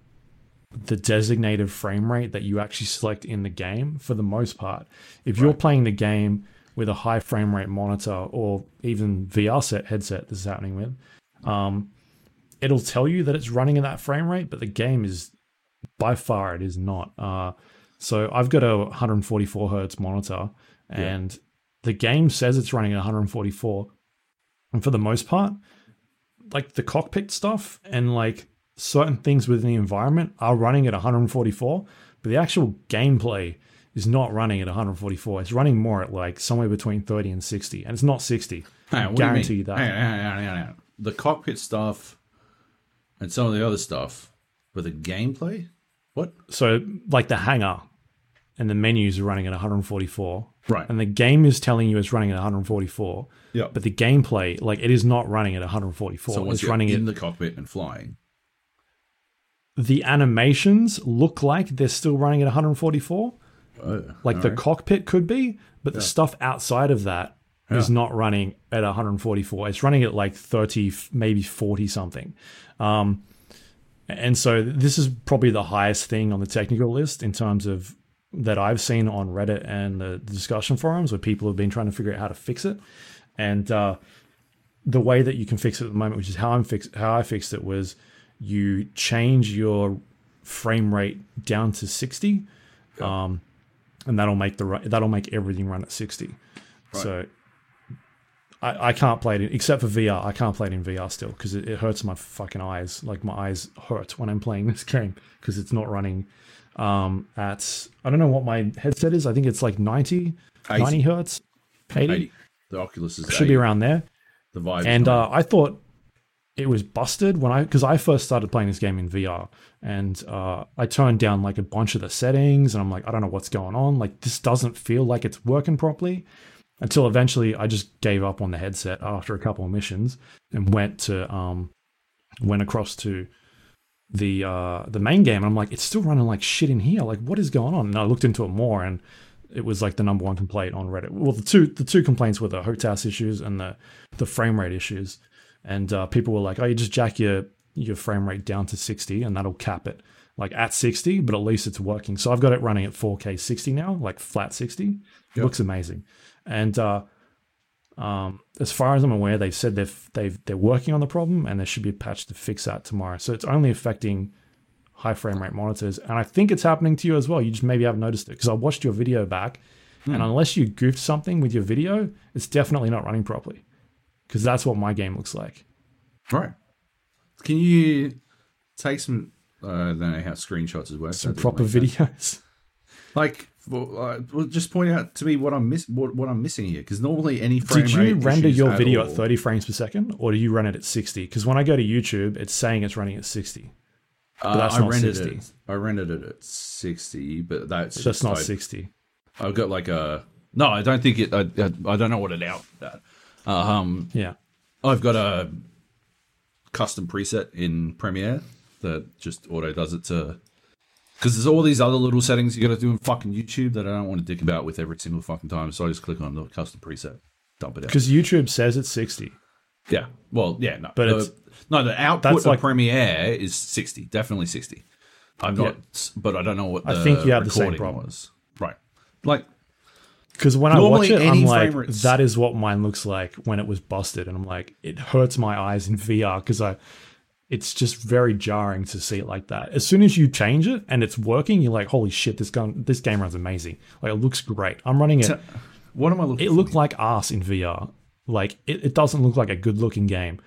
the designated frame rate that you actually select in the game for the most part. If you're playing the game with a high frame rate monitor or even VR set headset this is happening with, um, it'll tell you that it's running at that frame rate, but the game is by far it is not. Uh, so I've got a 144 hertz monitor, and the game says it's running at 144, and for the most part, like the cockpit stuff and like certain things within the environment are running at 144, but the actual gameplay is not running at 144. It's running more at like somewhere between 30 and 60, and it's not 60. Hang on, I do you guarantee you that. Hang on. The cockpit stuff and some of the other stuff, but the gameplay? What? So like the hangar and the menus are running at 144, Right. and the game is telling you it's running at 144. Yeah. But the gameplay, like it is not running at 144. so it's running in at the cockpit and flying. the animations look like they're still running at 144. Oh, Like the alright. cockpit could be, but the stuff outside of that is Yeah. not running at 144. It's running at like 30, maybe 40 something. Um, and so this is probably the highest thing on the technical list in terms of that I've seen on Reddit and the discussion forums where people have been trying to figure out how to fix it. And uh, the way that you can fix it at the moment, which is how I'm fix how I fixed it, was you change your frame rate down to 60 um, and that'll make the that'll make everything run at 60 so I, I can't play it in, except for VR. I can't play it in VR still because it, it hurts my fucking eyes. Like my eyes hurt when I'm playing this game because it's not running um, at I don't know what my headset is. I think it's like 90, 80. 90 hertz, 80. 80. The Oculus is there, Should be around there. The Vive. And uh, I thought it was busted when I because I first started playing this game in VR and uh, I turned down like a bunch of the settings and I'm like I don't know what's going on like this doesn't feel like it's working properly until eventually I just gave up on the headset after a couple of missions and went to um went across to the uh the main game and I'm like it's still running like shit in here. Like what is going on? And I looked into it more and it was like the number one complaint on Reddit. Well the two the two complaints were the HOTAS issues and the the frame rate issues. And uh, people were like oh you just jack your your frame rate down to 60 and that'll cap it like at 60 but at least it's working. So I've got it running at 4k 60 now like flat 60 it looks amazing. And uh um, as far as I'm aware, they've said they've they've they're working on the problem, and there should be a patch to fix that tomorrow. So it's only affecting high frame rate monitors, and I think it's happening to you as well. You just maybe haven't noticed it because I watched your video back, and unless you goofed something with your video, it's definitely not running properly. Because that's what my game looks like. Right. Can you take some? Uh, I don't know how screenshots is work. Some proper make sense. videos. Like, well, uh, well, just point out to me what I'm miss what, what I'm missing here. Because normally any frame Did you render your video all- at 30 frames per second, or do you run it at 60? Because when I go to YouTube, it's saying it's running at 60. Uh, that's I not rendered 60. it. I rendered it at sixty, but that's That's just not I, 60. I've got like a no. I don't think it. I, I, I don't know what it out. That. Um, Yeah. I've got a custom preset in Premiere that just auto does it to. Because there's all these other little settings you got to do in fucking YouTube that I don't want to dick about with every single fucking time. So I just click on the custom preset, dump it out. Because YouTube says it's 60. Yeah. Well, yeah, no. But the, it's- no, the output of like- Premiere is 60, definitely 60. I'm not, but I don't know what the I think you have the same problem. was. Right. Like, Because when I watch it, I'm like, frame rates- that is what mine looks like when it was busted, and I'm like, it hurts my eyes in VR because I, it's just very jarring to see it like that. As soon as you change it and it's working, you're like, holy shit, this gun, this game runs amazing. Like it looks great. I'm running it. what am I looking It for? looked like ass in VR. Like it, it doesn't look like a good looking game.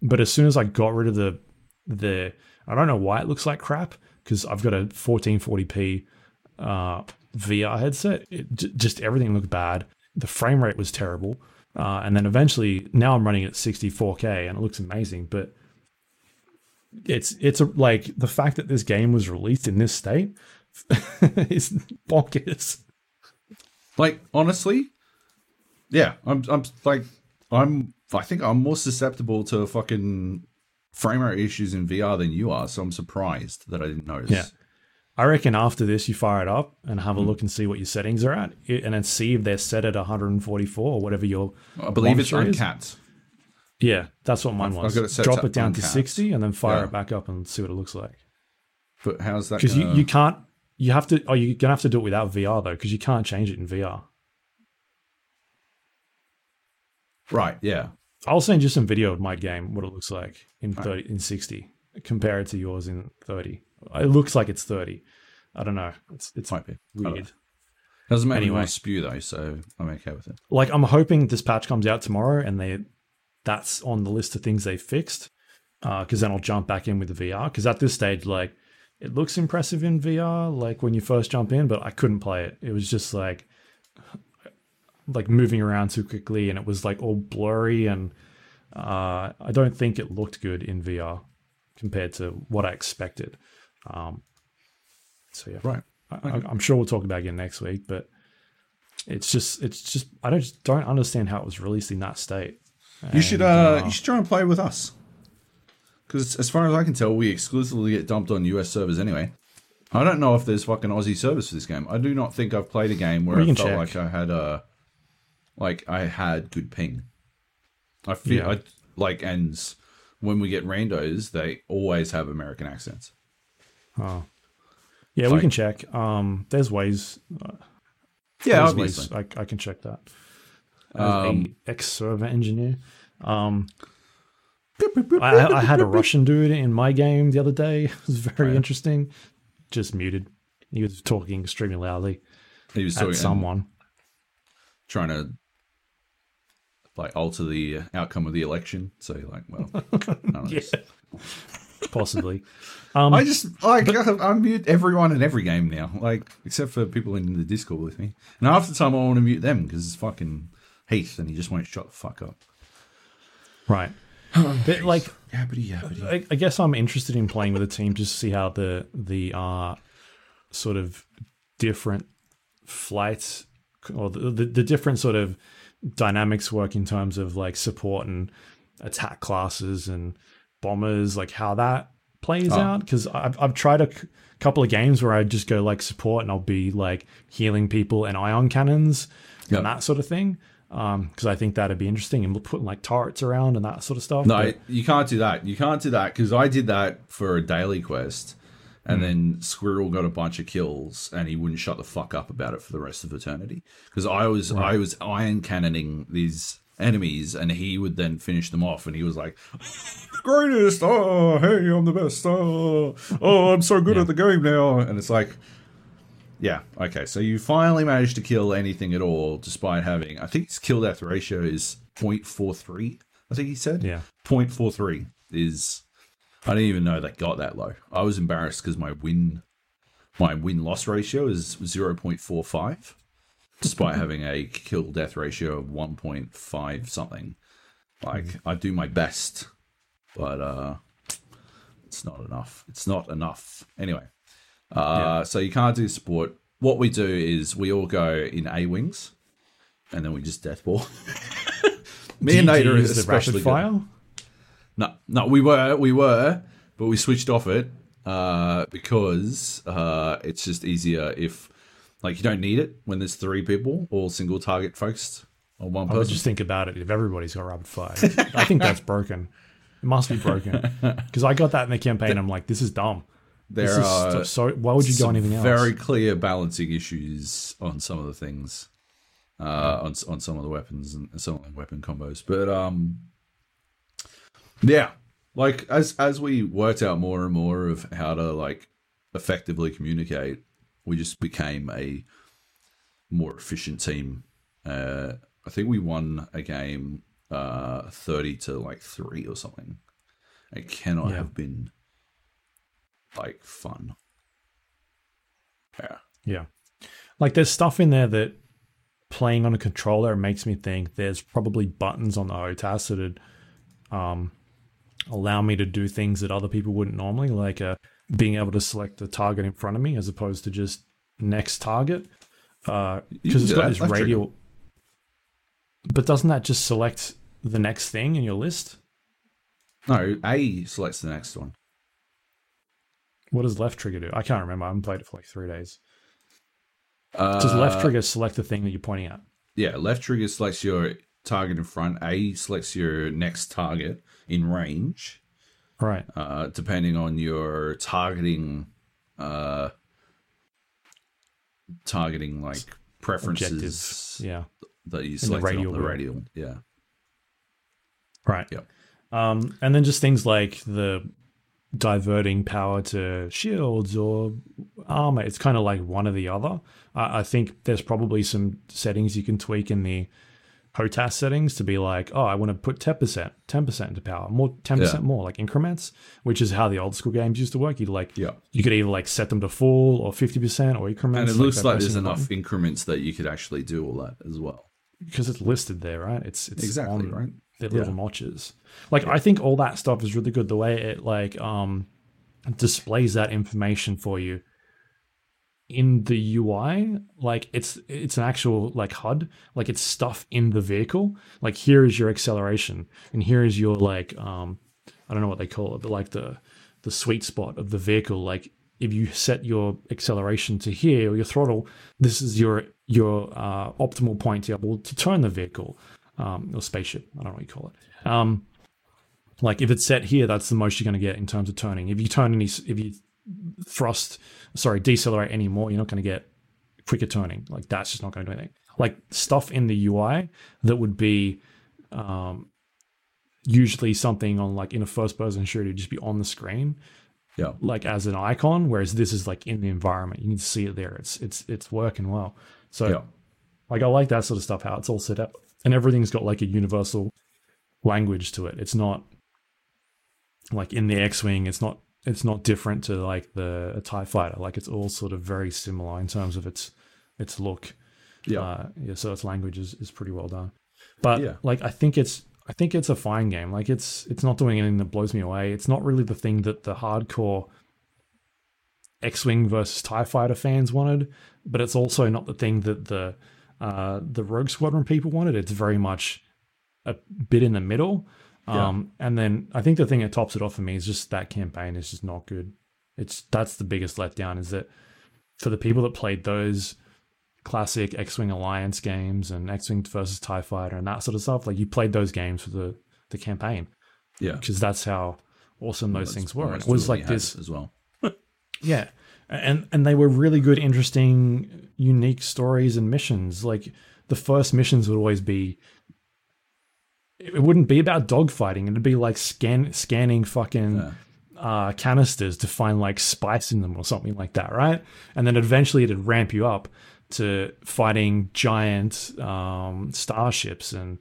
But as soon as I got rid of the the I don't know why it looks like crap because I've got a 1440p uh, VR headset. It, j- just everything looked bad. The frame rate was terrible. Uh, and then eventually, now I'm running at 64k and it looks amazing. But it's it's a, like the fact that this game was released in this state is bonkers. Like honestly, yeah, I'm I'm like I'm I think I'm more susceptible to fucking frame rate issues in VR than you are, so I'm surprised that I didn't notice. Yeah. I reckon after this, you fire it up and have a hmm. look and see what your settings are at, and then see if they're set at 144 or whatever your. I believe it's monster is. Yeah, that's what mine was. it set Drop to it down to uncapped. 60 and then fire Yeah. it back up and see what it looks like. But how's that? Because you, gonna- you can't, you have to, oh, you're gonna have to do it without VR though, because you can't change it in VR. right? Yeah. I'll send you some video of my game, what it looks like in 30, in 60. Compare it to yours in 30. It looks like it's 30. I don't know. It's it's Might be. Weird. Doesn't make me Anyway. want to spew though, so I'm okay with it. Like I'm hoping this patch comes out tomorrow and they that's on the list of things they fixed. Because then I'll jump back in with the VR. Because at this stage, like it looks impressive in VR, like when you first jump in, but I couldn't play it. It was just like like moving around too quickly, and it was like all blurry, and uh, I don't think it looked good in VR compared to what I expected. Um, so yeah, Right. I, I, I'm sure we'll talk about it again next week, but it's just it's just I don't just don't understand how it was released in that state. You should And, uh, you should try and play with us. Because as far as I can tell, we exclusively get dumped on US servers anyway. I don't know if there's fucking Aussie servers for this game. I do not think I've played a game where I felt check. like I had a like I had good ping. I feel Yeah. I like and when we get randos, they always have American accents. oh. yeah, we can check. Um, there's ways. Uh, Yeah, there's obviously. ways I, I can check that. Um, a ex server engineer. Um, I, I had a Russian dude in my game the other day. It was very interesting. Just muted. He was talking extremely loudly He was talking, someone. trying to like alter the outcome of the election. So you're like, well, this. Possibly. Um, I just like I mute everyone in every game now, like except for people in the Discord with me. And half the time I want to mute them because it's fucking Heath, and he just won't shut the fuck up. right. But like Yabbity yabbity. I, I guess I'm interested in playing with a team just to see how the the uh, sort of different flights or the, the, the different sort of dynamics work in terms of like support and attack classes and bombers, like how that plays Oh. out. Because I've I've tried a c- couple of games where I just go like support and I'll be like healing people and ion cannons Yep. and that sort of thing. Um, because I think that'd be interesting and we'll putting like turrets around and that sort of stuff. No, But- you can't do that. You can't do that because I did that for a daily quest, and hmm. then Squirrel got a bunch of kills, and he wouldn't shut the fuck up about it for the rest of eternity. Because I was I was ion cannoning these enemies, and he would then finish them off, and he was like, the "Greatest! Oh, hey, I'm the best! Oh, oh, I'm so good at the game now!" And it's like. Yeah. Okay. So you finally managed to kill anything at all, despite having. I think his kill death ratio is 0.43. I think he said. Yeah. 0.43 is. I didn't even know that got that low. I was embarrassed because my win, my win loss ratio is 0.45, despite having a kill death ratio of 1.5 something. Like I do my best, but uh, it's not enough. It's not enough. Anyway. Uh, So you can't do support. What we do is we all go in A wings, and then we just death ball. Me Do and you- is Nate you are the especially rapid good. fire. No, no, we were, we were, but we switched off it uh, because uh, it's just easier if, like, you don't need it when there's three people all single target focused on one I would person. just think about it if everybody's got rapid fire. I think that's broken. It must be broken because I got that in the campaign. I'm like, this is dumb. This there is are so, so. Why would you go anything else? very clear balancing issues on some of the things, uh, on on some of the weapons and some of the weapon combos. But um, yeah, like as as we worked out more and more of how to like effectively communicate, we just became a more efficient team. Uh, I think we won a game uh, thirty to like three or something. It cannot Yeah. have been like fun. Yeah. Yeah, like there's stuff in there that playing on a controller makes me think there's probably buttons on the HOTAS that'd um, allow me to do things that other people wouldn't normally, like uh, being able to select the target in front of me as opposed to just next target. because can it's got this radial. But doesn't that just select the next thing in your list? No, A selects the next one. What does left trigger do? I can't remember. I haven't played it for like three days. Uh, Does left trigger select the thing that you're pointing at? Yeah, left trigger selects your target in front. A selects your next target in range. Right. uh, depending on your targeting uh, targeting like preferences Objectives. Yeah. that you select on the radial. Yeah. Right. Yep. Um, and then just things like the diverting power to shields or armor. It's kind of like one or the other. I I think there's probably some settings you can tweak in the HOTAS settings to be like, oh, I want to put 10%, 10% into power, more 10% Yeah. more, like increments, which is how the old school games used to work. You'd like, Yeah. you could either like set them to full or 50% or increments. And it looks by like there's enough button. increments that you could actually do all that as well. because it's listed there, right? It's it's Exactly, on right? The little notches. Like I think all that stuff is really good. The way it like um displays that information for you in the UI, like it's it's an actual like HUD, like it's stuff in the vehicle. Like here is your acceleration, and here is your like um I don't know what they call it, but like the the sweet spot of the vehicle. Like if you set your acceleration to here or your throttle, this is your your uh, optimal point to be able to turn the vehicle um, or spaceship. I don't know what you call it. Um, like if it's set here, that's the most you're going to get in terms of turning. If you turn any, if you thrust, sorry, decelerate any more, you're not going to get quicker turning. Like that's just not going to do anything. Like stuff in the UI that would be um, usually something on like in a first person shooter, it'd just be on the screen Yeah. like as an icon, whereas this is like in the environment. You can see it there. It's it's it's working well. So Yeah. like I like that sort of stuff, how it's all set up. And everything's got like a universal language to it. It's not like in the X-Wing, it's not it's not different to like the a TIE fighter. Like it's all sort of very similar in terms of its its look. Yeah. Uh, yeah, so its language is, is pretty well done. But Yeah. like I think it's I think it's a fine game. Like it's it's not doing anything that blows me away. It's not really the thing that the hardcore X-wing versus Tie Fighter fans wanted, but it's also not the thing that the uh, the Rogue Squadron people wanted. It's very much a bit in the middle. Um, and then I think the thing that tops it off for me is just that campaign is just not good. It's that's the biggest letdown is that for the people that played those classic X-wing Alliance games and X-wing versus Tie Fighter and that sort of stuff, like you played those games for the the campaign Yeah. because that's how awesome those things were. And it was like this as well. yeah. And and they were really good, interesting, unique stories and missions. Like the first missions would always be it wouldn't be about dogfighting. It'd be like scan scanning fucking Yeah. uh, canisters to find like spice in them or something like that, right? And then eventually it'd ramp you up to fighting giant um, starships and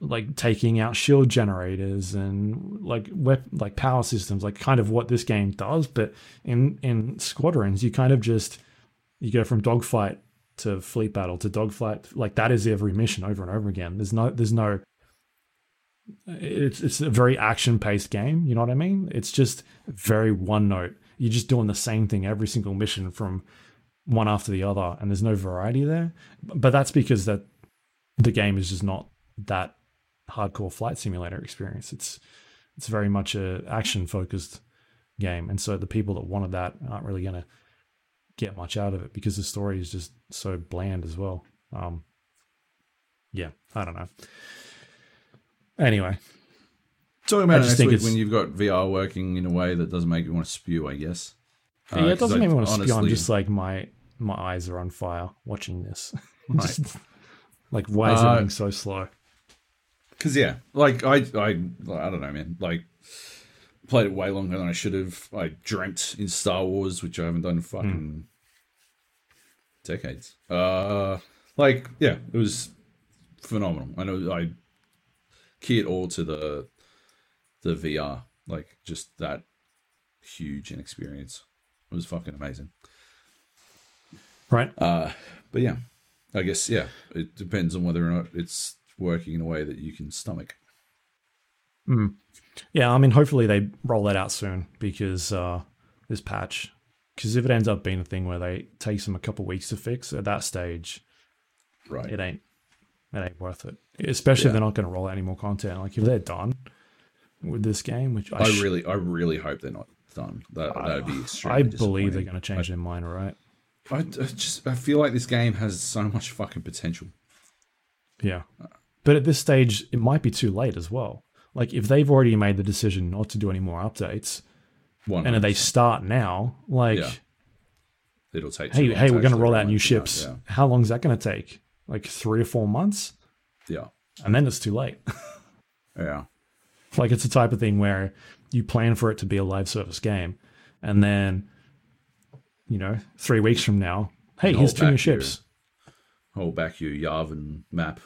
like taking out shield generators and like like power systems, like kind of what this game does. But in in squadrons, you kind of just you go from dogfight to fleet battle to dogfight. Like that is every mission over and over again. There's no there's no it's it's a very action paced game. You know what I mean? It's just very one note. You're just doing the same thing every single mission from one after the other, and there's no variety there. But that's because that the game is just not that hardcore flight simulator experience. It's it's very much a action focused game, and so the people that wanted that aren't really gonna get much out of it because the story is just so bland as well. Um, yeah, I don't know. Anyway, Talking I about it just next think week it's- when you've got VR working in a way that doesn't make you want to spew, I guess. Uh, yeah, it doesn't make me want to spew. I'm just like my my eyes are on fire watching this. Right. Just, like, why is Uh, everything so slow? Cause yeah, like I, I, I don't know, man. Like played it way longer than I should have. I dreamt in Star Wars, which I haven't done in fucking decades. Uh, like yeah, it was phenomenal. I know I key it all to the the VR, like just that huge an experience. It was fucking amazing. Right? Uh, but yeah, I guess yeah, it depends on whether or not it's working in a way that you can stomach. Yeah, I mean, hopefully they roll that out soon because uh, this patch Because if it ends up being a thing where they takes them a couple weeks to fix, at that stage, Right. it ain't it ain't worth it. Especially Yeah. if they're not going to roll out any more content. Like if they're done with this game, which I, I sh- really, I really hope they're not done. That that'd be extremely I believe they're going to change their mind, right? I, I just I feel like this game has so much fucking potential. Yeah. But at this stage, it might be too late as well. Like if they've already made the decision not to do any more updates, One and if they start now, like, Yeah. it'll take. hey, hey, we're going to roll out new ships. Yeah. How long is that going to take? Like three or four months, yeah, and then it's too late. yeah, like it's the type of thing where you plan for it to be a live service game, and then, you know, three weeks from now, hey, here's two new back your- ships. Hold back your Yavin map.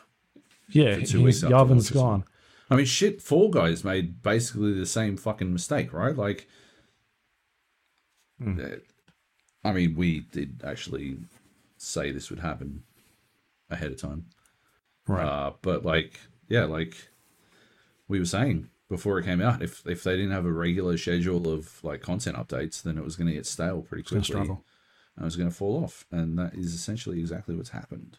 Yeah, for two weeks launch gone. I mean, shit. Fall Guys made basically the same fucking mistake, right? Like, uh, I mean, we did actually say this would happen ahead of time. Right. Uh, but like, yeah, like we were saying before it came out, if if they didn't have a regular schedule of like content updates, then it was going to get stale pretty quickly, struggle. and it was going to fall off. And that is essentially exactly what's happened.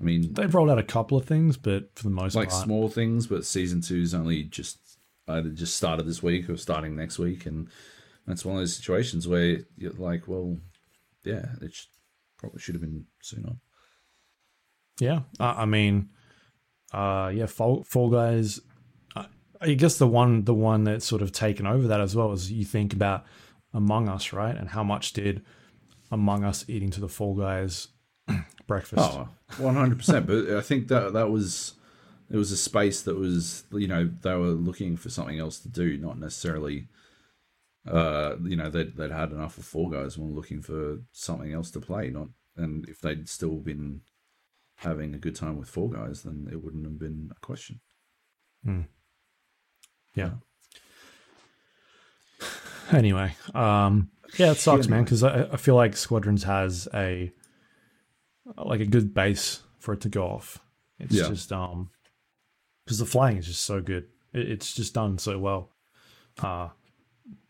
I mean, They've rolled out a couple of things, but for the most part. like part, small things, but season two's only just either just started this week or starting next week, and that's one of those situations where you're like, well, yeah, it probably should have been sooner. Yeah, uh, I mean, uh, yeah, Fall, Fall Guys. I, I guess the one, the one that's sort of taken over that as well is you think about Among Us, right? And how much did Among Us eating to the Fall Guys breakfast? Oh, 100%. but I think that that was it was a space that was you know they were looking for something else to do, not necessarily uh you know they'd, they'd had enough of Fall Guys and were looking for something else to play. Not and if they'd still been having a good time with Fall Guys, then it wouldn't have been a question. yeah. Anyway, um, yeah, it sucks, man, because I, I feel like Squadrons has a like a good base for it to go off. It's Yeah. just um, because the flying is just so good. It, it's just done so well. Uh,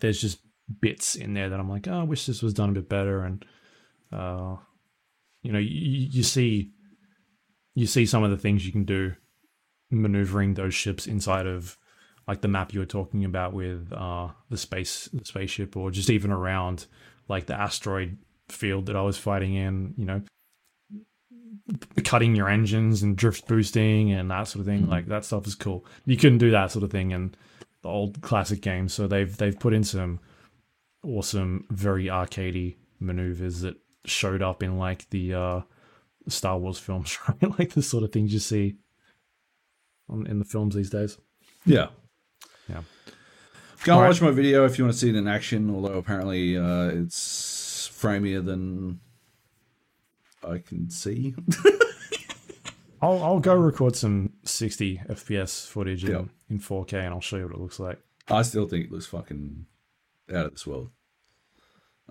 there's just bits in there that I'm like, oh, I wish this was done a bit better, and uh, you know, you, you see, you see some of the things you can do, maneuvering those ships inside of like the map you were talking about with uh, the space the spaceship, or just even around like the asteroid field that I was fighting in. You know, cutting your engines and drift boosting and that sort of thing. Like that stuff is cool. You couldn't do that sort of thing in the old classic games, so they've they've put in some awesome, very arcadey maneuvers that showed up in like the uh, Star Wars films, right? like the sort of things you see on, in the films these days. Yeah. Yeah. Go and Alright. watch my video if you want to see it in action, although apparently uh, it's framier than I can see. I'll I'll go record some 60 FPS footage in, Yeah. in 4K and I'll show you what it looks like. I still think it looks fucking out of this world.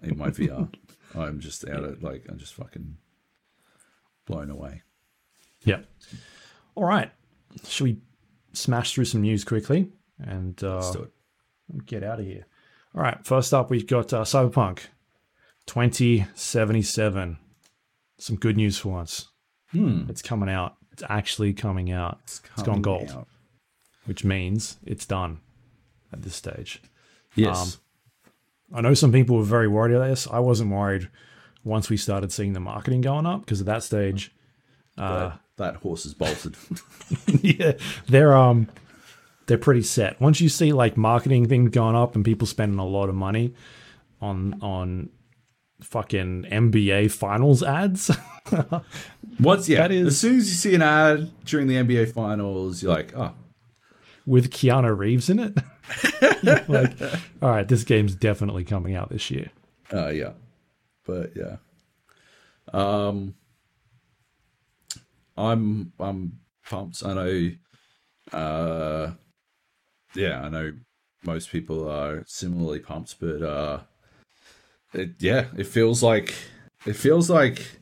In my VR, I'm just out of like I'm just fucking blown away. Yeah. All right. Should we smash through some news quickly and uh, Let's do it. get out of here? All right. First up, we've got uh, Cyberpunk 2077. Some good news for once. Hmm. It's coming out. It's actually coming out, It's, it's gone gold. out. which means it's done at this stage. Yes. I know some people were very worried about this. I wasn't worried once we started seeing the marketing going up because at that stage, uh, that, that horse is bolted. yeah, they're um they're pretty set. Once you see like marketing things going up and people spending a lot of money on on fucking NBA finals ads, Once, yeah, That is- as soon as you see an ad during the NBA finals, you're like, oh, with Keanu Reeves in it. like, all right, this game's definitely coming out this year. Uh, yeah, but yeah, um, I'm I'm pumped. I know, uh, yeah, I know most people are similarly pumped, but uh, it yeah, it feels like it feels like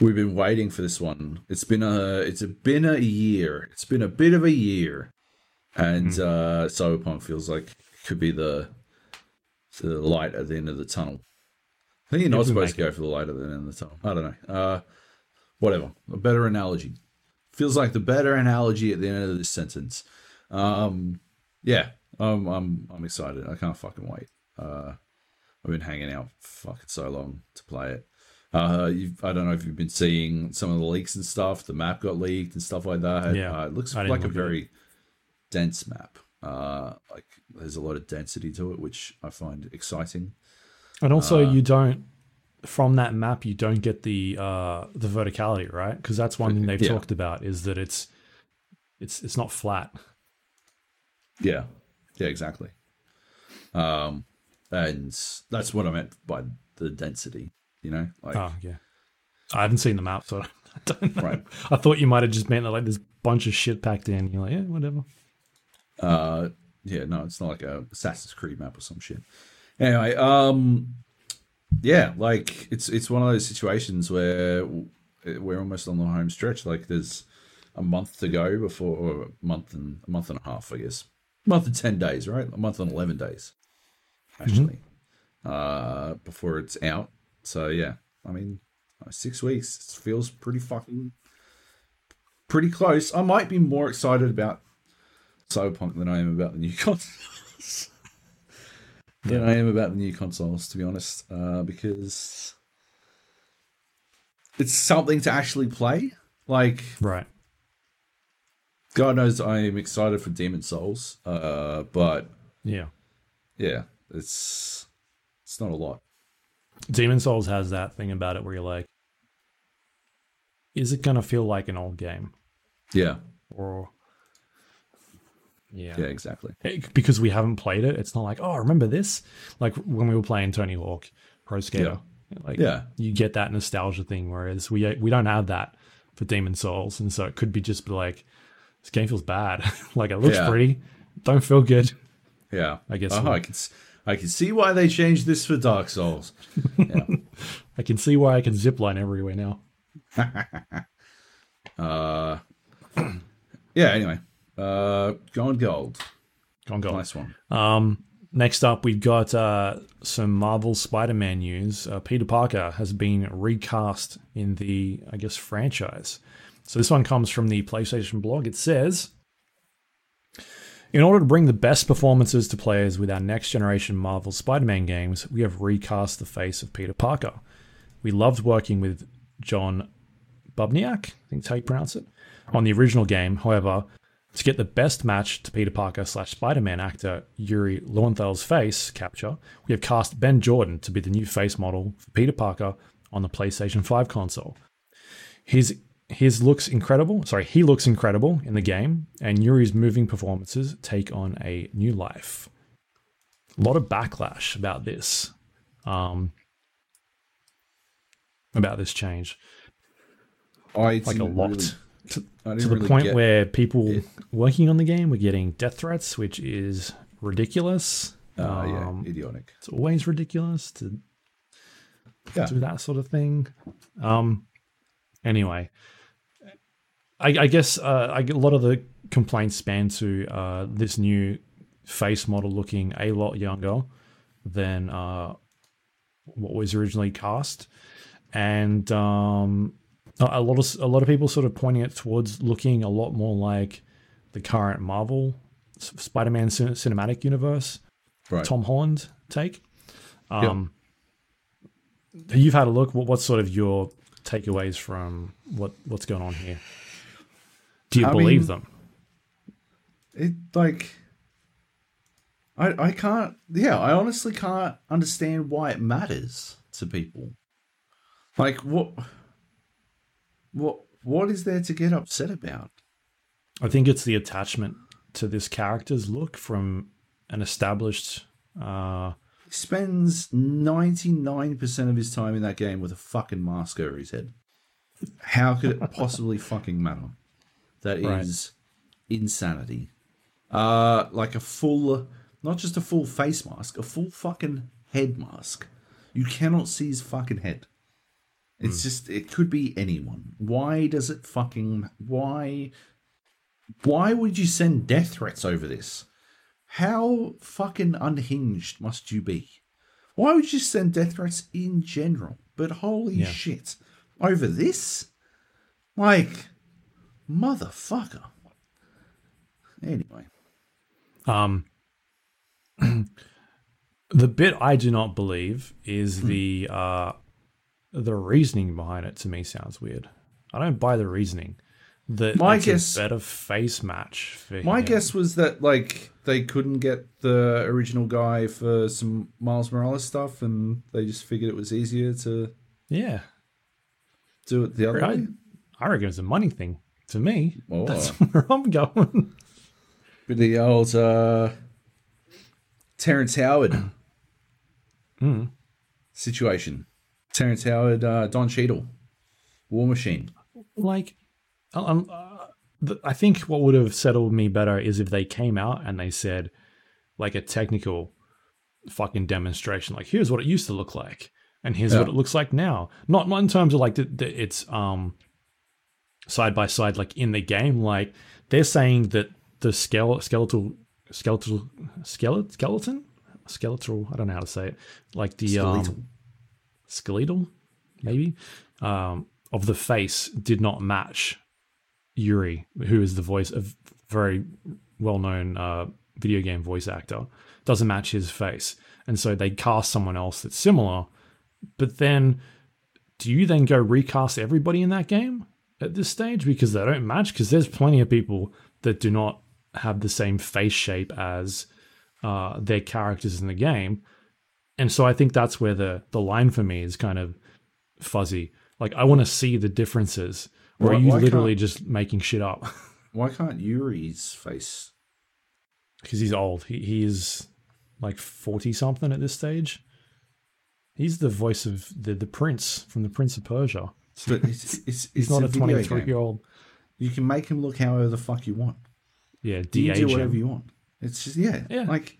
we've been waiting for this one. It's been a it's been a year. It's been a bit of a year, and uh, Cyberpunk feels like it could be the the light at the end of the tunnel. I think you're not supposed to go for the light at the end of the tunnel. I don't know. Uh, whatever. A better analogy. Feels like the better analogy at the end of this sentence. Um, yeah, I'm, I'm, I'm excited. I can't fucking wait. Uh, I've been hanging out fucking so long to play it. Uh, you've, I don't know if you've been seeing some of the leaks and stuff. The map got leaked and stuff like that. Yeah, uh, it looks like a at it. very dense map. Uh, like there's a lot of density to it, which I find exciting. And also, Uh, you don't from that map you don't get the uh the verticality, right? Because that's one thing they've Yeah. talked about is that it's it's it's not flat. Yeah, yeah, exactly. Um, and that's what I meant by the density. You know, like Oh yeah, I haven't seen the map, so I don't know. Right. I thought you might have just meant that like this bunch of shit packed in. You're like, yeah, whatever. uh, yeah, no, it's not like a Assassin's Creed map or some shit. Anyway, um, yeah, like it's it's one of those situations where we're almost on the home stretch. Like there's a month to go before, or a month and a month and a half, I guess, month and ten days, right? A month and eleven days, actually, uh, before it's out. So yeah, I mean, six weeks feels pretty fucking pretty close. I might be more excited about Cyberpunk than I am about the new consoles. than I am about the new consoles, to be honest, uh, because it's something to actually play. Like, Right. God knows I am excited for Demon Souls, uh, but Yeah. yeah, it's it's not a lot. Demon Souls has that thing about it where you're like, is it gonna feel like an old game Yeah, or? Yeah. yeah, exactly. It- because we haven't played it, it's not like, oh, remember this? Like when we were playing Tony Hawk Pro Skater. Like Yeah. you get that nostalgia thing, whereas we eh, we don't have that for Demon Souls, and so it could be just like, this game feels bad. like it looks Yeah. pretty, don't feel good. Yeah, I guess Oh, we- I can I can see why they changed this for Dark Souls. Yeah. I can see why I can zipline everywhere now. uh, yeah. Anyway, uh, Gone Gold, Gone gold. nice one. Um, next up, we've got uh, some Marvel Spider-Man news. Uh, Peter Parker has been recast in the, I guess, franchise. So this one comes from the PlayStation blog. It says, in order to bring the best performances to players with our next generation Marvel Spider-Man games, we have recast the face of Peter Parker. We loved working with John Bubniak, I think that's how you pronounce it, on the original game. However, to get the best match to Peter Parker slash Spider Man actor Yuri Lowenthal's face capture, we have cast Ben Jordan to be the new face model for Peter Parker on the PlayStation 5 console. His his looks incredible. Sorry, he looks incredible in the game, and Yuri's moving performances take on a new life. A lot of backlash about this, um, about this change, I like a lot to, to the really point where people working on the game were getting death threats, which is ridiculous. Uh, yeah, Um, idiotic. it's always ridiculous to Yeah. do that sort of thing. Um, anyway, I, I guess uh, I get a lot of the complaints span to uh, this new face model looking a lot younger than uh, what was originally cast, and um, a lot of a lot of people sort of pointing it towards looking a lot more like the current Marvel Spider-Man cin- cinematic universe. Right. Tom Holland take. Um, You've had a look. What, what's sort of your takeaways from what what's going on here? Do you I believe mean- them? It like I I can't yeah, I honestly can't understand why it matters to people. Like what what what is there to get upset about? I think it's the attachment to this character's look from an established. Uh, He spends 99% of his time in that game with a fucking mask over his head. How could it possibly fucking matter? That is Right. insanity. Uh like a full not just a full face mask, a full fucking head mask. You cannot see his fucking head. It's just it could be anyone. Why does it fucking why why would you send death threats over this? How fucking unhinged must you be? Why would you send death threats in general? But holy Yeah. shit. Over this? Like, motherfucker. Anyway. Um, the bit I do not believe is Hmm. the uh, the reasoning behind it. To me, sounds weird. I don't buy the reasoning. That My guess- a better face match. For My him. guess was that, like, they couldn't get the original guy for some Miles Morales stuff, and they just figured it was easier to yeah, do it the other I, way. I reckon it's a money thing. To me, Oh. that's where I'm going. With the old uh, Terrence Howard Mm. situation. Terrence Howard, uh, Don Cheadle, War Machine. like um, uh, the, i think what would have settled me better is if they came out and they said like a technical fucking demonstration like here's what it used to look like and here's what it looks like now not not in terms of like the, the, it's um side by side like in the game like they're saying that the skele- skeletal skeletal skeleton skeleton? Skeletal i don't know how to say it. Like the Skeletal. um skeletal maybe? Um of the face did not match Yuri, who is the voice of very well-known uh, video game voice actor, doesn't match his face, and so they cast someone else that's similar. But then, do you then go recast everybody in that game at this stage because they don't match? Because there's plenty of people that do not have the same face shape as uh, their characters in the game, and so I think that's where the the line for me is kind of fuzzy. Like I want to see the differences, or Why- are you literally just making shit up? Why can't Yuri's face? Because he's old. He he is like forty something at this stage. He's the voice of the the prince from the Prince of Persia. But it's, it's, it's He's not a twenty three year old. You can make him look however the fuck you want. Yeah, You do whatever you want. It's just yeah, Yeah. Like,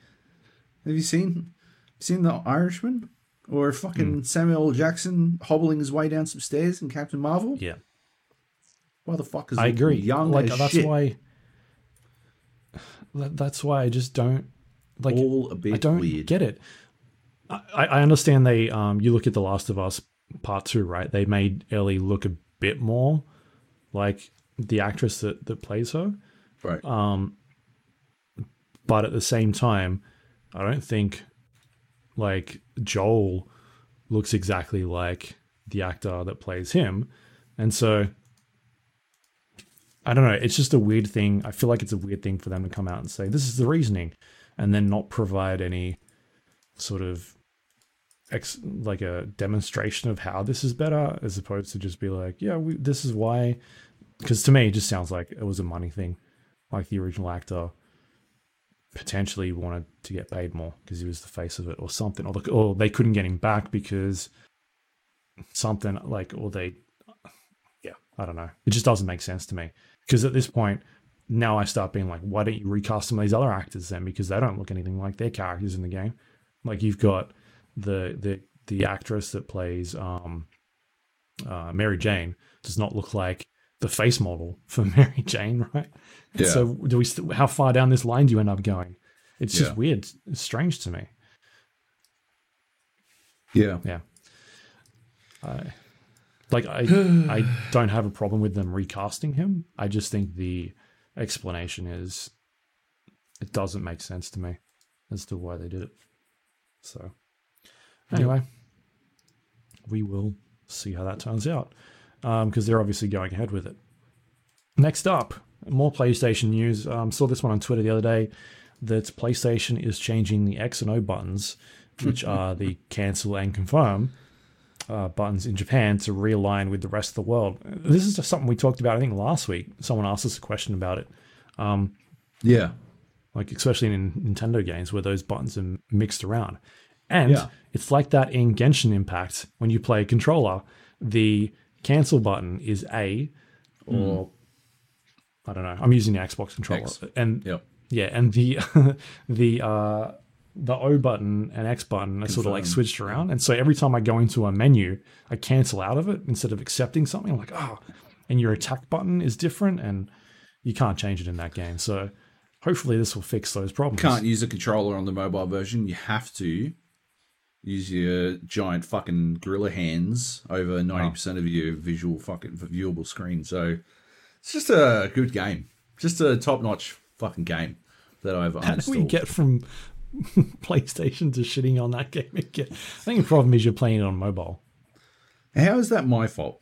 have you seen seen the Irishman or fucking Samuel Jackson hobbling his way down some stairs in Captain Marvel? Yeah, Motherfuckers, I look agree. Young like that's shit. why. that- That's why I just don't like. all a bit I don't weird. get it. I, I understand they. Um, you look at The Last of Us Part Two, right? They made Ellie look a bit more like the actress that that plays her, right. um, but at the same time, I don't think like Joel looks exactly like the actor that plays him, and so I don't know. It's just a weird thing. I feel like it's a weird thing for them to come out and say this is the reasoning, and then not provide any sort of ex like a demonstration of how this is better, as opposed to just be like, yeah, we, this is why. Because to me, it just sounds like it was a money thing, like the original actor potentially wanted to get paid more because he was the face of it, or something, or, the, or they couldn't get him back because something like, or they yeah, I don't know. It just doesn't make sense to me. Because at this point, now I start being like, why don't you recast some of these other actors then? Because they don't look anything like their characters in the game. Like you've got the the the actress that plays um, uh, Mary Jane does not look like the face model for Mary Jane, right? Yeah. So do we? St- how far down this line do you end up going? It's just weird. It's strange to me. yeah. Yeah. I like I I don't have a problem with them recasting him. I just think the explanation is it doesn't make sense to me as to why they did it. So anyway, we will see how that turns out because they're obviously going ahead with it. Next up, more PlayStation news. Um, saw this one on Twitter the other day that PlayStation is changing the X and O buttons, which are the cancel and confirm uh, buttons in Japan, to realign with the rest of the world. This is just something we talked about, I think, last week. Someone asked us a question about it, Yeah. like especially in Nintendo games where those buttons are mixed around. And Yeah. it's like that in Genshin Impact when you play a controller, the cancel button is A or I don't know. I'm using the Xbox controller. X. And Yep. yeah, and the the uh the O button and X button are sort of like Confirm. switched around. And so every time I go into a menu, I cancel out of it instead of accepting something. I'm like, oh, and your attack button is different and you can't change it in that game. So hopefully this will fix those problems. Can't use a controller on the mobile version. You have to use your giant fucking gorilla hands over Oh. ninety percent of your visual fucking viewable screen. So it's just a good game, just a top notch fucking game that I've How do we get from PlayStation to shitting on that game again? I think the problem is you're playing it on mobile. How is that my fault?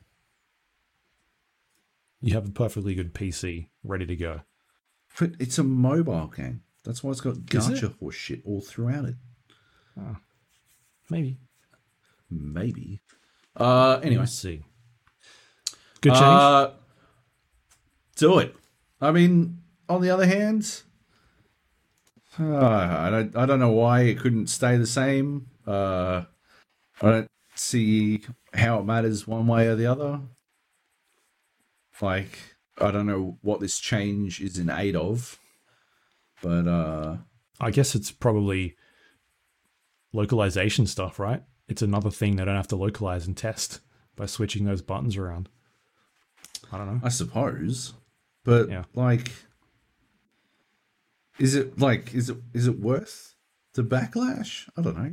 You have a perfectly good PC ready to go. But it's a mobile game. That's why it's got Is it? horse shit all throughout it. Ah. Maybe. Maybe. Uh, anyway, Let's see. Good change. Uh, do it. I mean, on the other hand, uh, I don't. I don't know why it couldn't stay the same. Uh, I don't see how it matters one way or the other. Like, I don't know what this change is in aid of, but uh, I guess it's probably localization stuff, right? It's another thing they don't have to localize and test by switching those buttons around. I don't know. I suppose. But Yeah. like, is it like is it is it worth the backlash? I don't know.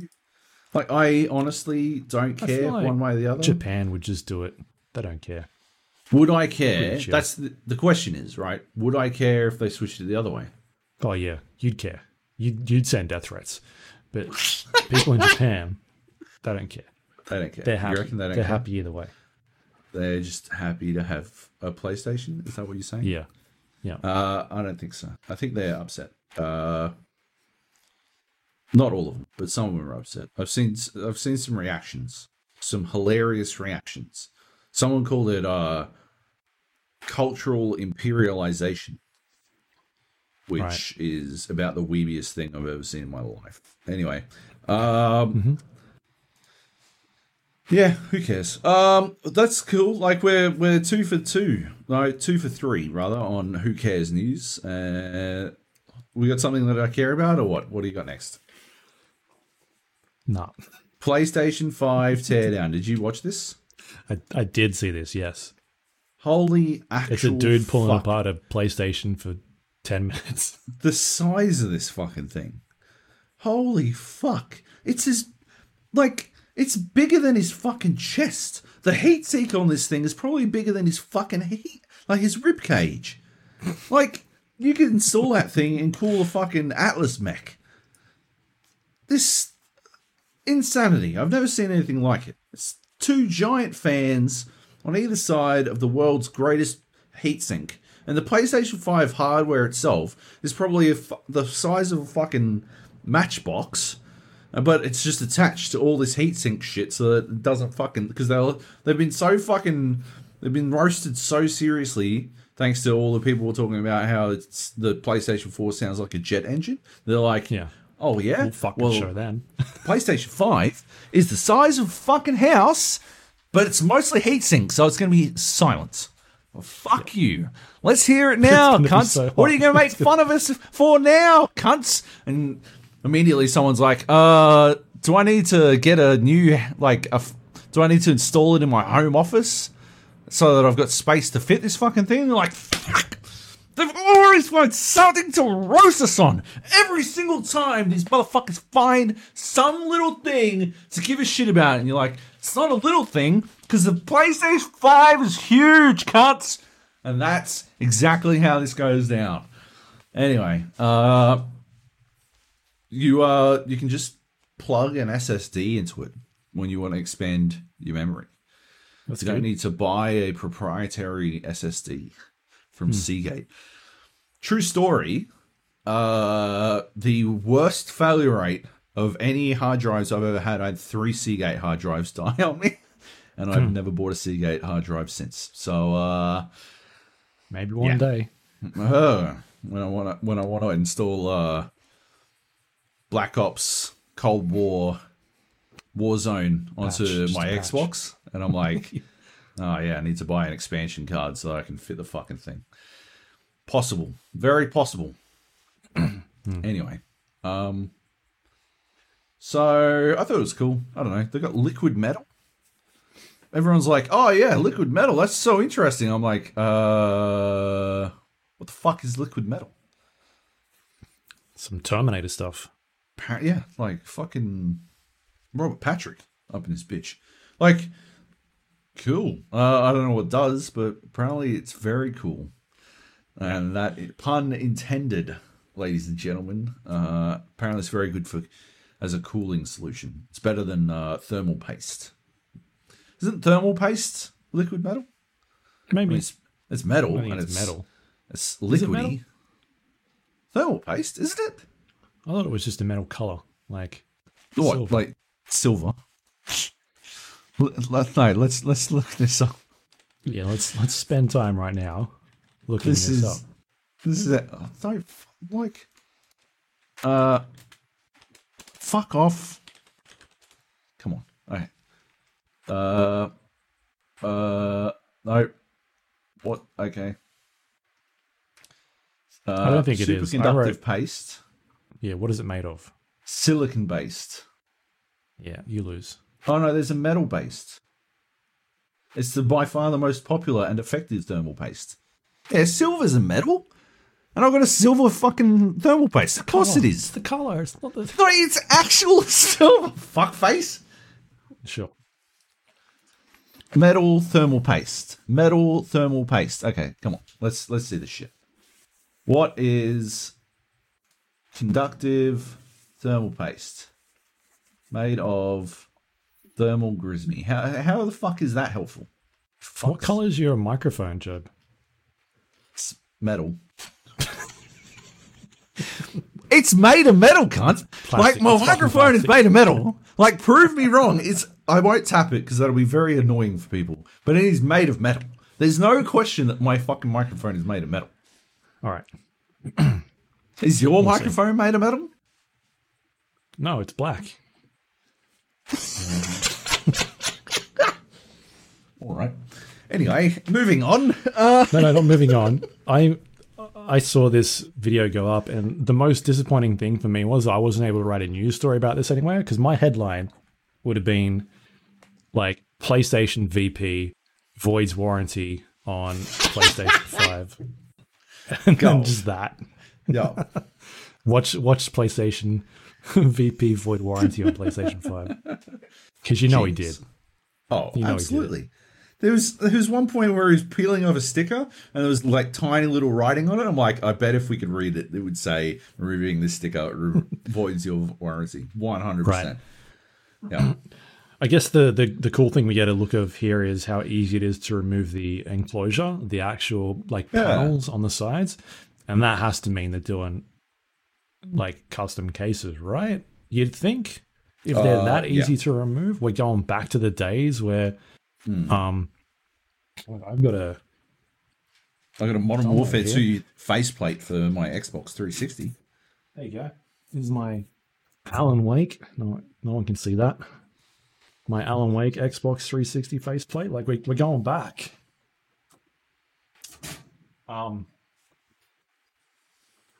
Like, I honestly don't care like one way or the other. Japan would just do it. They don't care. Would I care? Sure. That's the, the question is right. Would I care if they switched it the other way? Oh yeah, you'd care. You'd you'd send death threats, but people in Japan, they don't care. They don't care. They're happy. You reckon they don't They're care? happy either way. They're just happy to have a PlayStation. Is that what you're saying? Yeah, yeah. Uh, I don't think so. I think they're upset. Uh, not all of them, but some of them are upset. I've seen I've seen some reactions, some hilarious reactions. Someone called it uh, cultural imperialization, which Right. is about the weebiest thing I've ever seen in my life. Anyway, um, yeah, who cares? Um, that's cool. Like we're we're two for two, no, two for three rather on who cares news. Uh, we got something that I care about, or what? What do you got next? No, PlayStation Five teardown. Did you watch this? I I did see this. Yes, Holy actual! it's a dude pulling fuck. apart a PlayStation for ten minutes. the size of this fucking thing. Holy fuck! It's his like it's bigger than his fucking chest. The heat sink on this thing is probably bigger than his fucking heat, like his rib cage. like you could install that thing and call a fucking Atlas mech. This insanity. I've never seen anything like it. It's two giant fans on either side of the world's greatest heatsink. And the PlayStation 5 hardware itself is probably a the size of a fucking matchbox, uh, but it's just attached to all this heatsink shit so that it doesn't fucking. Because they'll they've been so fucking. They've been roasted so seriously thanks to all the people were talking about how it's the PlayStation 4 sounds like a jet engine. They're like, Yeah. oh yeah, We'll fucking well, show then. PlayStation 5 is the size of a fucking house, but it's mostly heatsink, so it's going to be silence. Fuck you. Let's hear it now, cunts. so what are you going to make fun of us for now, cunts? And immediately someone's like, uh, do I need to get a new, like, a, do I need to install it in my home office so that I've got space to fit this fucking thing? They're like, fuck. They've always found something to roast us on. Every single time these motherfuckers find some little thing to give a shit about. And you're like, it's not a little thing, because the PlayStation 5 is huge, cuts. And that's exactly how this goes down. Anyway, uh, you uh, you can just plug an SSD into it when you want to expand your memory. That's You don't need to buy a proprietary SSD from Hmm. Seagate. True story. Uh, the worst failure rate of any hard drives I've ever had. I had three Seagate hard drives die on me, and I've Hmm. never bought a Seagate hard drive since. So, uh, Maybe one Yeah. day. uh, when I want to when I want to install uh, Black Ops Cold War Warzone onto Patch, my. Xbox, and I'm like, oh yeah, I need to buy an expansion card so I can fit the fucking thing. Possible, very possible. Anyway, um, so I thought it was cool. I don't know. They got liquid metal. Everyone's like, "Oh yeah, liquid metal. That's so interesting." I'm like, "Uh, what the fuck is liquid metal?" Some Terminator stuff. Yeah, like fucking Robert Patrick up in this bitch. Like, cool. Uh, I don't know what it does, but apparently it's very cool. And that pun intended, ladies and gentlemen. Uh, apparently it's very good for as a cooling solution. It's better than uh, thermal paste. Isn't thermal paste liquid metal? I Maybe mean, it's, it's metal. And it's metal. It's Is it metal? liquidy. Thermal paste, isn't it? I thought it was just a metal color, like What, Silver. like silver? Let, let, no, let's let's look this up. yeah. Let's let's spend time right now looking This this, is up. this is it. Don't like. Uh, fuck off. Come on. Okay. Uh, uh, no. What? Okay. Uh, I don't think it is. Superconductive wrote- paste, Yeah, what is it made of? silicon based. Yeah, you lose. Oh no, there's a metal based. It's the by far the most popular and effective thermal paste. Yeah, silver's a metal. And I've got a silver fucking thermal paste. Of course it It's is. the color. It's not the No, it's actual silver. Fuck face. sure. Metal thermal paste. Metal thermal paste. Okay, come on. Let's let's see this shit. What is conductive thermal paste? Made of thermal grismy. How how the fuck is that helpful? What color is your microphone, Joab? It's metal. It's made of metal, cunt. like my microphone is made of metal. Like, prove me wrong. It's I won't tap it because that'll be very annoying for people. But it is made of metal. There's no question that my fucking microphone is made of metal. All right. Is your microphone made of metal? No, it's black. All right. Anyway, moving on. Uh, No, no, not moving on. I I saw this video go up, and the most disappointing thing for me was I wasn't able to write a news story about this anywhere because my headline would have been like PlayStation VP voids warranty on PlayStation Five, and Go. then just that. yeah. Watch watch PlayStation VP void warranty on PlayStation Five because oh, you know he did. Oh, You know absolutely. There was there was one point where he was peeling off a sticker and there was like tiny little writing on it. I'm like, I bet if we could read it, it would say removing this sticker voids your warranty. One hundred percent. Yeah. I guess the, the the cool thing we get a look of here is how easy it is to remove the enclosure, the actual like Yeah. panels on the sides, and that has to mean they're doing like custom cases, right? You'd think if they're Uh, that yeah. easy to remove, we're going back to the days where, Hmm. um, I've got a I got a Modern Warfare here. 2 faceplate for my Xbox 360. there you go. This is my Alan Wake. No, no one can see that. My Alan Wake Xbox 360 faceplate. Like we, we're going back. Um,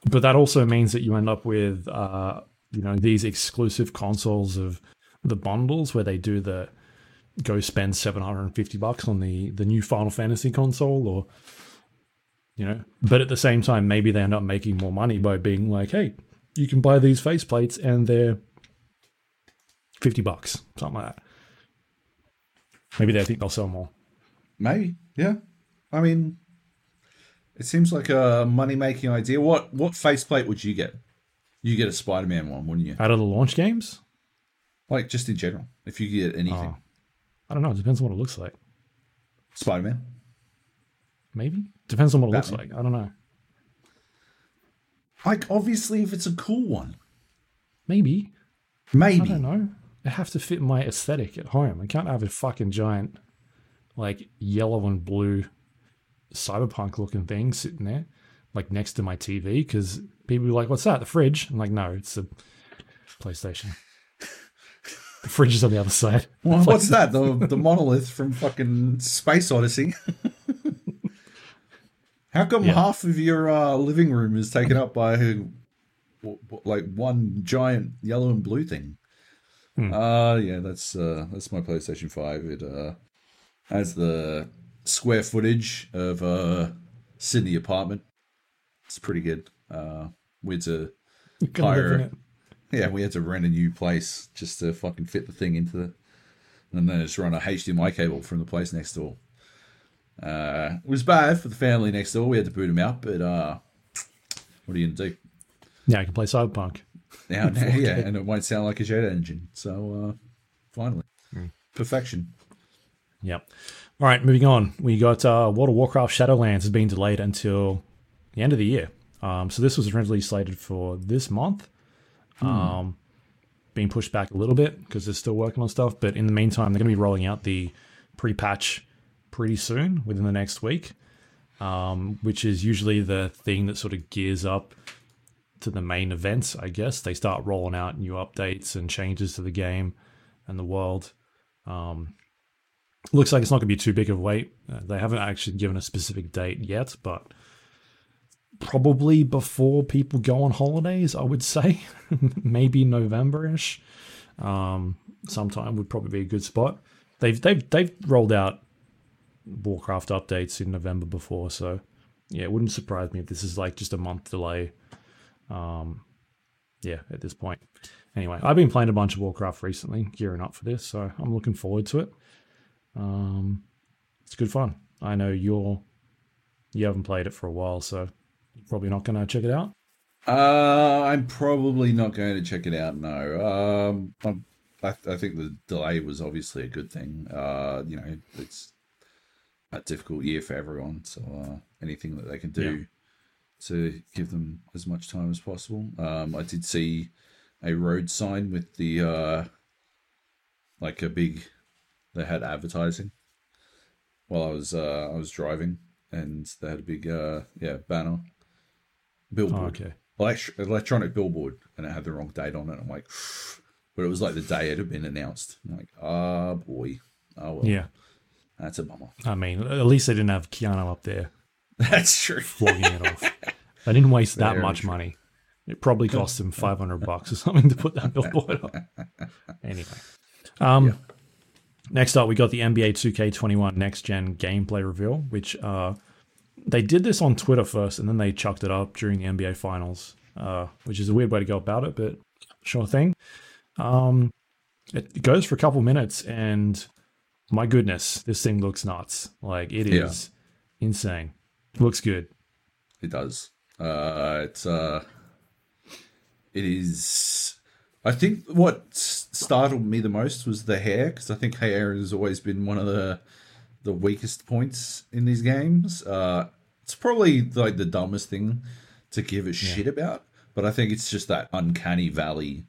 but that also means that you end up with, uh, you know, these exclusive consoles of the bundles where they do the go spend 750 bucks on the the new Final Fantasy console or you know but at the same time maybe they end up making more money by being like hey you can buy these faceplates and they're 50 bucks something like that maybe they think they'll sell more Maybe, yeah. I mean, it seems like a money making idea. What what faceplate would you get? You get a Spider Man one, wouldn't you? out of the launch games Like just in general, if you get anything, Oh. I don't know. It depends on what it looks like. Spider Man. maybe. Depends on what it looks like. I don't know. Like obviously, if it's a cool one, maybe. Maybe. I don't know. I have to fit my aesthetic at home. I can't have a fucking giant like yellow and blue cyberpunk looking thing sitting there like next to my tv because people are like what's that? The fridge? I'm like no it's a playstation the fridge is on the other side Well, what's that? The the monolith from fucking Space Odyssey. How come Yeah. half of your uh, living room is taken up by like one giant yellow and blue thing? Hmm. Uh yeah, that's uh that's my PlayStation Five. It uh has the square footage of uh Sydney apartment. It's pretty good. Uh, we had to Gonna live in hire. Yeah, we had to rent a new place just to fucking fit the thing into the, and then just run a HDMI cable from the place next door. Uh, it was bad for the family next door. We had to boot them out, but uh, what are you gonna do? Yeah, I can play Cyberpunk. Now, now yeah, and it won't sound like a jet engine. So uh, finally, perfection. Yep. All right, moving on. We got uh, World of Warcraft Shadowlands has been delayed until the end of the year. Um, so this was originally slated for this month. Um, being pushed back a little bit because they're still working on stuff. But in the meantime, they're going to be rolling out the pre-patch pretty soon, within the next week, um, which is usually the thing that sort of gears up to the main events. I guess they start rolling out new updates and changes to the game and the world. Um, looks like it's not going to be too big of a wait. Uh, they haven't actually given a specific date yet, but probably before people go on holidays, I would say. Maybe November ish. Um, sometime would probably be a good spot. They've they've they've rolled out Warcraft updates in November before, so yeah, it wouldn't surprise me if this is like just a month delay. Um, yeah, at this point. Anyway, I've been playing a bunch of Warcraft recently, gearing up for this, so I'm looking forward to it. Um, it's good fun. I know you're you haven't played it for a while, so probably not going to check it out. Uh, I'm probably not going to check it out. No. Um, I'm, I, I think the delay was obviously a good thing. Uh, you know, it's a difficult year for everyone, so uh, anything that they can do Yeah. to give them as much time as possible. Um, I did see a road sign with the uh, like a big. They had advertising while I was uh, I was driving, and they had a big uh, yeah banner billboard Oh, okay. elect- electronic billboard and it had the wrong date on it. I'm like, but it was like the day it had been announced. I'm like, ah, boy. Oh, well. Yeah. That's a bummer. I mean, at least they didn't have Keanu up there That's true. flogging it off. They didn't waste that much true. money. It probably cost them 500 bucks or something to put that billboard up. Anyway. Um, Next up, we got the NBA 2K21 next gen gameplay reveal, which uh, they did this on Twitter first and then they chucked it up during the NBA finals, uh, which is a weird way to go about it, but sure thing. Um, it goes for a couple minutes and my goodness, this thing looks nuts. Like it is Yeah. insane. Looks good. It does. Uh, it's uh, it is. I think what startled me the most was the hair because I think hair has always been one of the the weakest points in these games. Uh, it's probably like the dumbest thing to give a shit about, but I think it's just that uncanny valley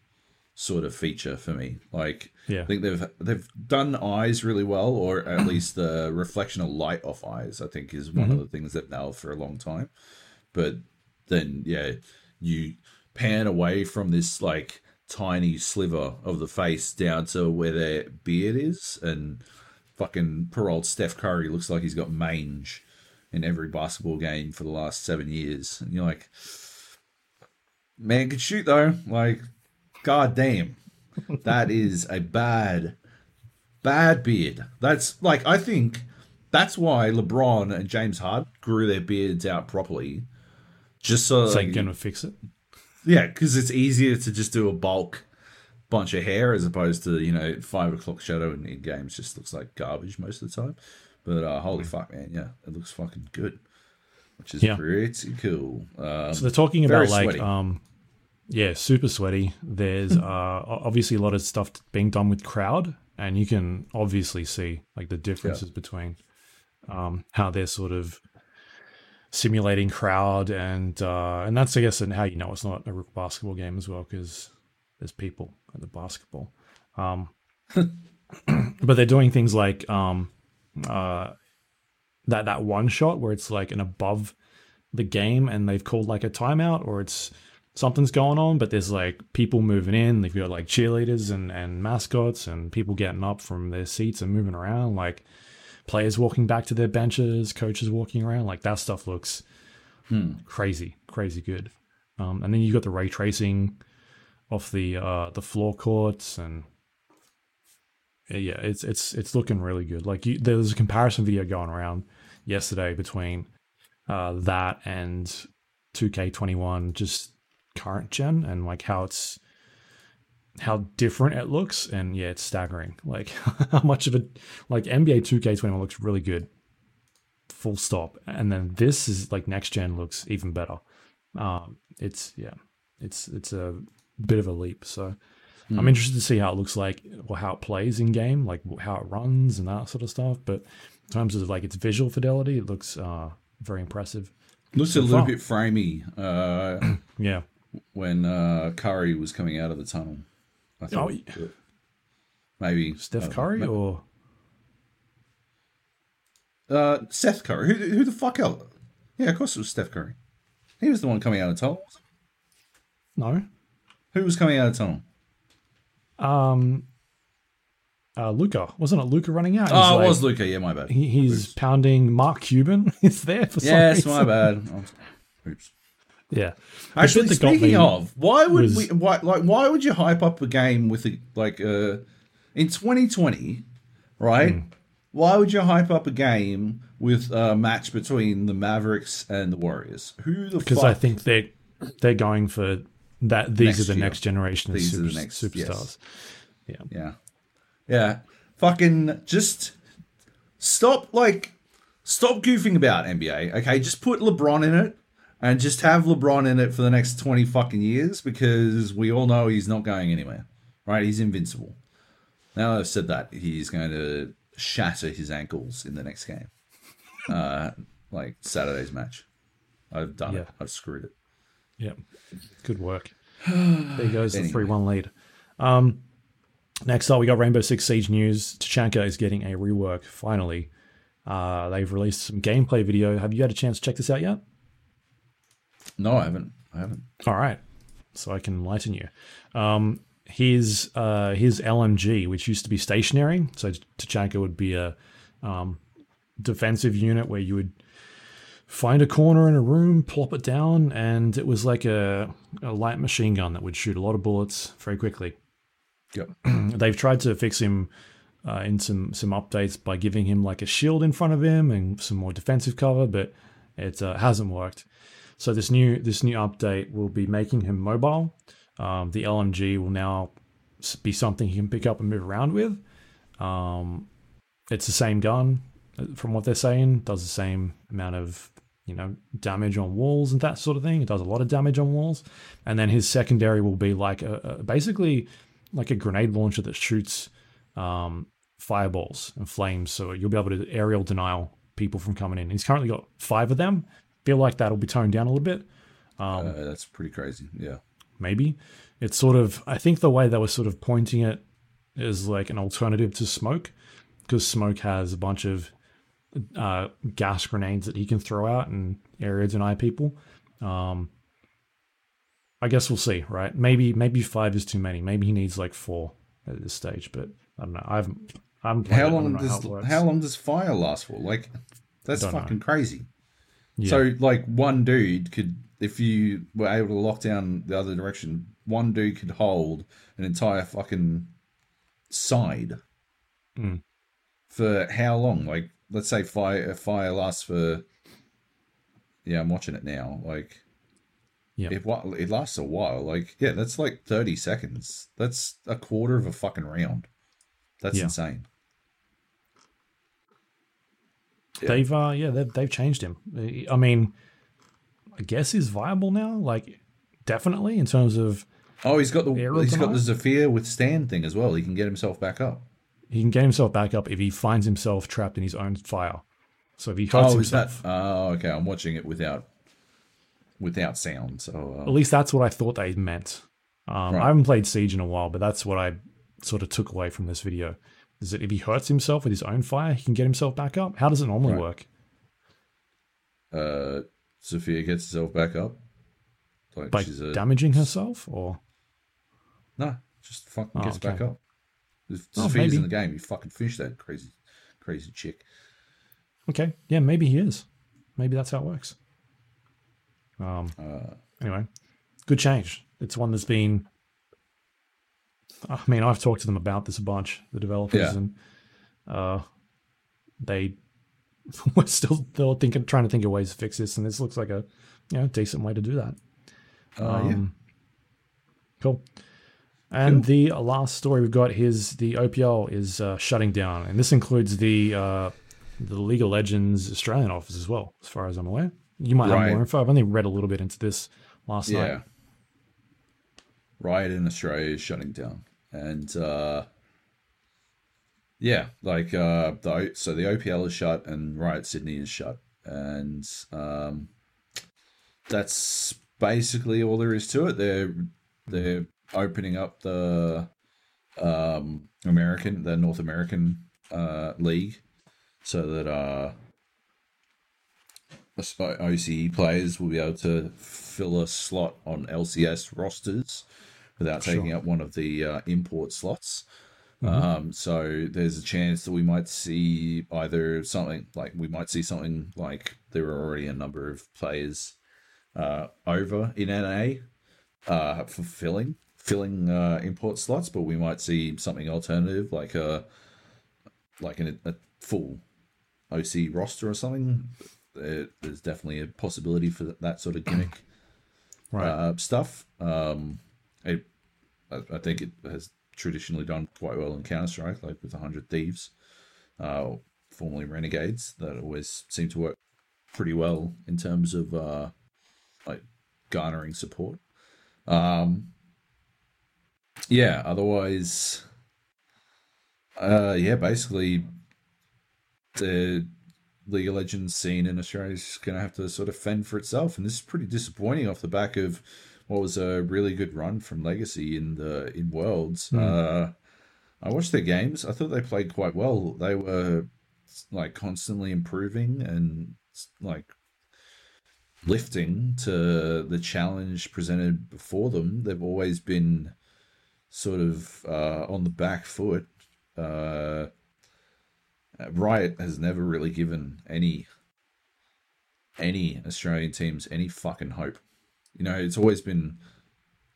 sort of feature for me. Like, Yeah. I think they've they've done eyes really well, or at least the reflection of light off eyes. I think is one of the things they've nailed for a long time. But then, yeah, you pan away from this like tiny sliver of the face down to where their beard is, and fucking poor old Steph Curry looks like he's got mange in every basketball game for the last seven years. And you're like, man can shoot though. Like, god damn. That is a bad, bad beard. That's like I think that's why LeBron and James Harden grew their beards out properly. Just so So like, you're going to fix it. yeah, because it's easier to just do a bulk bunch of hair as opposed to you know five o'clock shadow in, in games just looks like garbage most of the time. But uh, holy fuck, man, yeah, it looks fucking good, which is Hmm. Yeah. pretty cool. Um, So they're talking about like, sweaty. um, yeah, super sweaty. There's uh, obviously a lot of stuff being done with crowd, and you can obviously see like the differences between um, how they're sort of simulating crowd, and uh, and that's I guess and how you know it's not a real basketball game as well because there's people at the basketball. Um, but they're doing things like um, uh, that that one shot where it's like an above the game and they've called like a timeout or it's something's going on, but there's like people moving in. They've got like cheerleaders and, and mascots and people getting up from their seats and moving around, like players walking back to their benches, coaches walking around. Like that stuff looks crazy, crazy good. Um, and then you've got the ray tracing off the uh, the floor courts and yeah, it's it's it's looking really good. Like you, a comparison video going around yesterday between uh, that and 2K21 just current gen and like how it's how different it looks, and yeah, it's staggering. Like how much of it, like NBA 2K21 looks really good, full stop, and then this is like next gen looks even better. Um, it's yeah, it's it's a bit of a leap. So I'm interested to see how it looks like or how it plays in game, like how it runs and that sort of stuff. But in terms of like its visual fidelity, it looks uh, very impressive. Looks a little far. bit framey uh, Yeah. when uh, Curry was coming out of the tunnel. I Oh, thought y- but maybe Steph Curry ma- or uh, Seth Curry. Who, who the fuck else? Yeah, of course it was Steph Curry. He was the one coming out of the tunnel. no? Who was coming out of the tunnel? Um, uh, Luka wasn't it? Luka running out. He's Oh, like- it was Luka. Yeah, my bad. He, he's pounding Mark Cuban. is there for some yes, reason. my bad. Oops. Yeah. Actually, speaking of, why would was- we? Why like why would you hype up a game with a like uh in 2020, right? Hmm. Why would you hype up a game with a match between the Mavericks and the Warriors? Who the because fuck? I think they they're going for that. These Next are the year. next generation of These are the next- superstars. yeah, yeah, Yeah. fucking just stop like stop goofing about NBA. Okay, just put LeBron in it. And just have LeBron in it for the next 20 fucking years because we all know he's not going anywhere. Right? He's invincible. Now I've said that, he's going to shatter his ankles in the next game. Uh, like Saturday's match. I've done it. I've screwed it. Yeah, good work. there goes the Anyway. three-one lead. Um, next up, we got Rainbow Six Siege news. Tachanka is getting a rework. Finally, uh, they've released some gameplay video. Have you had a chance to check this out yet? No, I haven't. I haven't. All right, so I can enlighten you. Um, his uh, his LMG, which used to be stationary, so Tachanka would be a um, defensive unit where you would find a corner in a room, plop it down, and it was like a, a light machine gun that would shoot a lot of bullets very quickly. Yep. They've tried to fix him uh, in some some updates by giving him like a shield in front of him and some more defensive cover, but it uh, hasn't worked. So this new this new update will be making him mobile. Um, the LMG will now be something he can pick up and move around with. Um, it's the same gun, uh, from what they're saying. Does the same amount of you know damage on walls and that sort of thing. It does a lot of damage on walls, and then his secondary will be like a, a basically like a grenade launcher that shoots um, fireballs and flames. So you'll be able to aerial denial people from coming in. He's currently got five of them. Feel like that'll be toned down a little bit. Um, uh, that's pretty crazy. Yeah. maybe it's sort of i think the way they were sort of pointing it is like an alternative to smoke because smoke has a bunch of uh, gas grenades that he can throw out and area deny people um, i guess we'll see right maybe maybe five is too many maybe he needs like four at this stage but i don't know i've i'm How long does how, long does fire last for? Like, that's Don't know. fucking crazy. Yeah. So, like, one dude could, if you were able to lock down the other direction, one dude could hold an entire fucking side Mm. for how long? Like, let's say fire fire lasts for. Yeah, I'm watching it now. Like, Yeah. it it lasts a while. Like, yeah, that's like 30 seconds. That's a quarter of a fucking round. That's Yeah. insane. Yeah. they've uh yeah they've, they've changed him i mean i guess he's viable now like definitely in terms of Oh, he's got the Aero he's got denial? the Zofia withstand thing as well. He can get himself back up. He can get himself back up if he finds himself trapped in his own fire. So if he hurts Oh, is that? himself, Oh, okay. I'm watching it without without sound. So at uh, least that's what I thought they meant. Um, Right. I haven't played Siege in a while, but that's what I sort of took away from this video. Is that if he hurts himself with his own fire, he can get himself back up? How does it normally Right. work? uh, Zofia gets herself back up. Like By she's a damaging herself, or no, just fucking Oh, gets back up. If Oh, in the game, you fucking finish that crazy, crazy chick. okay, yeah, maybe he is. Maybe that's how it works. Um. Uh, anyway, good change. It's one that's been. I mean, I've talked to them about this a bunch, the developers, Yeah. and uh, they were still still thinking, trying to think of ways to fix this, and this looks like a you know decent way to do that. uh, yeah. Um, Cool. And the last story we've got is the OPL is uh, shutting down, and this includes the uh, the League of Legends Australian office as well, as far as I'm aware. You might have more info. I've only read a little bit into this last Yeah. night. Riot in Australia is shutting down. And uh yeah, like uh the so the OPL is shut and Riot Sydney is shut. And um that's basically all there is to it. They're they're opening up the um American the North American uh league so that uh OCE players will be able to fill a slot on LCS rosters without taking up one of the uh, import slots. Um, so there's a chance that we might see either something like we might see something like there are already a number of players uh, over in NA uh, for filling uh, import slots, but we might see something alternative like a like an, a full OC roster or something. There, there's definitely a possibility for that sort of gimmick Right. uh, stuff. Um, it, I, I think it has traditionally done quite well in Counter Strike, like with 100 Thieves, uh, formerly Renegades, that always seem to work pretty well in terms of uh, like garnering support. Um, yeah, otherwise, uh, yeah, basically, the League of Legends scene in Australia is going to have to sort of fend for itself, and this is pretty disappointing off the back of what was a really good run from Legacy in the in Worlds. Uh, I watched their games. I thought they played quite well. They were like constantly improving and like lifting to the challenge presented before them. They've always been sort of uh, on the back foot. Uh, Riot has never really given any any Australian teams any fucking hope. You know, it's always been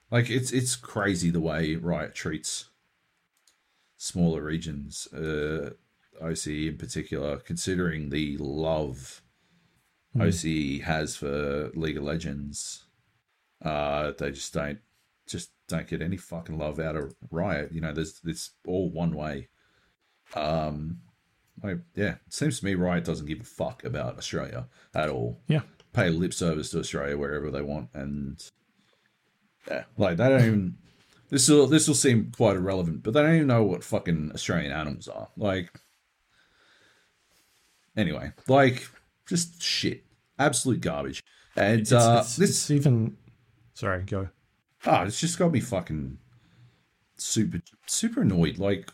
like it's it's crazy the way Riot treats smaller regions, uh, OC in particular, considering the love OC has for League of Legends. Uh, they just don't just don't get any fucking love out of Riot. You know, there's it's all one way. Um, like, yeah, it seems to me Riot doesn't give a fuck about Australia at all. Yeah. Pay lip service to Australia wherever they want, and yeah, like they don't even. This will this will seem quite irrelevant, but they don't even know what fucking Australian animals are. Like, anyway, like just shit, absolute garbage. And It's, uh, it's, this it's even. Sorry, go. Ah, it's just got me fucking super super annoyed. Like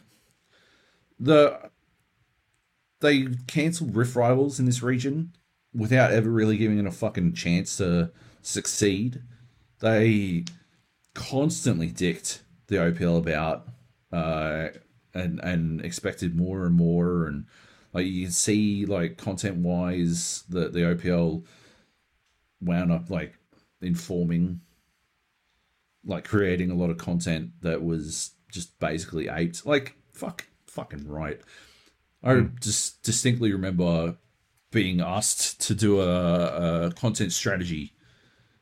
the they cancelled Rift Rivals in this region without ever really giving it a fucking chance to succeed. They constantly dicked the OPL about uh and and expected more and more and like you can see like content wise that the OPL wound up like informing like creating a lot of content that was just basically aped. Like fuck, fucking right. I just distinctly remember being asked to do a, a content strategy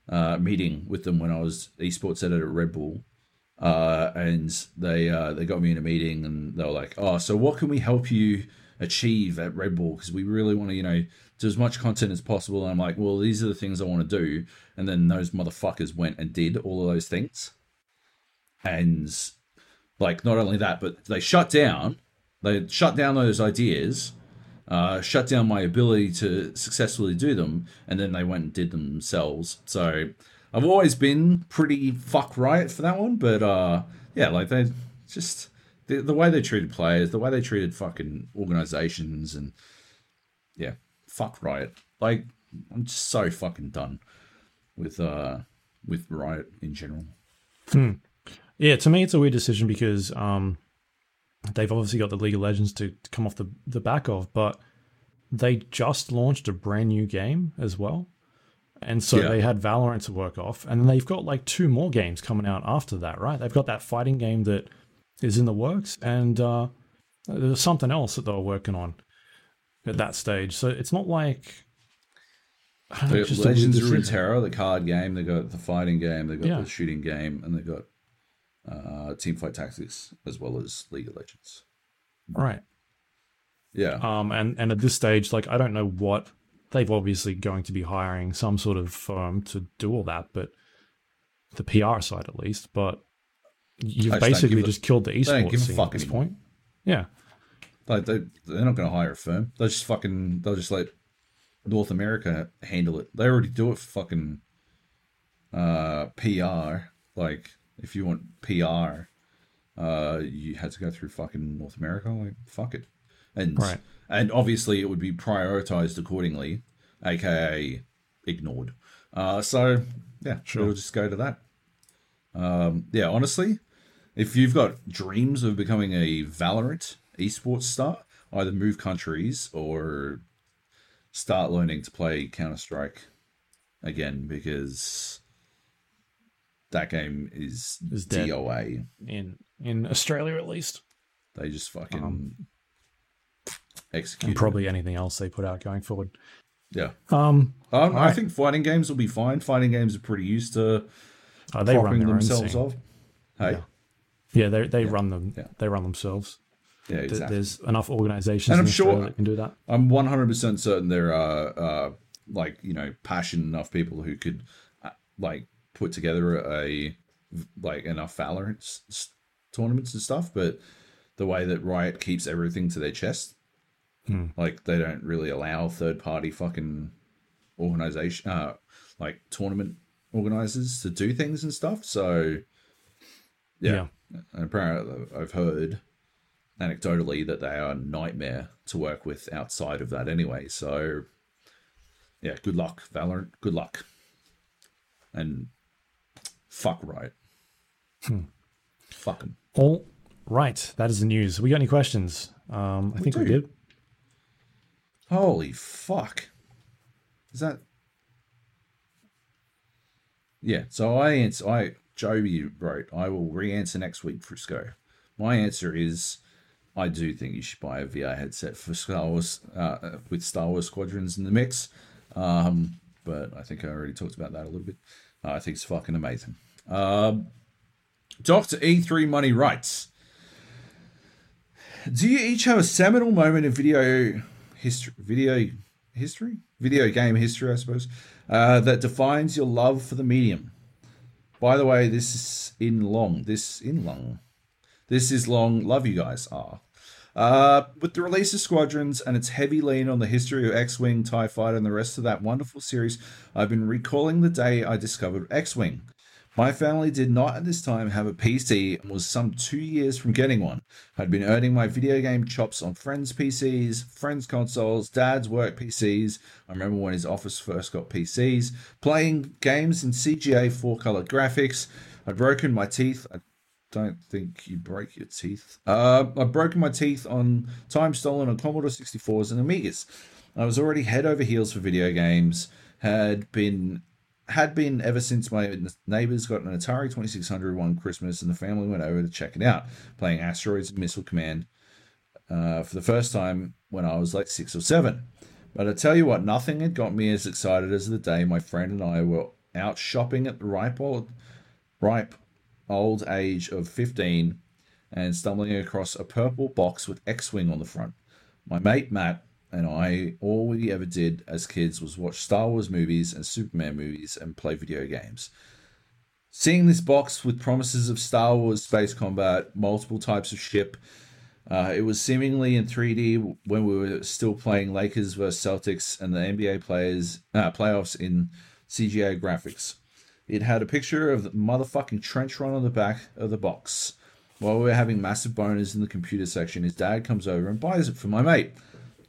uh, meeting with them when I was esports editor at Red Bull. Uh, and they uh, they got me in a meeting and they were like, "Oh, so what can we help you achieve at Red Bull? Because we really want to, you know, do as much content as possible." And I'm like, "Well, these are the things I want to do." And then those motherfuckers went and did all of those things. And like, not only that, but they shut down. They shut down those ideas, uh, shut down my ability to successfully do them, and then they went and did them themselves. So I've always been pretty fuck right for that one, but uh, yeah, like they just the, the way they treated players, the way they treated fucking organizations, and yeah, fuck riot. Like I'm just so fucking done with uh with riot in general. Yeah, to me, it's a weird decision because um, they've obviously got the League of Legends to, to come off the, the back of, but they just launched a brand new game as well. And so Yeah. they had Valorant to work off. And then they've got like two more games coming out after that, right? They've got that fighting game that is in the works, and uh, there's something else that they were working on at that stage. So it's not like. I don't know, The it's just a weird Legends of. Runeterra, the card game, they got the fighting game, they got Yeah. the shooting game, and they got uh, Teamfight Tactics, as well as League of Legends. Right. Yeah. Um, and and at this stage, like I don't know what they've obviously going to be hiring some sort of firm to do all that, but the PR side at least. But you've They just basically just killed the esports scene at this point. Yeah. Like they they're not going to hire a firm. They'll just fucking they'll just let North America handle it. They already do it for fucking uh, PR. Like if you want PR, uh, you had to go through fucking North America. Like fuck it, and Right. and obviously it would be prioritized accordingly, aka ignored. Uh, so yeah, Sure. it'll just go to that. Um, yeah, honestly, if you've got dreams of becoming a Valorant esports star, either move countries or start learning to play Counter Strike again because that game is, Is. DOA. In in Australia at least. They just fucking Um, execute. Probably anything else they put out going forward. yeah. Um Um, I Alright. think fighting games will be fine. Fighting games are pretty used to uh, they run themselves off. Hey, Yeah. Yeah, they they run them. Yeah. They run themselves. Yeah, exactly. There's enough organizations And I'm sure- that can do that. I'm 100% certain there are uh, like you know passionate enough people who could uh, like put together a like enough Valorant s- s- tournaments and stuff, but the way that Riot keeps everything to their chest, Hmm. like they don't really allow third party fucking organization uh like tournament organizers to do things and stuff. So yeah, and apparently I've heard anecdotally that they are a nightmare to work with outside of that anyway. So yeah, good luck, Valorant. Good luck. And fuck Riot. Fuck 'em. All right, that is the news. We got any questions? Um, I think we did. Holy fuck. Is that Yeah, so I answer I Joby wrote, I will re-answer next week, Frisco. My answer is I do think you should buy a VR headset for Star Wars uh, with Star Wars Squadrons in the mix. Um, but I think I already talked about that a little bit. Uh, I think it's fucking amazing. Um, Dr. E3 Money writes Do you each have a seminal moment in video history? Video history? Video game history, I suppose, uh, that defines your love for the medium. By the way, this is in long. This in long. This is long. Love you guys. Ah. Uh, with the release of Squadrons and its heavy lean on the history of X Wing, TIE Fighter, and the rest of that wonderful series, I've been recalling the day I discovered X Wing. My family did not at this time have a PC and was some two years from getting one. I'd been earning my video game chops on friends' PCs, friends' consoles, dad's work PCs. I remember when his office first got PCs, playing games in CGA four color graphics. I'd broken my teeth. I don't think you break your teeth. Uh, I've broken my teeth on Time Stolen on Commodore 64s and Amigas. I was already head over heels for video games. Had been had been ever since my neighbors got an Atari 2600 one Christmas and the family went over to check it out, playing Asteroids and Missile Command uh, for the first time when I was like six or seven. But I tell you what, nothing had got me as excited as the day my friend and I were out shopping at the ripe old, ripe old age of 15 and stumbling across a purple box with X Wing on the front. My mate Matt and I, all we ever did as kids was watch Star Wars movies and Superman movies and play video games. Seeing this box with promises of Star Wars space combat, multiple types of ship, uh, it was seemingly in 3D when we were still playing Lakers versus Celtics and the NBA players uh, playoffs in CGI graphics. It had a picture of the motherfucking trench run on the back of the box. While we were having massive boners in the computer section, his dad comes over and buys it for my mate.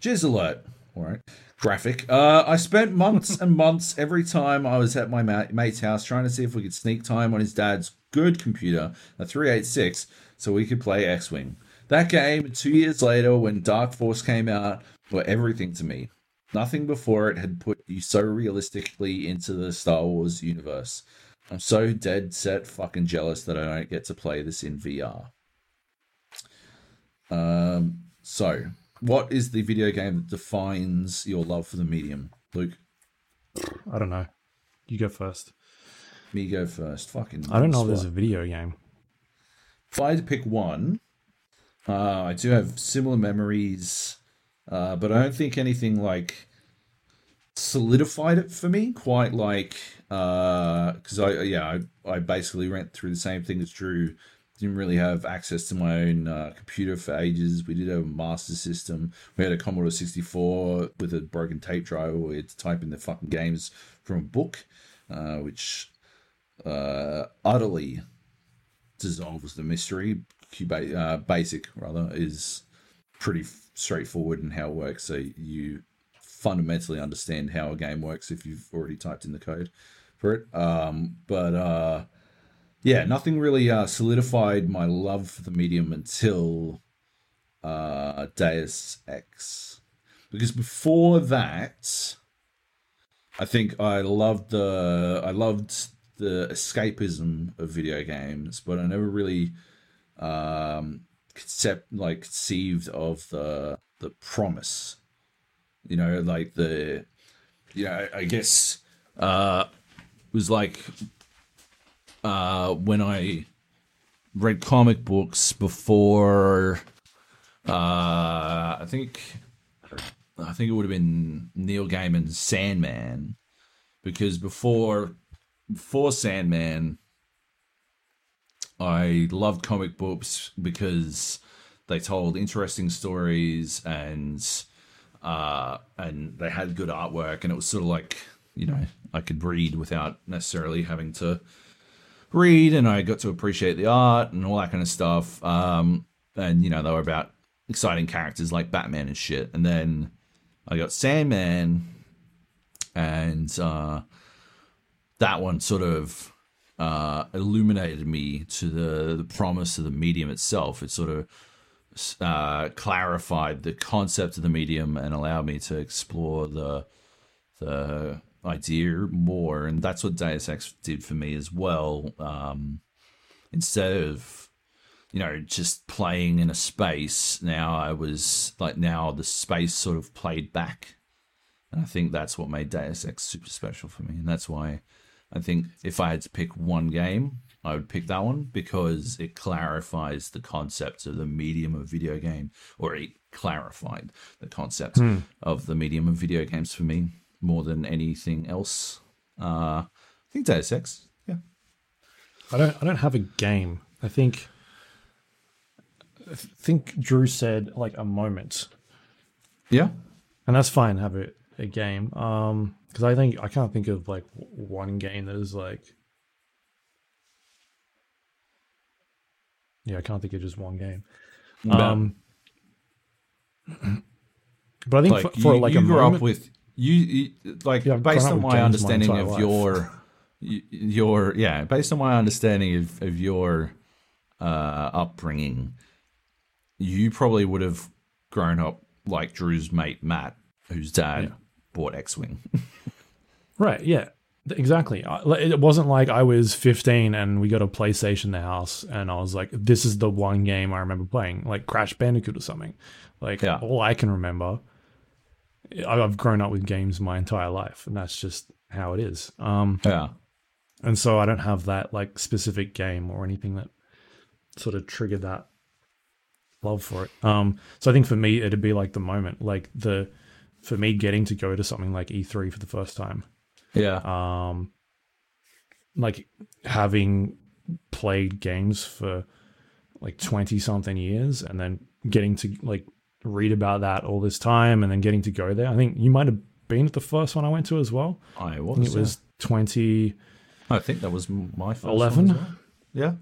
Jizz alert. All right. Graphic. Uh, I spent months and months every time I was at my mate's house trying to see if we could sneak time on his dad's good computer, a 386, so we could play X Wing. That game, two years later, when Dark Force came out, were everything to me. Nothing before it had put so realistically into the Star Wars universe. I'm so dead set fucking jealous that I don't get to play this in VR. Um, so, what is the video game that defines your love for the medium? Luke, I don't know. You go first. me go first. Fucking. I don't know if there's a video game. if I had to pick one, uh, I do have similar memories, uh, but I don't think anything like solidified it for me quite like uh because I yeah I, I basically went through the same thing as Drew. Didn't really have access to my own uh, computer for ages. We did have a master system. We had a Commodore 64 with a broken tape drive. We had to type in the fucking games from a book, uh, which uh, utterly dissolves the mystery. Cubase, uh, basic rather is pretty straightforward in how it works. So you fundamentally understand how a game works if you've already typed in the code for it. Um, but uh, yeah, nothing really uh, solidified my love for the medium until uh, Deus Ex, because before that, I think I loved the I loved the escapism of video games, but I never really um, concept like conceived of the the promise. You know, like the you know, I guess uh was like uh when I read comic books before uh I think I think it would have been Neil Gaiman's Sandman because before before Sandman I loved comic books because they told interesting stories and uh, and they had good artwork, and it was sort of like you know I could read without necessarily having to read, and I got to appreciate the art and all that kind of stuff. Um, and you know they were about exciting characters like Batman and shit. And then I got Sandman, and uh, that one sort of uh, illuminated me to the, the promise of the medium itself. It sort of uh, clarified the concept of the medium and allowed me to explore the the idea more, and that's what Deus Ex did for me as well. Um, instead of you know just playing in a space, now I was like now the space sort of played back, and I think that's what made Deus Ex super special for me, and that's why I think if I had to pick one game, I would pick that one because it clarifies the concept of the medium of video game, or it clarified the concept Hmm. of the medium of video games for me more than anything else. Uh, I think Deus Ex, yeah. I don't. I don't have a game. I think. I think Drew said like a moment, Yeah. and that's fine. Have a, a game. Um, because I think I can't think of like one game that is like. Yeah, I can't think of just one game. Um, but I think like for, for you, like you a grew moment, up with you, you like Yeah, based on my games my understanding of life. your your yeah based on my understanding of, of your uh upbringing you probably would have grown up like drew's mate matt whose dad Yeah. bought x-wing Right. Yeah. Exactly. It wasn't like I was 15 and we got a PlayStation in the house and I was like, this is the one game I remember playing, like Crash Bandicoot or something. Like Yeah. all I can remember. I've grown up with games my entire life, and that's just how it is. Um, yeah and so I don't have that like specific game or anything that sort of triggered that love for it. Um, so I think for me it'd be like the moment, like the for me getting to go to something like E3 for the first time yeah. Um like having played games for like 20 something years and then getting to like read about that all this time and then getting to go there. I think you might have been at the first one i went to as well. I was it was 20 i think that was my first one 11? as well. yeah.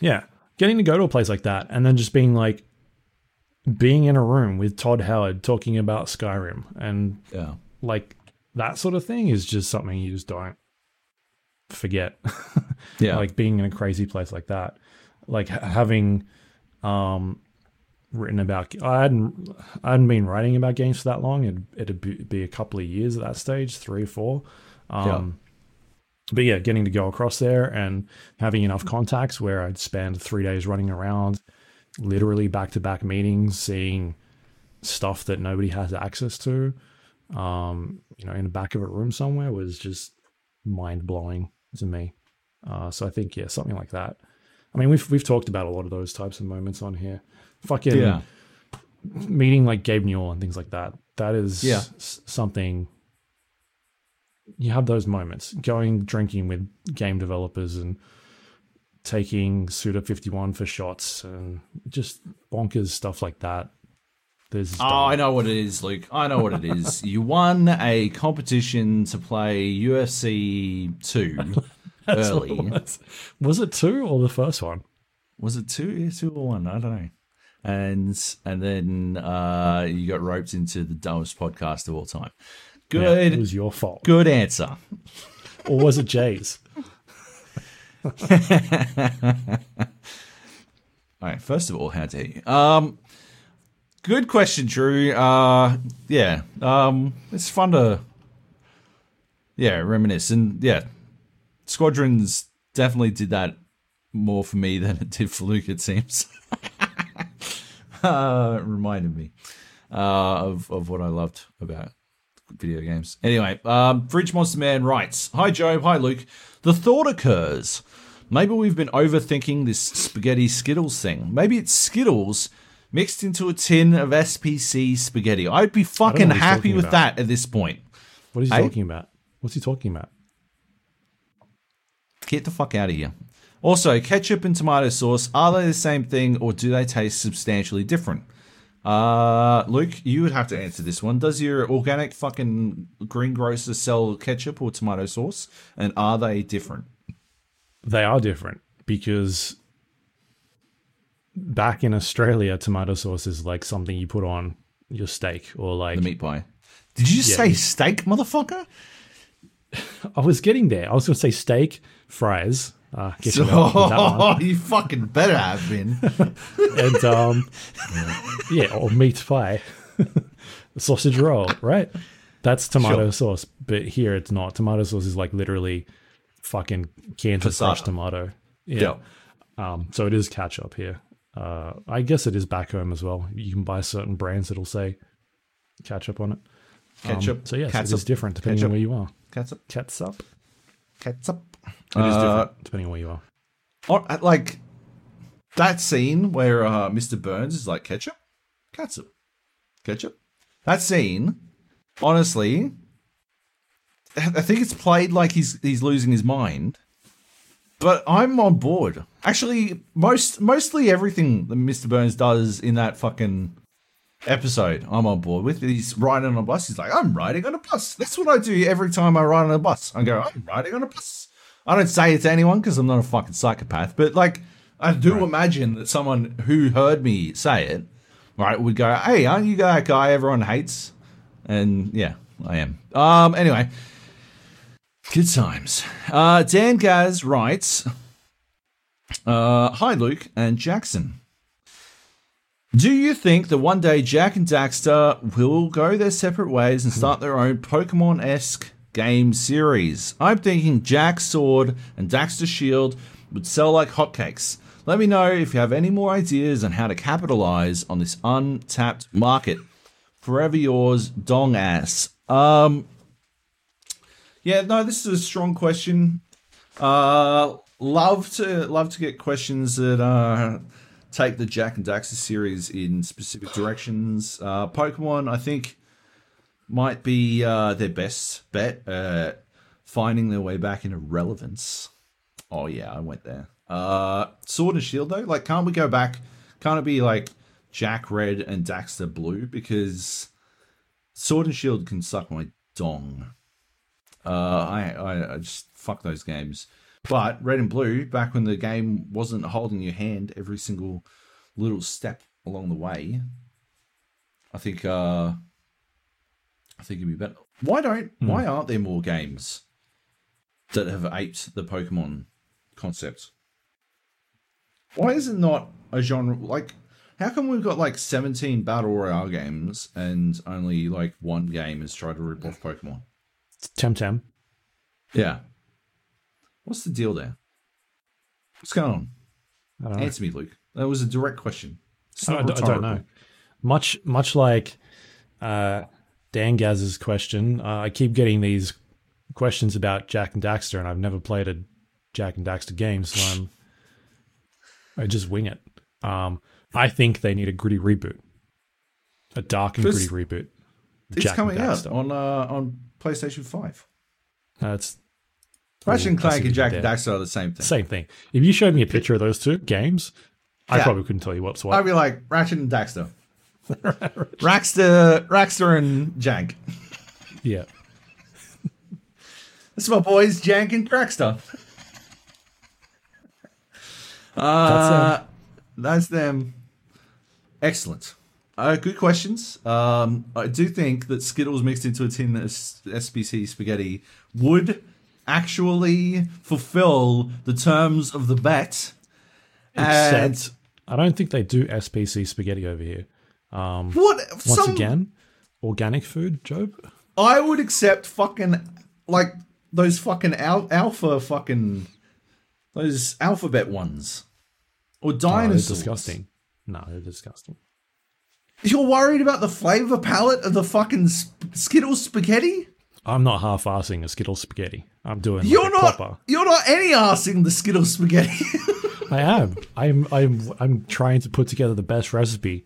Yeah. Getting to go to a place like that and then just being like being in a room with todd howard talking about skyrim and yeah. like that sort of thing is just something you just don't forget. Yeah. Like being in a crazy place like that. Like having um written about i hadn't i hadn't been writing about games for that long. It'd, it'd be, a couple of years at that stage three or four. Um but yeah getting to go across there and having enough contacts where i'd spend three days running around literally back-to-back meetings seeing stuff that nobody has access to um you know in the back of a room somewhere was just mind-blowing to me uh, so I think yeah, something like that. I mean, we've we've talked about a lot of those types of moments on here. Fucking Yeah. meeting like Gabe Newell and things like that. That is Yeah. something. You have those moments going drinking with game developers and taking Suda fifty one for shots and just bonkers stuff like that. There's Oh, I know what it is, Luke. I know what it is. you won a competition to play UFC 2 early. was. was it two or the first one? Was it two? Yeah, two or one? I don't know. And and then uh, you got roped into the dumbest podcast of all time. Yeah, Good, it was your fault, good answer. or was it Jay's? All right. First of all, how dare you? Um, good question, Drew. Uh, yeah. Um, it's fun to, yeah, reminisce and yeah, Squadrons definitely did that more for me than it did for Luke. It seems. uh, it reminded me uh, of of what I loved about video games. Anyway, um, Fridge Monster Man writes, "Hi Joe, hi Luke. The thought occurs." Maybe we've been overthinking this spaghetti Skittles thing. Maybe it's Skittles mixed into a tin of SPC spaghetti. I'd be fucking happy with about. that at this point. What is he Hey? talking about? What's he talking about? Get the fuck out of here. Also, ketchup and tomato sauce, are they the same thing or do they taste substantially different? Uh, Luke, you would have to answer this one. Does your organic fucking greengrocer sell ketchup or tomato sauce? And are they different? They are different because back in Australia, tomato sauce is like something you put on your steak or like The meat pie. Did you just Yeah. say steak, motherfucker? I was getting there. I was going to say steak, fries. Uh, guess you know, with that one. Oh, you fucking better have been. and um, yeah, or meat pie, sausage roll, right? That's tomato Sure. sauce, but here it's not. Tomato sauce is like literally fucking cans of fresh tomato. Yeah. Um, so it is ketchup here. Uh, I guess it is back home as well. You can buy certain brands that'll say ketchup on it. Um, Ketchup. so yes, it catsup, is different depending ketchup. on where you are. Ketchup. Ketchup. Ketchup. It is Uh, different depending on where you are. or, like that scene where uh, Mr. Burns is like ketchup, ketchup, ketchup. That scene, honestly, I think it's played like he's he's losing his mind. But I'm on board. Actually, most mostly everything that Mr. Burns does in that fucking episode, I'm on board with. He's riding on a bus. He's like, I'm riding on a bus. That's what I do every time I ride on a bus. I go, I'm riding on a bus. I don't say it to anyone because I'm not a fucking psychopath. But like, I do imagine that someone who heard me say it, right, would go, Hey, aren't you that guy everyone hates? And yeah, I am. Um. Anyway, good times. Uh, Dan Gaz writes, uh, Hi, Luke and Jackson. Do you think that one day Jak and Daxter will go their separate ways and start their own Pokemon esque game series? I'm thinking Jak Sword and Daxter Shield would sell like hotcakes. Let me know if you have any more ideas on how to capitalize on this untapped market. Forever yours, Dong Ass. Um, yeah, no, this is a strong question. Uh, love to love to get questions that uh, take the Jak and Daxter series in specific directions. Uh, Pokemon, I think, might be uh, their best bet finding their way back into relevance. Oh yeah, I went there. Uh, Sword and Shield though, like, can't we go back? Can't it be like Jak Red and Daxter Blue? Because Sword and Shield can suck my dong. Uh, I, I just fuck those games. But Red and Blue, back when the game wasn't holding your hand every single little step along the way, I think uh, I think it'd be better. Why don't why aren't there more games that have aped the Pokemon concept? Why is it not a genre like? How come we've got like seventeen battle royale games and only like one game has tried to rip off Pokemon? Temtem. Yeah. What's the deal there? What's going on? I don't know. Answer me, Luke. That was a direct question. It's I don't, I don't know. Much much like uh, Dan Gaz's question, uh, I keep getting these questions about Jak and Daxter, and I've never played a Jak and Daxter game, so I'm I just wing it. Um, I think they need a gritty reboot, a dark and This- gritty reboot. It's Jack and coming out on uh, on PlayStation Five. That's Ratchet and Clank and Jak and. Daxter are the same thing. same thing. If you showed me a picture of those two games, I Yeah. probably couldn't tell you what's what. I'd be like Ratchet and Daxter. Raxter, Raxter and Jank. yeah, That's my boys, Jank and Crackster. Uh, that's them. Excellent. Uh, good questions. Um, I do think that Skittles mixed into a tin of SPC spaghetti would actually fulfill the terms of the bet. And except I don't think they do SPC spaghetti over here. what? Once some, again, organic food, Joab. I would accept fucking like those fucking al- alpha fucking those alphabet ones or Oh, dinosaurs. disgusting. No, they're disgusting. You're worried about the flavor palette of the fucking sp- Skittles spaghetti? I'm not half-assing a Skittles spaghetti. I'm doing You're a not. proper. You're not any arsing the Skittles spaghetti. I am. I'm. I'm. I'm trying to put together the best recipe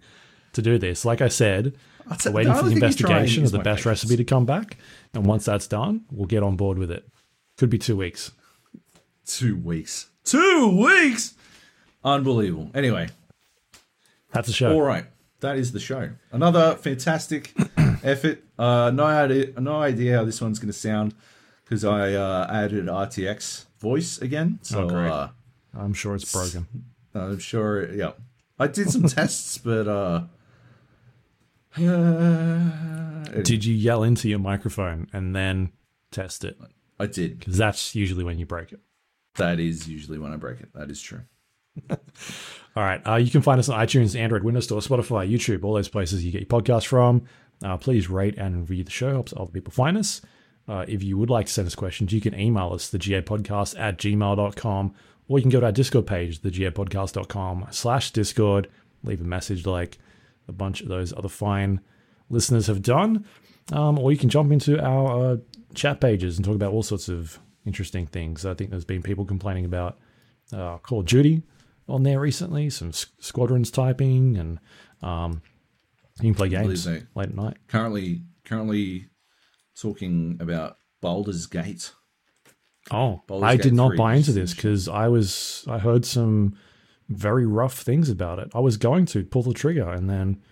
to do this. Like I said, That's- we're waiting the for the only thing you're trying investigation of the best patience. recipe to come back, and once that's done, we'll get on board with it. Could be two weeks. Two weeks. Two weeks. Unbelievable. Anyway, That's a show. all right. That is the show. Another fantastic effort. Uh, no idea. No idea how this one's going to sound because I uh, added RTX voice again. So Oh, great. uh, I'm sure it's broken. I'm sure. Yeah, I did some tests, but uh, Did you yell into your microphone and then test it? I did. Because that's usually when you break it. That is usually when I break it. That is true. All right. Uh, you can find us on iTunes, Android, Windows Store, Spotify, YouTube, all those places you get your podcast from. Uh, please rate and review the show. Helps other people find us. Uh, if you would like to send us questions, you can email us, the podcast at gmail.com, or you can go to our Discord page, thegapodcast.com slash Discord. Leave a message like a bunch of those other fine listeners have done. Um, or you can jump into our uh, chat pages and talk about all sorts of interesting things. I think there's been people complaining about uh, Call of Duty on there recently, some squadrons typing, and um, you can play games late at night. Currently, currently talking about Baldur's Gate. Oh, Baldur's I Gate did not buy into this because I was I heard some very rough things about it. I was going to pull the trigger, and then,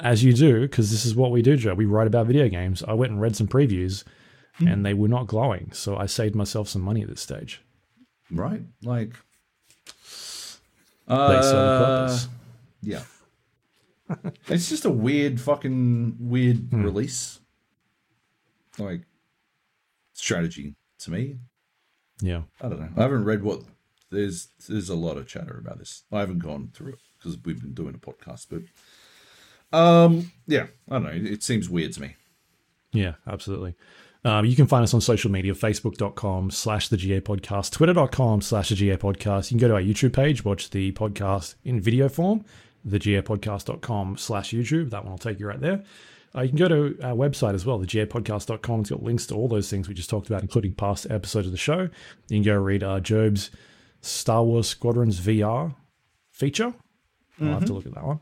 as you do, because this is what we do, Joe. We write about video games. I went and read some previews, Hmm. and they were not glowing. So I saved myself some money at this stage. Right? Like, They a uh, purpose. yeah. it's just a weird, fucking weird Hmm. release. Like strategy to me. Yeah. I don't know. I haven't read what there's. There's a lot of chatter about this. I haven't gone through it because we've been doing a podcast, but um, yeah, I don't know. It, it seems weird to me. Yeah, absolutely. Um, you can find us on social media, facebook.com slash the GA podcast, twitter.com slash the GA podcast. You can go to our YouTube page, watch the podcast in video form, thegapodcast.com slash YouTube. That one will take you right there. Uh, you can go to our website as well, thegapodcast.com. It's got links to all those things we just talked about, including past episodes of the show. You can go read uh, Joab's Star Wars Squadrons VR feature. I'll have to look at that one.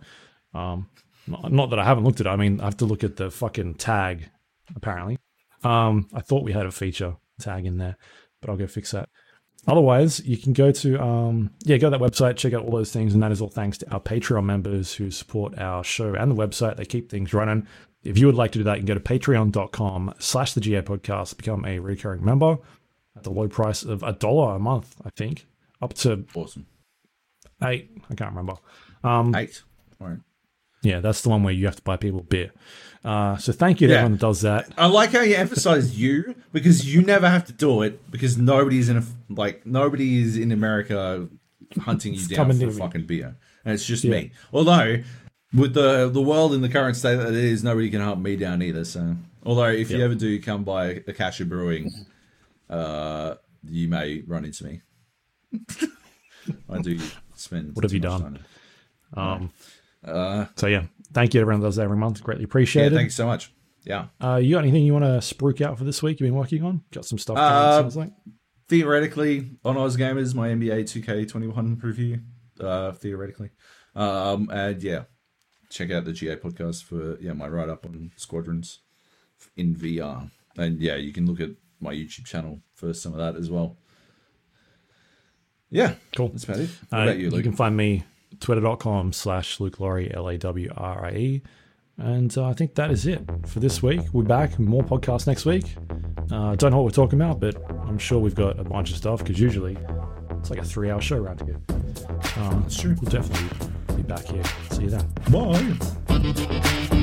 Um, not, not that I haven't looked at it. I mean, I have to look at the fucking tag, apparently. Um, I thought we had a feature tag in there, but I'll go fix that. Otherwise, you can go to um, yeah, go to that website, check out all those things, and that is all thanks to our Patreon members who support our show and the website. They keep things running. If you would like to do that, you can go to patreon.com slash the GA podcast, become a recurring member at the low price of a dollar a month, I think. Up to Awesome. eight. I can't remember. Um, Eight. All right. Yeah, that's the one where you have to buy people beer. Uh, so thank you to Yeah. everyone that does that. I like how you emphasize you because you never have to do it because nobody's in a like nobody is in America hunting you down for fucking beer, and it's just me. Although with the the world in the current state that it is, nobody can hunt me down either. So although if you ever do come by Akasha Brewing, uh, you may run into me. I do spend. What have you done? time. Um, so yeah, thank you to everyone that does that every month. Greatly Yeah, appreciated. thanks so much. Yeah. uh, you got anything you want to spruik out for this week? You've been working on? Got some stuff. Coming, Uh, sounds like. theoretically on Oz Gamers, my NBA 2K21 review. uh, theoretically. Um, and yeah, check out the GA podcast for yeah my write up on Squadrons in VR. And yeah, you can look at my YouTube channel for some of that as well. Yeah, Cool. that's about it. What Uh, about you, you can find me twitter.com slash Luke Lawrie, L A W R I E. And uh, I think that is it for this week. We're back more podcasts next week. Uh, don't know what we're talking about, but I'm sure we've got a bunch of stuff because usually it's like a three hour show around here. Um, That's true. We'll definitely be back here. See you then. Bye.